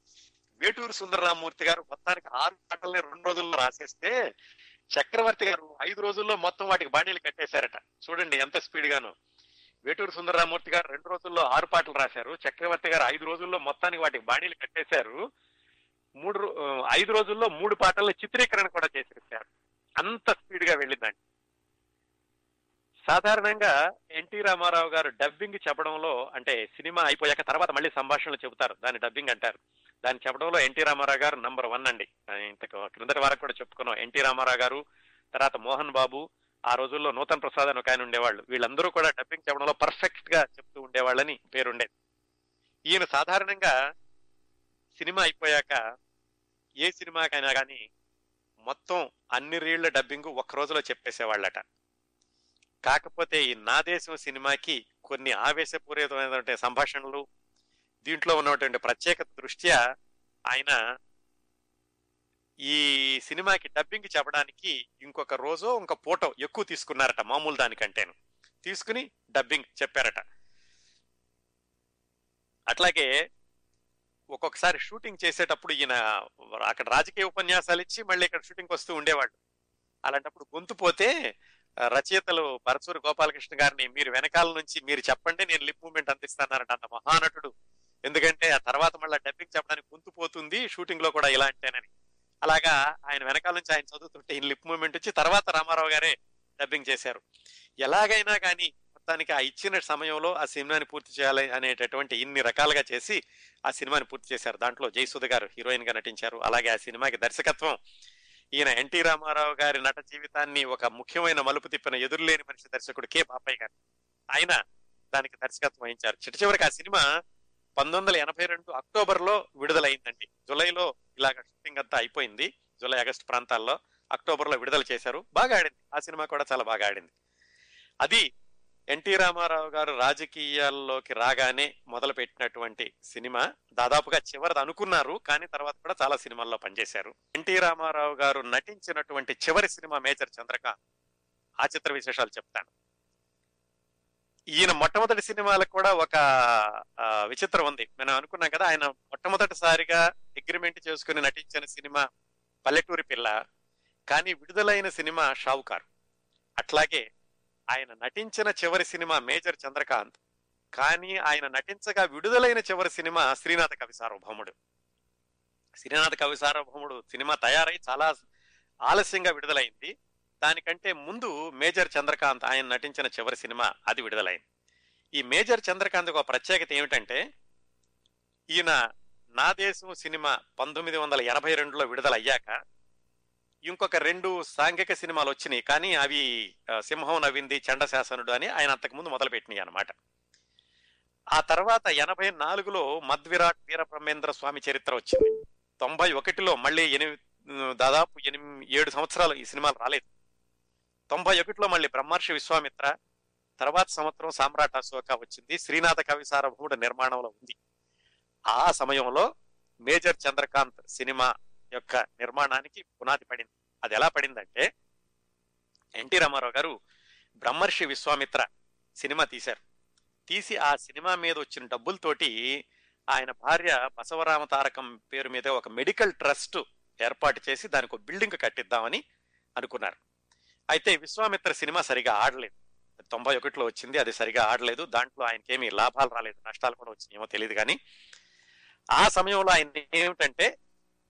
వేటూరు సుందరరామూర్తి గారు మొత్తానికి ఆరు పాటల్ని రెండు రోజుల్లో రాసేస్తే చక్రవర్తి గారు ఐదు రోజుల్లో మొత్తం వాటికి బాణీలు కట్టేశారట. చూడండి ఎంత స్పీడ్ గాను వేటూరు సుందరరామూర్తి గారు రెండు రోజుల్లో ఆరు పాటలు రాశారు. చక్రవర్తి గారు ఐదు రోజుల్లో మొత్తానికి వాటికి బాణీలు కట్టేశారు. మూడు ఐదు రోజుల్లో మూడు పాటల్ని చిత్రీకరణ కూడా చేసేసారు. అంత స్పీడ్గా వెళ్ళిందండి. సాధారణంగా ఎన్టీ రామారావు గారు డబ్బింగ్ చెప్పడంలో అంటే సినిమా అయిపోయాక తర్వాత మళ్ళీ సంభాషణలు చెబుతారు. దాన్ని డబ్బింగ్ అంటారు. దాన్ని చెప్పడంలో ఎన్టీ రామారావు గారు నంబర్ వన్ అండి. ఇంతకు క్రిందటి వారకు కూడా చెప్పుకున్నాం. ఎన్టీ రామారావు గారు తర్వాత మోహన్ బాబు ఆ రోజుల్లో నూతన్ ప్రసాద్ అని ఒక ఆయన ఉండేవాళ్ళు. వీళ్ళందరూ కూడా డబ్బింగ్ చెప్పడంలో పర్ఫెక్ట్గా చెప్తూ ఉండేవాళ్ళని పేరుండేది. ఈయన సాధారణంగా సినిమా అయిపోయాక ఏ సినిమాకైనా కానీ మొత్తం అన్ని రీళ్ళ డబ్బింగ్ ఒక్క రోజులో చెప్పేసేవాళ్ళట. కాకపోతే ఈ నా దేశం సినిమాకి కొన్ని ఆవేశపూరితమైనటువంటి సంభాషణలు దీంట్లో ఉన్నటువంటి ప్రత్యేకత దృష్ట్యా ఆయన ఈ సినిమాకి డబ్బింగ్ చెప్పడానికి ఇంకొక రోజు ఇంకొక ఫోటో ఎక్కువ తీసుకున్నారట మామూలు దానికంటేను. తీసుకుని డబ్బింగ్ చెప్పారట. అట్లాగే ఒక్కొక్కసారి షూటింగ్ చేసేటప్పుడు ఈయన అక్కడ రాజకీయ ఉపన్యాసాలు ఇచ్చి మళ్ళీ ఇక్కడ షూటింగ్ వస్తూ ఉండేవాడు అలాంటప్పుడు గొంతు పోతే రచయితలు పరచూరు గోపాలకృష్ణ గారిని మీరు వెనకాల నుంచి మీరు చెప్పండి నేను లిప్ మూమెంట్ అందిస్తానంట అంత మహానటుడు. ఎందుకంటే ఆ తర్వాత మళ్ళీ డబ్బింగ్ చెప్పడానికి గొంతు పోతుంది షూటింగ్లో కూడా ఇలాంటేనని. అలాగా ఆయన వెనకాల నుంచి ఆయన చదువుతుంటే ఈయన లిప్ మూమెంట్ వచ్చి తర్వాత రామారావు గారే డబ్బింగ్ చేశారు. ఎలాగైనా కానీ మొత్తానికి ఆ ఇచ్చిన సమయంలో ఆ సినిమాని పూర్తి చేయాలి అనేటటువంటి ఇన్ని రకాలుగా చేసి ఆ సినిమాని పూర్తి చేశారు. దాంట్లో జయసుధ గారు హీరోయిన్గా నటించారు. అలాగే ఆ సినిమాకి దర్శకత్వం ఈయన ఎన్టీ రామారావు గారి నట జీవితాన్ని ఒక ముఖ్యమైన మలుపు తిప్పిన ఎదురులేని మనిషి దర్శకుడు కె బాపయ్య గారు. ఆయన దానికి దర్శకత్వం వహించారు. చిట్ట చివరికి ఆ సినిమా పంతొమ్మిది వందల ఎనభై రెండు అక్టోబర్లో విడుదలైందండి. జూలైలో ఇలాగ షూటింగ్ అంతా అయిపోయింది. జూలై ఆగస్టు ప్రాంతాల్లో అక్టోబర్లో విడుదల చేశారు. బాగా ఆడింది. ఆ సినిమా కూడా చాలా బాగా ఆడింది. అది ఎన్టీ రామారావు గారు రాజకీయాల్లోకి రాగానే మొదలు పెట్టినటువంటి సినిమా. దాదాపుగా చివరిది అనుకున్నారు కానీ తర్వాత కూడా చాలా సినిమాల్లో పనిచేశారు. ఎన్టీ రామారావు గారు నటించినటువంటి చివరి సినిమా మేజర్ చంద్రకాంత్. ఆ చిత్ర విశేషాలు చెప్తాను. ఈయన మొట్టమొదటి సినిమాలకు కూడా ఒక విచిత్రం ఉంది. మనం అనుకున్నాం కదా ఆయన మొట్టమొదటిసారిగా అగ్రిమెంట్ చేసుకుని నటించిన సినిమా పల్లెటూరి పిల్ల కానీ విడుదలైన సినిమా షావుకార్. అట్లాగే ఆయన నటించిన చివరి సినిమా మేజర్ చంద్రకాంత్ కానీ ఆయన నటించగా విడుదలైన చివరి సినిమా శ్రీనాథ కవి సార్వభౌముడు. శ్రీనాథ కవి సార్వభౌముడు సినిమా తయారై చాలా ఆలస్యంగా విడుదలైంది. దానికంటే ముందు మేజర్ చంద్రకాంత్ ఆయన నటించిన చివరి సినిమా అది విడుదలైంది. ఈ మేజర్ చంద్రకాంత్ ఒక ప్రత్యేకత ఏమిటంటే ఈయన నా దేశం సినిమా పంతొమ్మిది వందల ఎనభై రెండులో విడుదలయ్యాక ఇంకొక రెండు సాంఘిక సినిమాలు వచ్చినాయి. కానీ అవి సింహం నవ్వింది చండశాసనుడు అని ఆయన అంతకుముందు మొదలుపెట్టినాయి అనమాట ఆ తర్వాత ఎనభై నాలుగులో మద్విరాట్ వీరబ్రహ్మేంద్ర స్వామి చరిత్ర వచ్చింది. తొంభై ఒకటిలో మళ్ళీ ఎనిమిది దాదాపు ఎనిమిది ఏడు సంవత్సరాలు ఈ సినిమాలు రాలేదు. తొంభై ఒకటిలో మళ్ళీ బ్రహ్మర్షి విశ్వామిత్ర తర్వాత సంవత్సరం సామ్రాట్ అశోక వచ్చింది. శ్రీనాథ కవి సార్వభౌముడు నిర్మాణంలో ఉంది. ఆ సమయంలో మేజర్ చంద్రకాంత్ సినిమా యొక్క నిర్మాణానికి పునాది పడింది. అది ఎలా పడిందంటే ఎన్టీ రామారావు గారు బ్రహ్మర్షి విశ్వామిత్ర సినిమా తీశారు. తీసి ఆ సినిమా మీద వచ్చిన డబ్బులతోటి ఆయన భార్య బసవరామ తారకం పేరు మీద ఒక మెడికల్ ట్రస్ట్ ఏర్పాటు చేసి దానికి ఒక బిల్డింగ్ కట్టిద్దామని అనుకున్నారు. అయితే విశ్వామిత్ర సినిమా సరిగా ఆడలేదు. తొంభై ఒకటిలో వచ్చింది అది సరిగా ఆడలేదు. దాంట్లో ఆయనకేమీ లాభాలు రాలేదు నష్టాలు కూడా వచ్చినాయేమో తెలియదు కానీ ఆ సమయంలో ఆయన ఏమిటంటే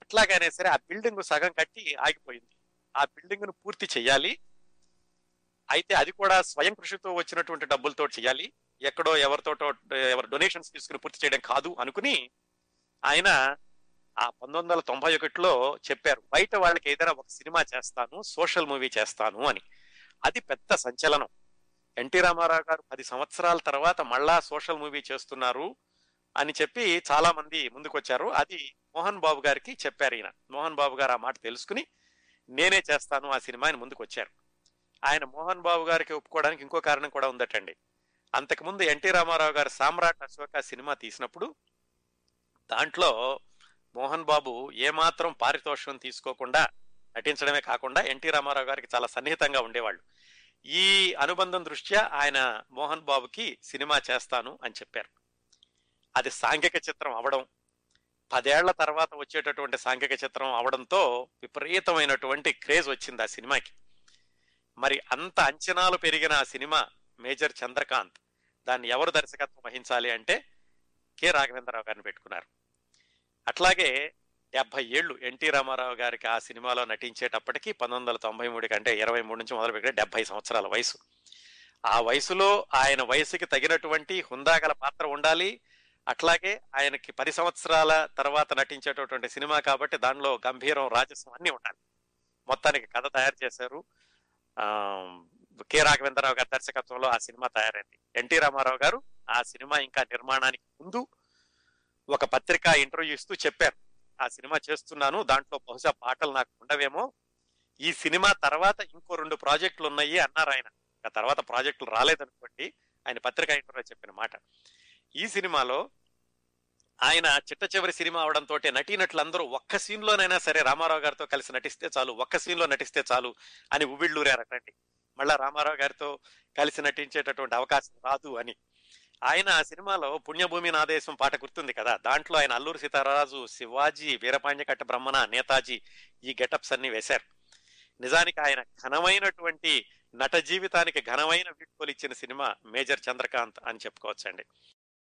ఎట్లాగైనా సరే ఆ బిల్డింగ్ సగం కట్టి ఆగిపోయింది. ఆ బిల్డింగ్ను పూర్తి చేయాలి అయితే అది కూడా స్వయం కృషితో వచ్చినటువంటి డబ్బులతో చేయాలి ఎక్కడో ఎవరితోటో ఎవరు డొనేషన్స్ తీసుకుని పూర్తి చేయడం కాదు అనుకుని ఆయన ఆ పంతొమ్మిది వందల తొంభై ఒకటిలో చెప్పారు బయట వాళ్ళకి ఏదైనా ఒక సినిమా చేస్తాను సోషల్ మూవీ చేస్తాను అని. అది పెద్ద సంచలనం. ఎన్టీ రామారావు గారు పది సంవత్సరాల తర్వాత మళ్ళా సోషల్ మూవీ చేస్తున్నారు అని చెప్పి చాలా మంది ముందుకొచ్చారు. అది మోహన్ బాబు గారికి చెప్పారు ఈయన. మోహన్ బాబు గారు ఆ మాట తెలుసుకుని నేనే చేస్తాను ఆ సినిమా అని ముందుకు వచ్చారు ఆయన మోహన్ బాబు గారికి ఒప్పుకోవడానికి ఇంకో కారణం కూడా ఉందటండి. అంతకుముందు ఎన్టీ రామారావు గారు సామ్రాట్ అశోక సినిమా తీసినప్పుడు దాంట్లో మోహన్ బాబు ఏమాత్రం పారితోషికం తీసుకోకుండా నటించడమే కాకుండా ఎన్టీ రామారావు గారికి చాలా సన్నిహితంగా ఉండేవాళ్ళు. ఈ అనుబంధం దృష్ట్యా ఆయన మోహన్ బాబుకి సినిమా చేస్తాను అని చెప్పారు. అది సాంఘిక చిత్రం అవడం పదేళ్ళ తర్వాత వచ్చేటటువంటి సాంఘిక చిత్రం అవడంతో విపరీతమైనటువంటి క్రేజ్ వచ్చింది ఆ సినిమాకి. మరి అంత అంచనాలు పెరిగిన ఆ సినిమా మేజర్ చంద్రకాంత్ దాన్ని ఎవరు దర్శకత్వం వహించాలి అంటే కె. రాఘవేంద్రరావు గారిని పెట్టుకున్నారు. అట్లాగే డెబ్బై ఏళ్ళు ఎన్టీ రామారావు గారికి ఆ సినిమాలో నటించేటప్పటికి పంతొమ్మిది వందల తొంభై మూడు కంటే ఇరవై మూడు నుంచి మొదలుపెట్టిన డెబ్బై సంవత్సరాల వయసు. ఆ వయసులో ఆయన వయసుకి తగినటువంటి హుందాగల పాత్ర ఉండాలి. అట్లాగే ఆయనకి పది సంవత్సరాల తర్వాత నటించేటటువంటి సినిమా కాబట్టి దానిలో గంభీరం రాజస్వం అన్ని ఉండాలి. మొత్తానికి కథ తయారు చేశారు. కె రాఘవేంద్రరావు గారి దర్శకత్వంలో ఆ సినిమా తయారైంది. ఎన్టీ రామారావు గారు ఆ సినిమా ఇంకా నిర్మాణానికి ముందు ఒక పత్రిక ఇంటర్వ్యూ ఇస్తూ చెప్పారు. ఆ సినిమా చేస్తున్నాను దాంట్లో బహుశా పాటలు నాకు ఉండవేమో. ఈ సినిమా తర్వాత ఇంకో రెండు ప్రాజెక్టులు ఉన్నాయి అన్నారు ఆయన. ఆ తర్వాత ప్రాజెక్టులు రాలేదనుకోండి ఆయన పత్రికా ఇంటర్వ్యూ చెప్పిన మాట. ఈ సినిమాలో ఆయన చిట్ట చివరి సినిమా అవడంతో నటీనటులందరూ ఒక్క సీన్లోనైనా సరే రామారావు గారితో కలిసి నటిస్తే చాలు ఒక్క సీన్లో నటిస్తే చాలు అని ఉవ్విళ్ళూరారటండి. మళ్ళా రామారావు గారితో కలిసి నటించేటటువంటి అవకాశం రాదు అని. ఆయన ఆ సినిమాలో పుణ్యభూమి నాదేశం పాట గుర్తుంది కదా? దాంట్లో ఆయన అల్లూరు సీతారాజు శివాజీ వీరపాండ్యకట్ట బ్రహ్మణ నేతాజీ ఈ గెటప్స్ అన్ని వేశారు. నిజానికి ఆయన ఘనమైనటువంటి నట జీవితానికి ఘనమైన వీడ్కోలు ఇచ్చిన సినిమా మేజర్ చంద్రకాంత్ అని చెప్పుకోవచ్చండి.